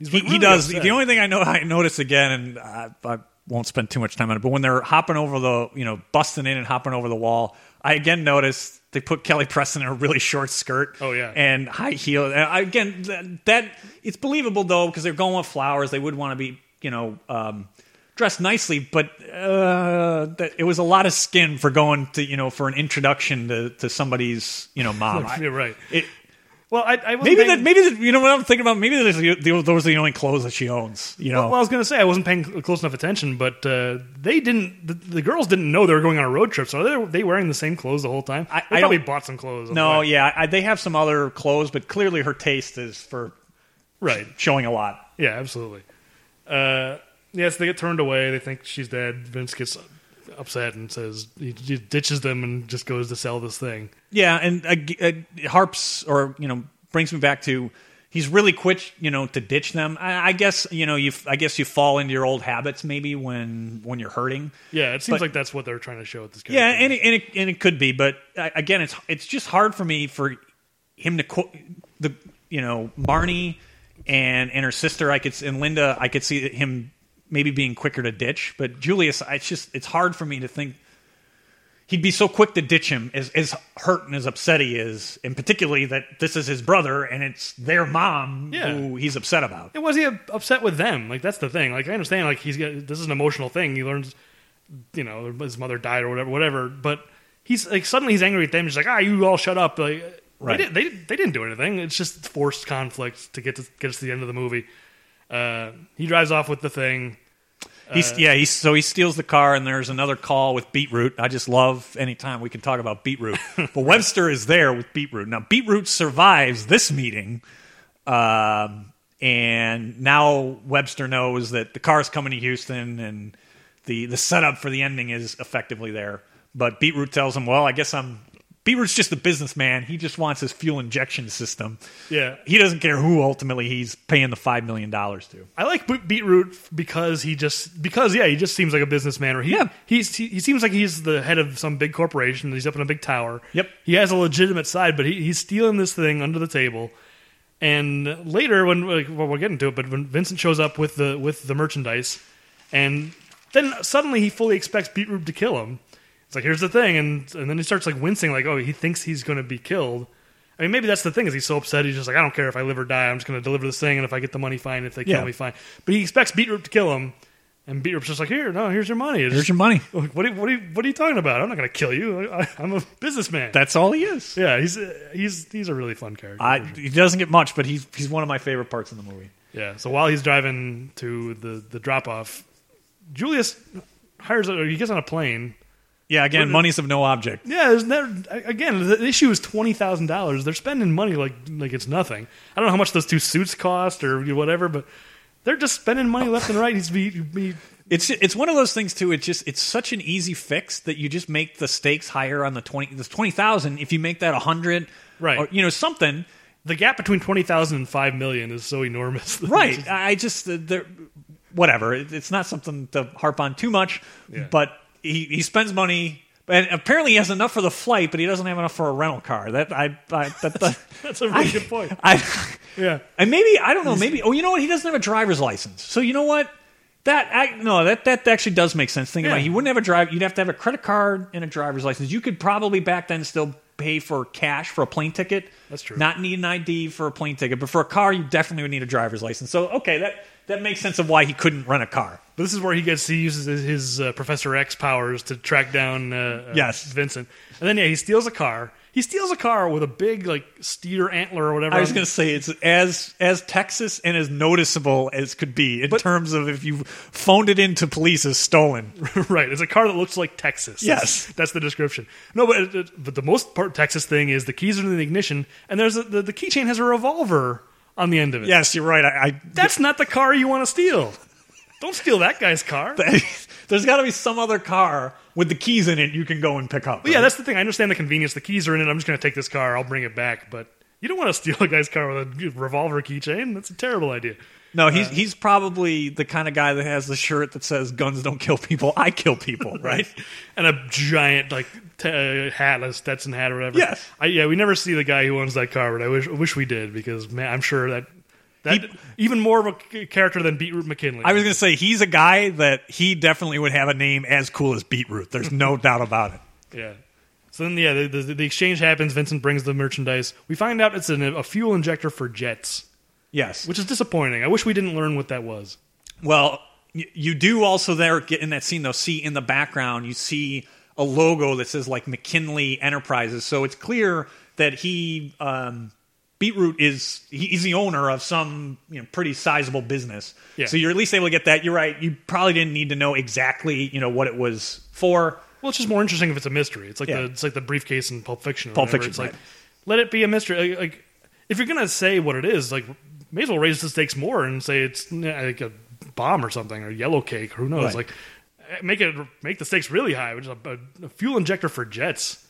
He, really he does. upset. The only thing I know I noticed again, and I, I won't spend too much time on it, but when they're hopping over the you know busting in and hopping over the wall, I again noticed they put Kelly Preston in a really short skirt. Oh, yeah. and high heel. And Again, that, that it's believable though because they're going with flowers. They would want to be you know. Um, Dressed nicely, but uh, that, it was a lot of skin for going to you know for an introduction to, to somebody's you know mom. You're right. it, Well, I, I maybe paying- that maybe that, you know what I'm thinking about. Maybe those are the, those are the only clothes that she owns. You know, Well, I was going to say I wasn't paying close enough attention, but uh, they didn't. The, the girls didn't know they were going on a road trip, so are they, they wearing the same clothes the whole time? I- they I probably bought some clothes. No, the yeah, I, they have some other clothes, but clearly her taste is for right. showing a lot. Yeah, absolutely. Uh, yes, they get turned away. They think she's dead. Vince gets upset and says he, he ditches them and just goes to sell this thing. Yeah, and uh, uh, harps or you know brings me back to he's really quick, you know, to ditch them. I, I guess you know you I guess you fall into your old habits maybe when when you're hurting. Yeah, it seems But- like that's what they're trying to show with this Yeah, and it, and it, and it could be, but uh, again, it's it's just hard for me for him to quote the you know Marnie and and her sister. I could and Linda. I could see him maybe being quicker to ditch, but Julius, it's just it's hard for me to think he'd be so quick to ditch him as as hurt and as upset he is, and particularly that this is his brother and it's their mom Yeah. who he's upset about. And was he upset with them? Like that's the thing. Like I understand, like he's got this is an emotional thing. He learns, you know, his mother died or whatever, whatever. But he's like suddenly he's angry at them. He's like, ah, you all shut up. Like Right. they, did, they they didn't do anything. It's just forced conflict to get to get us to the end of the movie. Uh, he drives off with the thing. He's, yeah, he's so he steals the car, and there's another call with Beetroot. I just love anytime we can talk about Beetroot. but Webster is there with Beetroot. Now Beetroot survives this meeting, um, and now Webster knows that the car's coming to Houston, and the the setup for the ending is effectively there. But Beetroot tells him, "Well, I guess I'm." Beetroot's just a businessman. He just wants his fuel injection system. Yeah. He doesn't care who ultimately he's paying the five million dollars to. I like Be- Beetroot because he just because yeah he just seems like a businessman or he Yeah. he's he, he seems like he's the head of some big corporation he's up in a big tower Yep. he has a legitimate side but he, he's stealing this thing under the table and later when like, well we'll get into it but when Vincent shows up with the with the merchandise and then suddenly he fully expects Beetroot to kill him like here's the thing and and then he starts like wincing like oh he thinks he's going to be killed I mean, maybe that's the thing is he's so upset. He's just like, I don't care if I live or die. I'm just going to deliver this thing, and if I get the money, fine. If they kill Yeah. me, fine. But he expects Beetroot to kill him, and Beetroot's just like, here, no, here's your money. It's Here's your money. What are, what, are you, what are you talking about? I'm not going to kill you. I, I'm a businessman. That's all he is. yeah, he's he's he's a really fun character. I, he doesn't get much, but he's he's one of my favorite parts in the movie. yeah. So while he's driving to the the drop off, Julius hires a, he gets on a plane. Yeah, again, money's of no object. Yeah, there's never, again, the issue is twenty thousand dollars. They're spending money like like it's nothing. I don't know how much those two suits cost or whatever, but they're just spending money left and right. He's be, be It's it's one of those things too. It's just it's such an easy fix that you just make the stakes higher on the twenty the twenty thousand. If you make that a hundred, Right. Or you know something, the gap between twenty thousand and five million is so enormous. right? I just there, whatever. It's not something to harp on too much, Yeah. but he he spends money. And apparently he has enough for the flight, but he doesn't have enough for a rental car. That I, I that, that That's a really good point. I, Yeah. And maybe I don't know. Maybe oh, you know what? He doesn't have a driver's license. So you know what? That I no, that that actually does make sense. Think about Yeah. it. You wouldn't have a drive. You'd have to have a credit card and a driver's license. You could probably back then still pay for cash for a plane ticket. That's true. Not need an ID for a plane ticket, but for a car, you definitely would need a driver's license. So okay, that that makes sense of why he couldn't rent a car. But this is where he gets he uses his, his uh, Professor X powers to track down uh, uh, Yes. Vincent, and then yeah, he steals a car. He steals a car with a big like steer antler or whatever. I was going to say it's as as Texas and as noticeable as could be in But- terms of if you phoned it into police as stolen. right. It's a car that looks like Texas. Yes. that's the description. No, but but the most part Texas thing is the keys are in the ignition, and there's a, the the keychain has a revolver on the end of it. yes, you're right. I, I that's not the car you want to steal. Don't steal that guy's car. there's got to be some other car with the keys in it you can go and pick up. But yeah, right? that's the thing. I understand the convenience. The keys are in it. I'm just going to take this car. I'll bring it back. But you don't want to steal a guy's car with a revolver keychain. That's a terrible idea. no. He's he's probably the kind of guy that has the shirt that says "Guns don't kill people, I kill people." Right? And a giant like t- uh, hat, a Stetson hat or whatever. Yes. I, yeah. We never see the guy who owns that car, but I wish I wish we did because man, I'm sure that that He- even more of a character than Beetroot McKinley. I was going to say he's a guy that he definitely would have a name as cool as Beetroot. There's no doubt about it. Yeah. So then, yeah, the, the, the exchange happens. Vincent brings the merchandise. We find out it's an, a fuel injector for jets, Yes. which is disappointing. I wish we didn't learn what that was. Well, y- you do also there get in that scene though. See in the background, you see a logo that says like McKinley Enterprises. So it's clear that he um, Beetroot is he's the owner of some you know pretty sizable business. Yeah. So you're at least able to get that. You're right. You probably didn't need to know exactly you know what it was for. Well, it's just more interesting if it's a mystery. It's like Yeah. the it's like the briefcase in Pulp Fiction. Pulp whatever. Fiction, It's like let it be a mystery. Like, if you're gonna say what it is, like may as well raise the stakes more and say it's yeah, like a bomb or something or yellow cake. Or Who knows? Right. Like eh, make it make the stakes really high, which is a, a fuel injector for jets.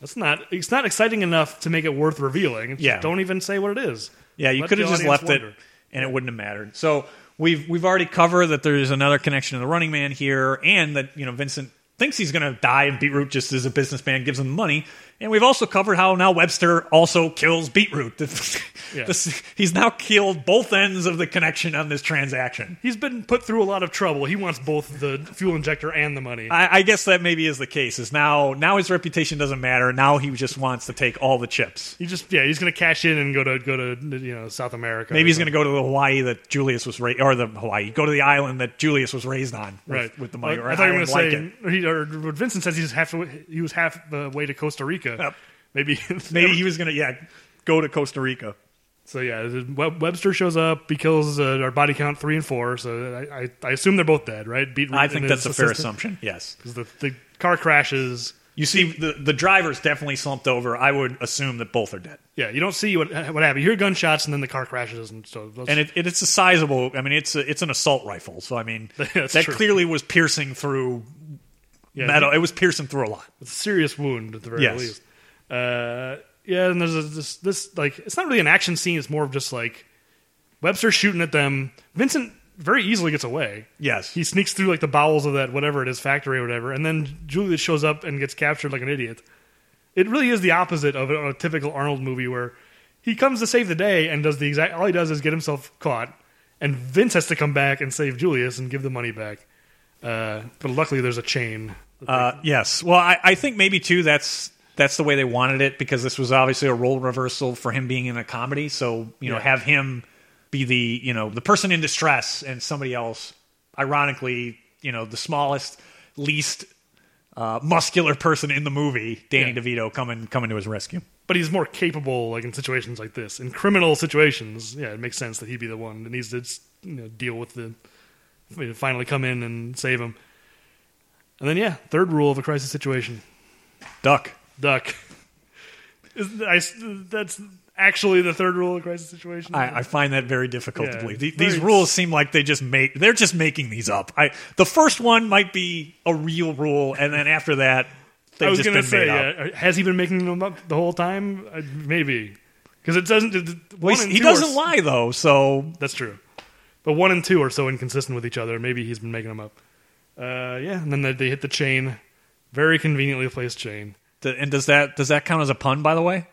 That's not it's not exciting enough to make it worth revealing. It's Yeah. don't even say what it is. Yeah, you could have just left it, wonder. and it wouldn't have mattered. So we've we've already covered that there's another connection to the Running Man here, and that you know Vincent thinks he's going to die, and Beetroot just as a businessman gives him money. And we've also covered how now Webster also kills Beetroot. Yeah. This- he's now killed both ends of the connection on this transaction. He's been put through a lot of trouble. He wants both the fuel injector and the money. I, I guess that maybe is the case. Is now now his reputation doesn't matter. Now he just wants to take all the chips. He just yeah, he's gonna cash in and go to go to you know South America. Maybe he's going to go to the Hawaii that Julius was raised, or the Hawaii, go to the island that Julius was raised on, with, right with the money. Or I thought you were going to say, he, or Vincent says he's half he was half the way to Costa Rica. Yep. Maybe Maybe he was going to, yeah, go to Costa Rica. So yeah, Webster shows up. He kills uh, our body count three and four. So I, I, I assume they're both dead, right? Beat I think that's a fair assumption. Yes. Because the, the car crashes. You see, the the driver's definitely slumped over. I would assume that both are dead. Yeah, you don't see what what happened. You hear gunshots and then the car crashes, and so those- And it, it, it's a sizable. I mean, it's a, it's an assault rifle. So I mean, that true. clearly was piercing through yeah, metal. It was piercing through a lot. It's a serious wound at the very Yes. least. Uh, yeah, and there's a, this this like it's not really an action scene. It's more of just like Webster shooting at them. Vincent very easily gets away. Yes. He sneaks through like the bowels of that whatever it is factory or whatever, and then Julius shows up and gets captured like an idiot. It really is the opposite of a, a typical Arnold movie where he comes to save the day and does the exact all he does is get himself caught, and Vince has to come back and save Julius and give the money back. Uh, but luckily, there's a chain. Uh, yes. Well, I, I think maybe too. That's that's the way they wanted it because this was obviously a role reversal for him being in a comedy. So you know, Yeah. have him be the you know the person in distress and somebody else, ironically, you know, the smallest, least uh, muscular person in the movie, Danny Yeah. DeVito, coming coming to his rescue. but he's more capable like in situations like this in criminal situations yeah it makes sense that he'd be the one that needs to you know, deal with the you know, finally come in and save him and then yeah third rule of a crisis situation Duck. Duck I, that's actually the third rule of crisis situation I, I find that very difficult to believe. The- These rules seem like they just make they're just making these up. I the first one might be a real rule, and then after that, they've I was just gonna been say made up. yeah, has he been making them up the whole time Uh, maybe because it doesn't Well, one he's- and he doesn't s- lie though, so That's true. But one and two are so inconsistent with each other. Maybe he's been making them up. Uh, yeah, and then they, they hit the chain. Very conveniently placed chain. And does that does that count as a pun? By the way,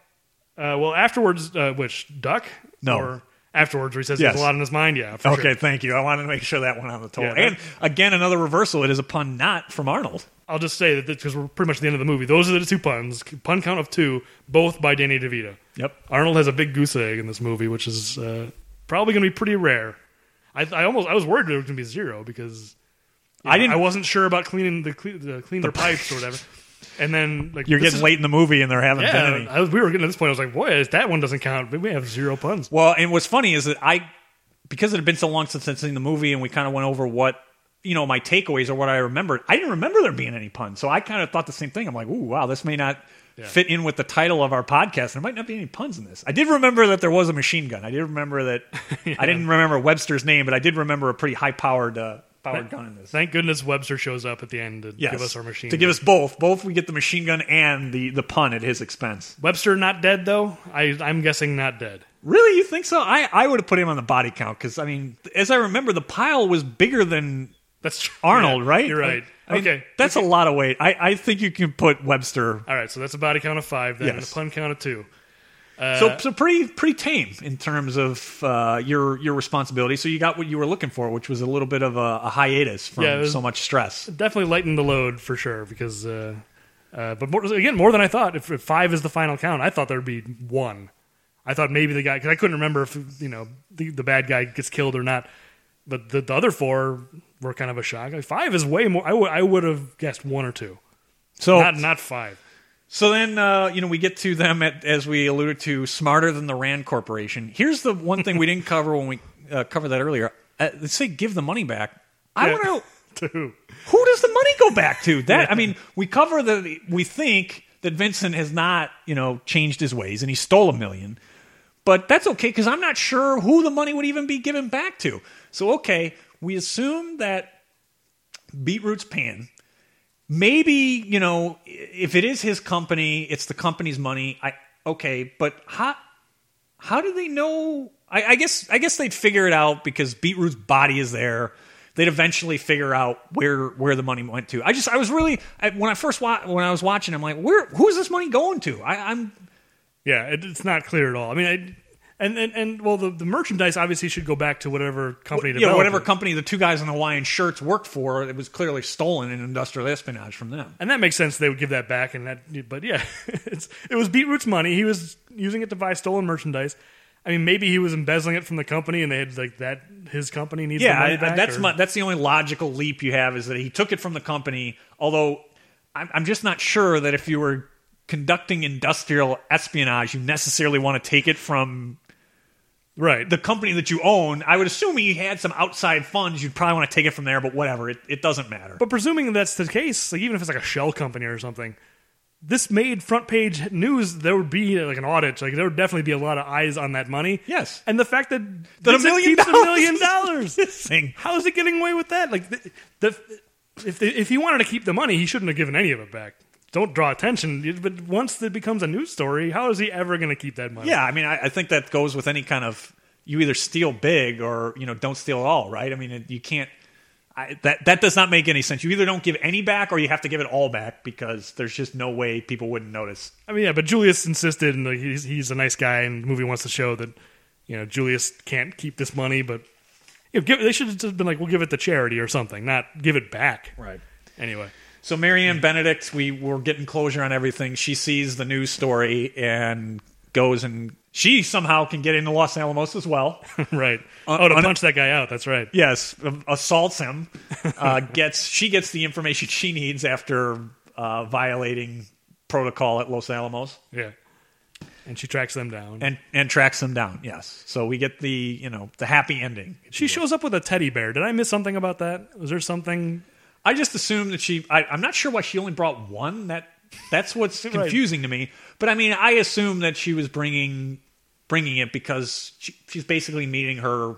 Uh, well, afterwards, uh, which duck? No. Or, afterwards, where he says Yes. he has a lot in his mind. Yeah, Okay, sure. thank you. I wanted to make sure that went on the total. Yeah, and again, another reversal. It is a pun not from Arnold. I'll just say that because we're pretty much at the end of the movie. Those are the two puns. Pun count of two, both by Danny DeVito. Yep. Arnold has a big goose egg in this movie, which is uh, probably going to be pretty rare. I, I almost I was worried it was going to be zero because you I didn't- I wasn't sure about cleaning the, the clean their pipes or whatever. And then like You're getting is- late in the movie, and there haven't been Yeah, any. I was, we were getting to this point. I was like, boy, that one doesn't count. We have zero puns. Well, and what's funny is that I, because it had been so long since I'd seen the movie, and we kind of went over what you know my takeaways or what I remembered. I didn't remember there being any puns, so I kind of thought the same thing. I'm like, ooh, wow, this may not fit in with the title of our podcast. There might not be any puns in this. I did remember that there was a machine gun. I did remember that. I didn't remember Webster's name, but I did remember a pretty high powered uh, powered gun in this. Thank goodness Webster shows up at the end to Yes. give us our machine. to give us both. Both we get the machine gun and the the pun at his expense. Webster not dead though. I I'm guessing not dead. Really, you think so? I I would have put him on the body count because I mean, as I remember, the pile was bigger than That's true. Arnold, Yeah, right? You're right. I mean, okay. that's a lot of weight. I, I think you can put Webster. All right. So that's a body count of five then, and a pun count of two. So so pretty pretty tame in terms of uh, your your responsibility. So you got what you were looking for, which was a little bit of a, a hiatus from Yeah, so much stress. Definitely lightened the load for sure because, uh, uh, but more, again, more than I thought. If, if five is the final count, I thought there would be one. I thought maybe the guy because I couldn't remember if you know the, the bad guy gets killed or not. But the, the other four were kind of a shock. Like, five is way more. I would I would have guessed one or two, So not not five. So then, uh, you know, we get to them at, as we alluded to, smarter than the Rand Corporation. Here's the one thing we didn't cover when we uh, covered that earlier. Uh, let's say give the money back. I want to know Two. who does the money go back to? That I mean, we cover the we think that Vincent has not, you know, changed his ways and he stole a million. But that's okay because I'm not sure who the money would even be given back to. So okay, we assume that Beetroot's pan. Maybe you know if it is his company, it's the company's money. I okay, but how how do they know? I, I guess I guess they'd figure it out because Beetroot's body is there. They'd eventually figure out where where the money went to. I just I was really when I first wa- when I was watching, I'm like, where who's this money going to? I, I'm Yeah, it, it's not clear at all. I mean, I, and, and and well, the, the merchandise obviously should go back to whatever company. developed whatever it. company the two guys in Hawaiian shirts worked for, it was clearly stolen in industrial espionage from them. and that makes sense. They would give that back, and that. But yeah, it's it was Beetroot's money. He was using it to buy stolen merchandise. I mean, maybe he was embezzling it from the company, and they had like that. His company needs the Yeah, money back. that's my, that's the only logical leap you have is that he took it from the company. Although I'm, I'm just not sure that if you were conducting industrial espionage, you necessarily want to take it from right. the company that you own. I would assume he had some outside funds. You'd probably want to take it from there, but whatever. It, it doesn't matter. but presuming that's the case, like even if it's like a shell company or something, this made front page news. There would be like an audit. Like there would definitely be a lot of eyes on that money. Yes. and the fact that That a Vincent million keeps a dollars million is dollars. missing. How is it getting away with that? Like the, the if the, if he wanted to keep the money, he shouldn't have given any of it back. Don't draw attention. But once it becomes a news story, how is he ever going to keep that money? Yeah, I mean, I, I think that goes with any kind of you either steal big or you know don't steal at all, right? I mean, you can't. I, that that does not make any sense. You either don't give any back or you have to give it all back because there's just no way people wouldn't notice. I mean, yeah. But Julius insisted, and he's he's a nice guy, and the movie wants to show that you know Julius can't keep this money, but you know, give, they should have just been like, we'll give it to charity or something, not give it back. Right. Anyway, So Marianne Benedict, we were getting closure on everything. She sees the news story and goes and she somehow can get into Los Alamos as well. right. Uh, oh, to un- punch that guy out. That's right. yes, assaults him. Uh, gets she gets the information she needs after uh, violating protocol at Los Alamos. Yeah. And she tracks them down. and and tracks them down. Yes, so we get the you know the happy ending. she shows up with a teddy bear. Did I miss something about that? Was there something? I just assumed that she. I, I'm not sure why she only brought one. That that's what's Right. confusing to me. But I mean, I assume that she was bringing bringing it because she, she's basically meeting her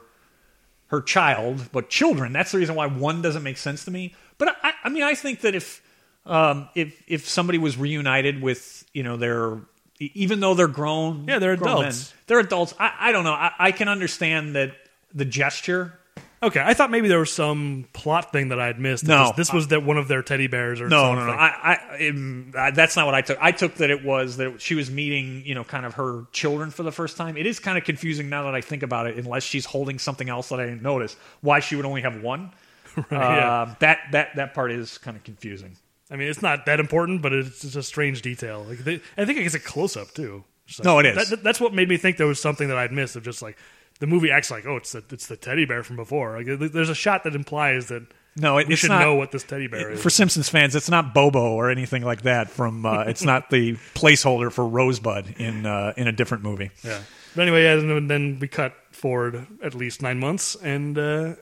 her child, but children. That's the reason why one doesn't make sense to me. But I, I mean, I think that if um, if if somebody was reunited with you know their even though they're grown, Yeah, they're grown adults. men, they're adults. I, I don't know. I, I can understand that the gesture Okay, I thought maybe there was some plot thing that I had missed. No. this, this was that one of their teddy bears or No, something. no, no. I, I, um, I, that's not what I took. I took that it was that she was meeting, you know, kind of her children for the first time. It is kind of confusing now that I think about it. Unless she's holding something else that I didn't notice, why she would only have one. yeah. Uh, that that that part is kind of confusing. I mean, it's not that important, but it's just a strange detail. Like they, I think it gets a close up too. Like- No, it is. That, that's what made me think there was something that I'd missed. Of just like the movie acts like, oh, it's the it's the teddy bear from before. Like there's a shot that implies that No, it, we should not, know what this teddy bear is. For Simpsons fans, it's not Bobo or anything like that. From uh, it's not the placeholder for Rosebud in uh, in a different movie. Yeah. But anyway, yeah, and then we cut forward at least nine months, and uh,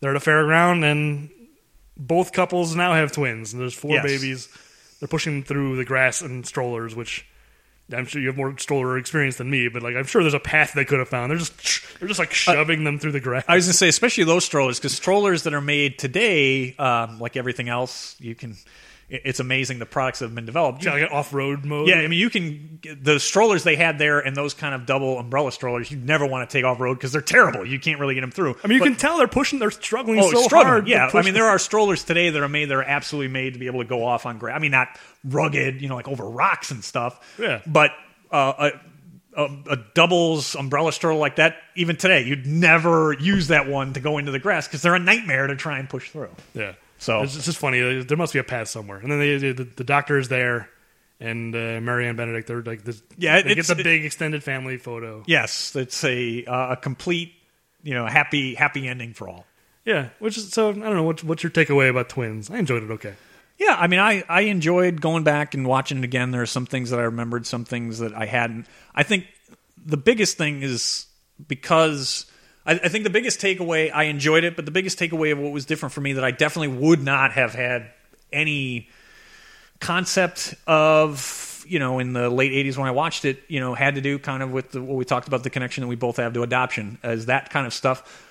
they're at a fairground, and both couples now have twins. And there's four Yes. babies. They're pushing through the grass and strollers, which I'm sure you have more stroller experience than me. But like, I'm sure there's a path they could have found. They're just they're just like shoving them through the grass. I was to say, especially those strollers, because strollers that are made today, um, like everything else, you can. It- It's amazing the products that have been developed. Like off-road mode. Yeah, I mean, you can the strollers they had there and those kind of double umbrella strollers. You never want to take off road because they're terrible. You can't really get them through. I mean, you But- can tell they're pushing. They're struggling Oh, so struggling. hard. Yeah, I mean, there are strollers today that are made that are absolutely made to be able to go off on grass. I mean, not rugged, you know, like over rocks and stuff. Yeah. But uh, a, a, a doubles umbrella stroller like that, even today, you'd never use that one to go into the grass because they're a nightmare to try and push through. Yeah. So- it's, it's just funny. There must be a path somewhere. And then they, the, the doctor is there, and uh, Marianne Benedict. They're like this. Yeah, they it's- get the big extended family photo. Yes, it's a uh, a complete, you know, happy happy ending for all. Yeah, which is so. I don't know. What's what's your takeaway about twins? I enjoyed it. Okay. Yeah, I mean, I, I enjoyed going back and watching it again. There are some things that I remembered, some things that I hadn't. I think the biggest thing is because I, I think the biggest takeaway, I enjoyed it, but the biggest takeaway of what was different for me that I definitely would not have had any concept of, you know, in the late 80s when I watched it, you know, had to do kind of with the, what we talked about the connection that we both have to adoption, as that kind of stuff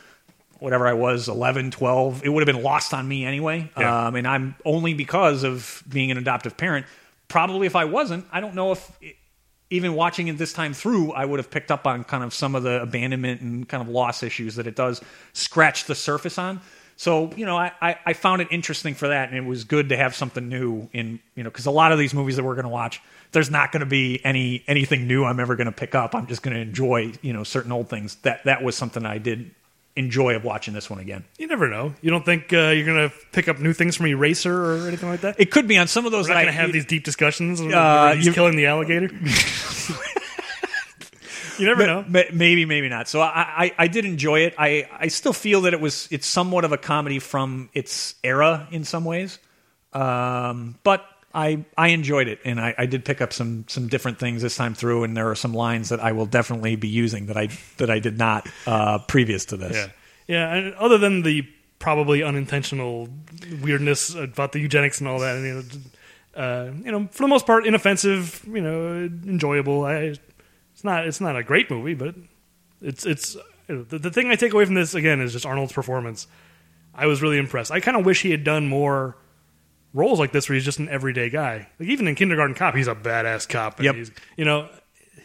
whatever I was, 11, 12, it would have been lost on me anyway. Yeah. Um, and I'm only because of being an adoptive parent. Probably if I wasn't, I don't know if even watching it this time through, I would have picked up on kind of some of the abandonment and kind of loss issues that it does scratch the surface on. So, you know, I, I, I found it interesting for that, and it was good to have something new in, you know, because a lot of these movies that we're going to watch, there's not going to be any anything new I'm ever going to pick up. I'm just going to enjoy, you know, certain old things. That that was something I did enjoy of watching this one again. You never know. You don't think uh, you're gonna pick up new things from Eraser or anything like that? It could be on some of those We're not gonna I have these deep discussions. Uh, he's you- killing the alligator. you never know. Ma- Maybe, maybe not. So I, I, I did enjoy it. I, I still feel that it was it's somewhat of a comedy from its era in some ways, um, but I I enjoyed it, and I, I did pick up some some different things this time through, and there are some lines that I will definitely be using that I that I did not uh, previous to this. Yeah, yeah. And other than the probably unintentional weirdness about the eugenics and all that, you know, uh, you know, for the most part, inoffensive. You know, enjoyable. I, it's not. It's not a great movie, but it's it's the, the thing I take away from this again is just Arnold's performance. I was really impressed. I kind of wish he had done more roles like this where he's just an everyday guy. Like even in Kindergarten Cop, he's a badass cop. Yep. He's, you know,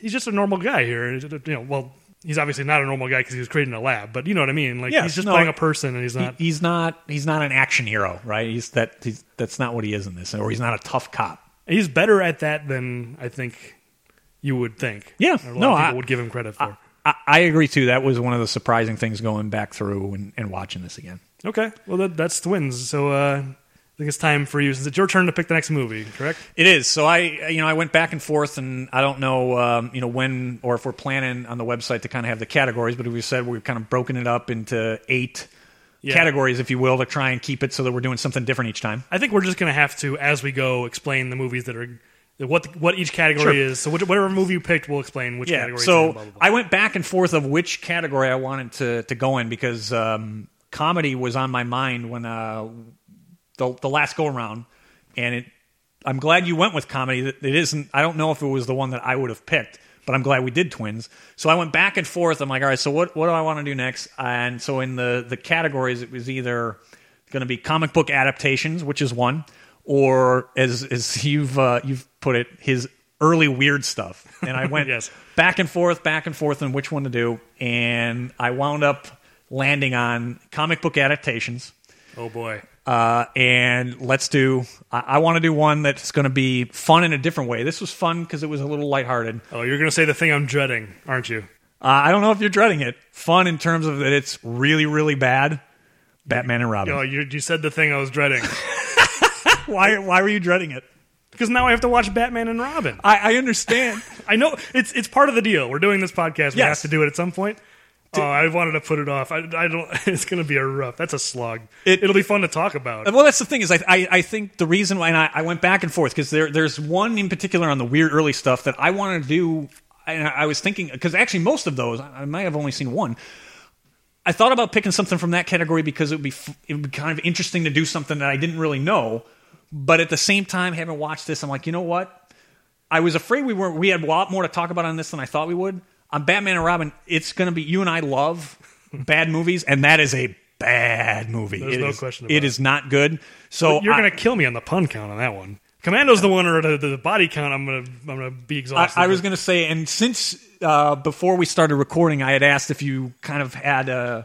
he's just a normal guy here. You know, well, he's obviously not a normal guy because he was created in a lab, but you know what I mean. Like Yes, he's just no, playing a person, and he's He- not. he's not he's not an action hero, right? He's that he's, that's not what he is in this, or he's not a tough cop. he's better at that than I think you would think. Yeah, a lot no, of people I- would give him credit for. I, I agree too. That was one of the surprising things going back through and, and watching this again. okay, well that, that's twins. So uh, I think it's time for you since it's your turn to pick the next movie. Correct? It is. So I, you know, I went back and forth, and I don't know, um, you know, when or if we're planning on the website to kind of have the categories, but we said we've kind of broken it up into eight Yeah. categories, if you will, to try and keep it so that we're doing something different each time. I think we're just going to have to, as we go, explain the movies that are what what each category Sure. is. So whatever movie you picked, we'll explain which Yeah. category. it's in, So blah, blah, blah. I went back and forth of which category I wanted to to go in because um, comedy was on my mind when uh, the the last go around, and it. I'm glad you went with comedy. That It isn't. I don't know if it was the one that I would have picked, but I'm glad we did twins. So I went back and forth. I'm like, all right. So what what do I want to do next? And so in the the categories, it was either going to be comic book adaptations, which is one, or as as you've uh, you've put it, his early weird stuff. And I went Yes. back and forth, back and forth on which one to do, and I wound up landing on comic book adaptations. Oh boy. Uh, and let's do. I, I want to do one that's going to be fun in a different way. This was fun because it was a little lighthearted. Oh, you're gonna say the thing I'm dreading, aren't you? Uh, I don't know if you're dreading it. Fun in terms of that it's really, really bad. Batman and Robin. Oh, you, you said the thing I was dreading why? Why were you dreading it? because now I have to watch Batman and Robin. I, I understand. I know it's it's part of the deal. We're doing this podcast. We Yes. have to do it at some point. Oh, I wanted to put it off. I, I don't. It's going to be a rough. That's a slog. It- will be fun to talk about. Well, that's the thing is, I I, I think the reason why and I, I went back and forth because there there's one in particular on the weird early stuff that I wanted to do. And I was thinking because actually most of those I might have only seen one. I thought about picking something from that category because it would be it would be kind of interesting to do something that I didn't really know. But at the same time, having watched this, I'm like, you know what? I was afraid we were we had a lot more to talk about on this than I thought we would. On Batman and Robin, it's going to be you and I love bad movies, and that is a bad movie. There's It no is- question It it. is not good. So You're going to kill me on the pun count on that one. Commando's the one, or the, the body count. I'm going to I'm to be I, exhausted. I was going to say, and since uh, before we started recording, I had asked if you kind of had uh,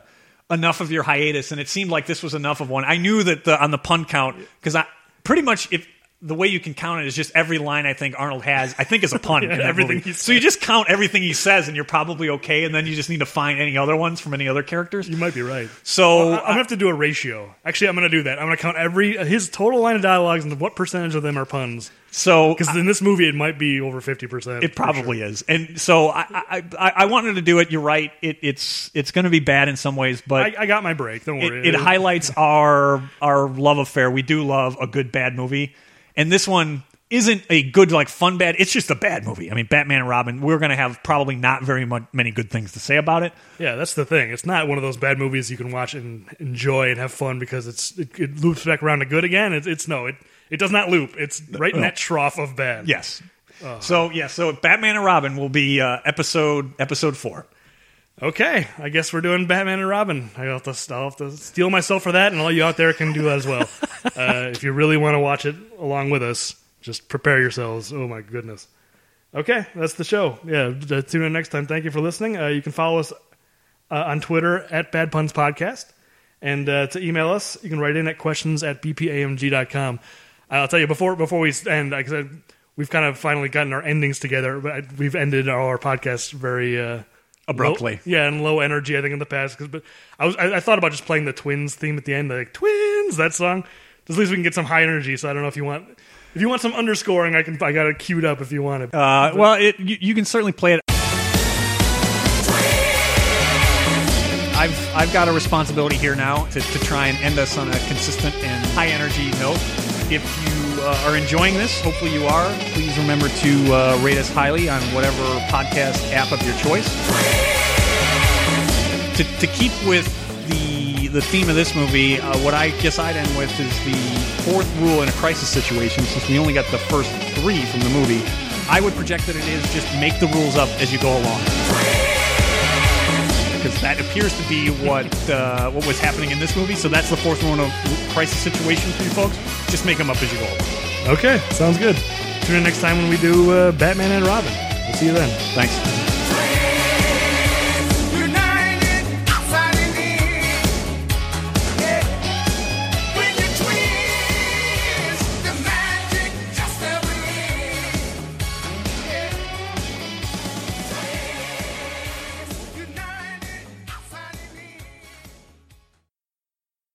enough of your hiatus, and it seemed like this was enough of one. I knew that the, on the pun count because I pretty much if the way you can count it is just every line I think Arnold has, I think is a pun. Yeah, in everything he So you just count everything he says, and you're probably okay. And then you just need to find any other ones from any other characters. You might be right. So I- I'm gonna have to do a ratio. Actually, I'm gonna do that. I'm gonna count every his total line of dialogues and what percentage of them are puns. so Because in this movie, it might be over fifty percent. It probably is, and so I, I, I, I wanted to do it. You're right. It, it's it's going to be bad in some ways, but I, I got my break. Don't worry. it, it highlights our our love affair. We do love a good bad movie, and this one isn't a good like fun bad. It's just a bad movie. I mean, Batman and Robin. We're going to have probably not very much, many good things to say about it. Yeah, that's the thing. It's not one of those bad movies you can watch and enjoy and have fun because it's it, it loops back around to good again. It's, it's no, it it does not loop. It's right in that trough of bad. Yes. So yeah, so Batman and Robin will be uh, episode episode four. Okay, I guess we're doing Batman and Robin. I have to, I'll have to steel myself for that, and all you out there can do that as well. uh, if you really want to watch it along with us, just prepare yourselves. Oh my goodness. Okay, that's the show. Yeah, uh, tune in next time. Thank you for listening. Uh, you can follow us uh, on Twitter at Bad Puns Podcast. And uh, to email us, you can write in at questions at bpamg.com. I'll tell you before before we end, like I said, we've kind of finally gotten our endings together, but we've ended all our podcasts very uh, Abruptly. low- yeah, and low energy. I think in the past, 'cause- but I was I, I thought about just playing the Twins theme at the end, like Twins that song. At least we can get some high energy. So I don't know if you want if you want some underscoring, I can I got it queued up if you want it. Uh, well, it, you, you can certainly play it. I've I've got a responsibility here now to, to try and end us on a consistent and high energy note. If you uh, are enjoying this, hopefully you are. Remember to uh, rate us highly on whatever podcast app of your choice. To, to keep with the the theme of this movie, uh, what I guess I'd end with is the fourth rule in a crisis situation. Since we only got the first three from the movie, I would project that it is just make the rules up as you go along because that appears to be what uh, what was happening in this movie. So that's the fourth one of crisis situation for you folks. Just make them up as you go. Okay, sounds good. Tune in next time when we do uh, Batman and Robin. We'll see you then. Thanks.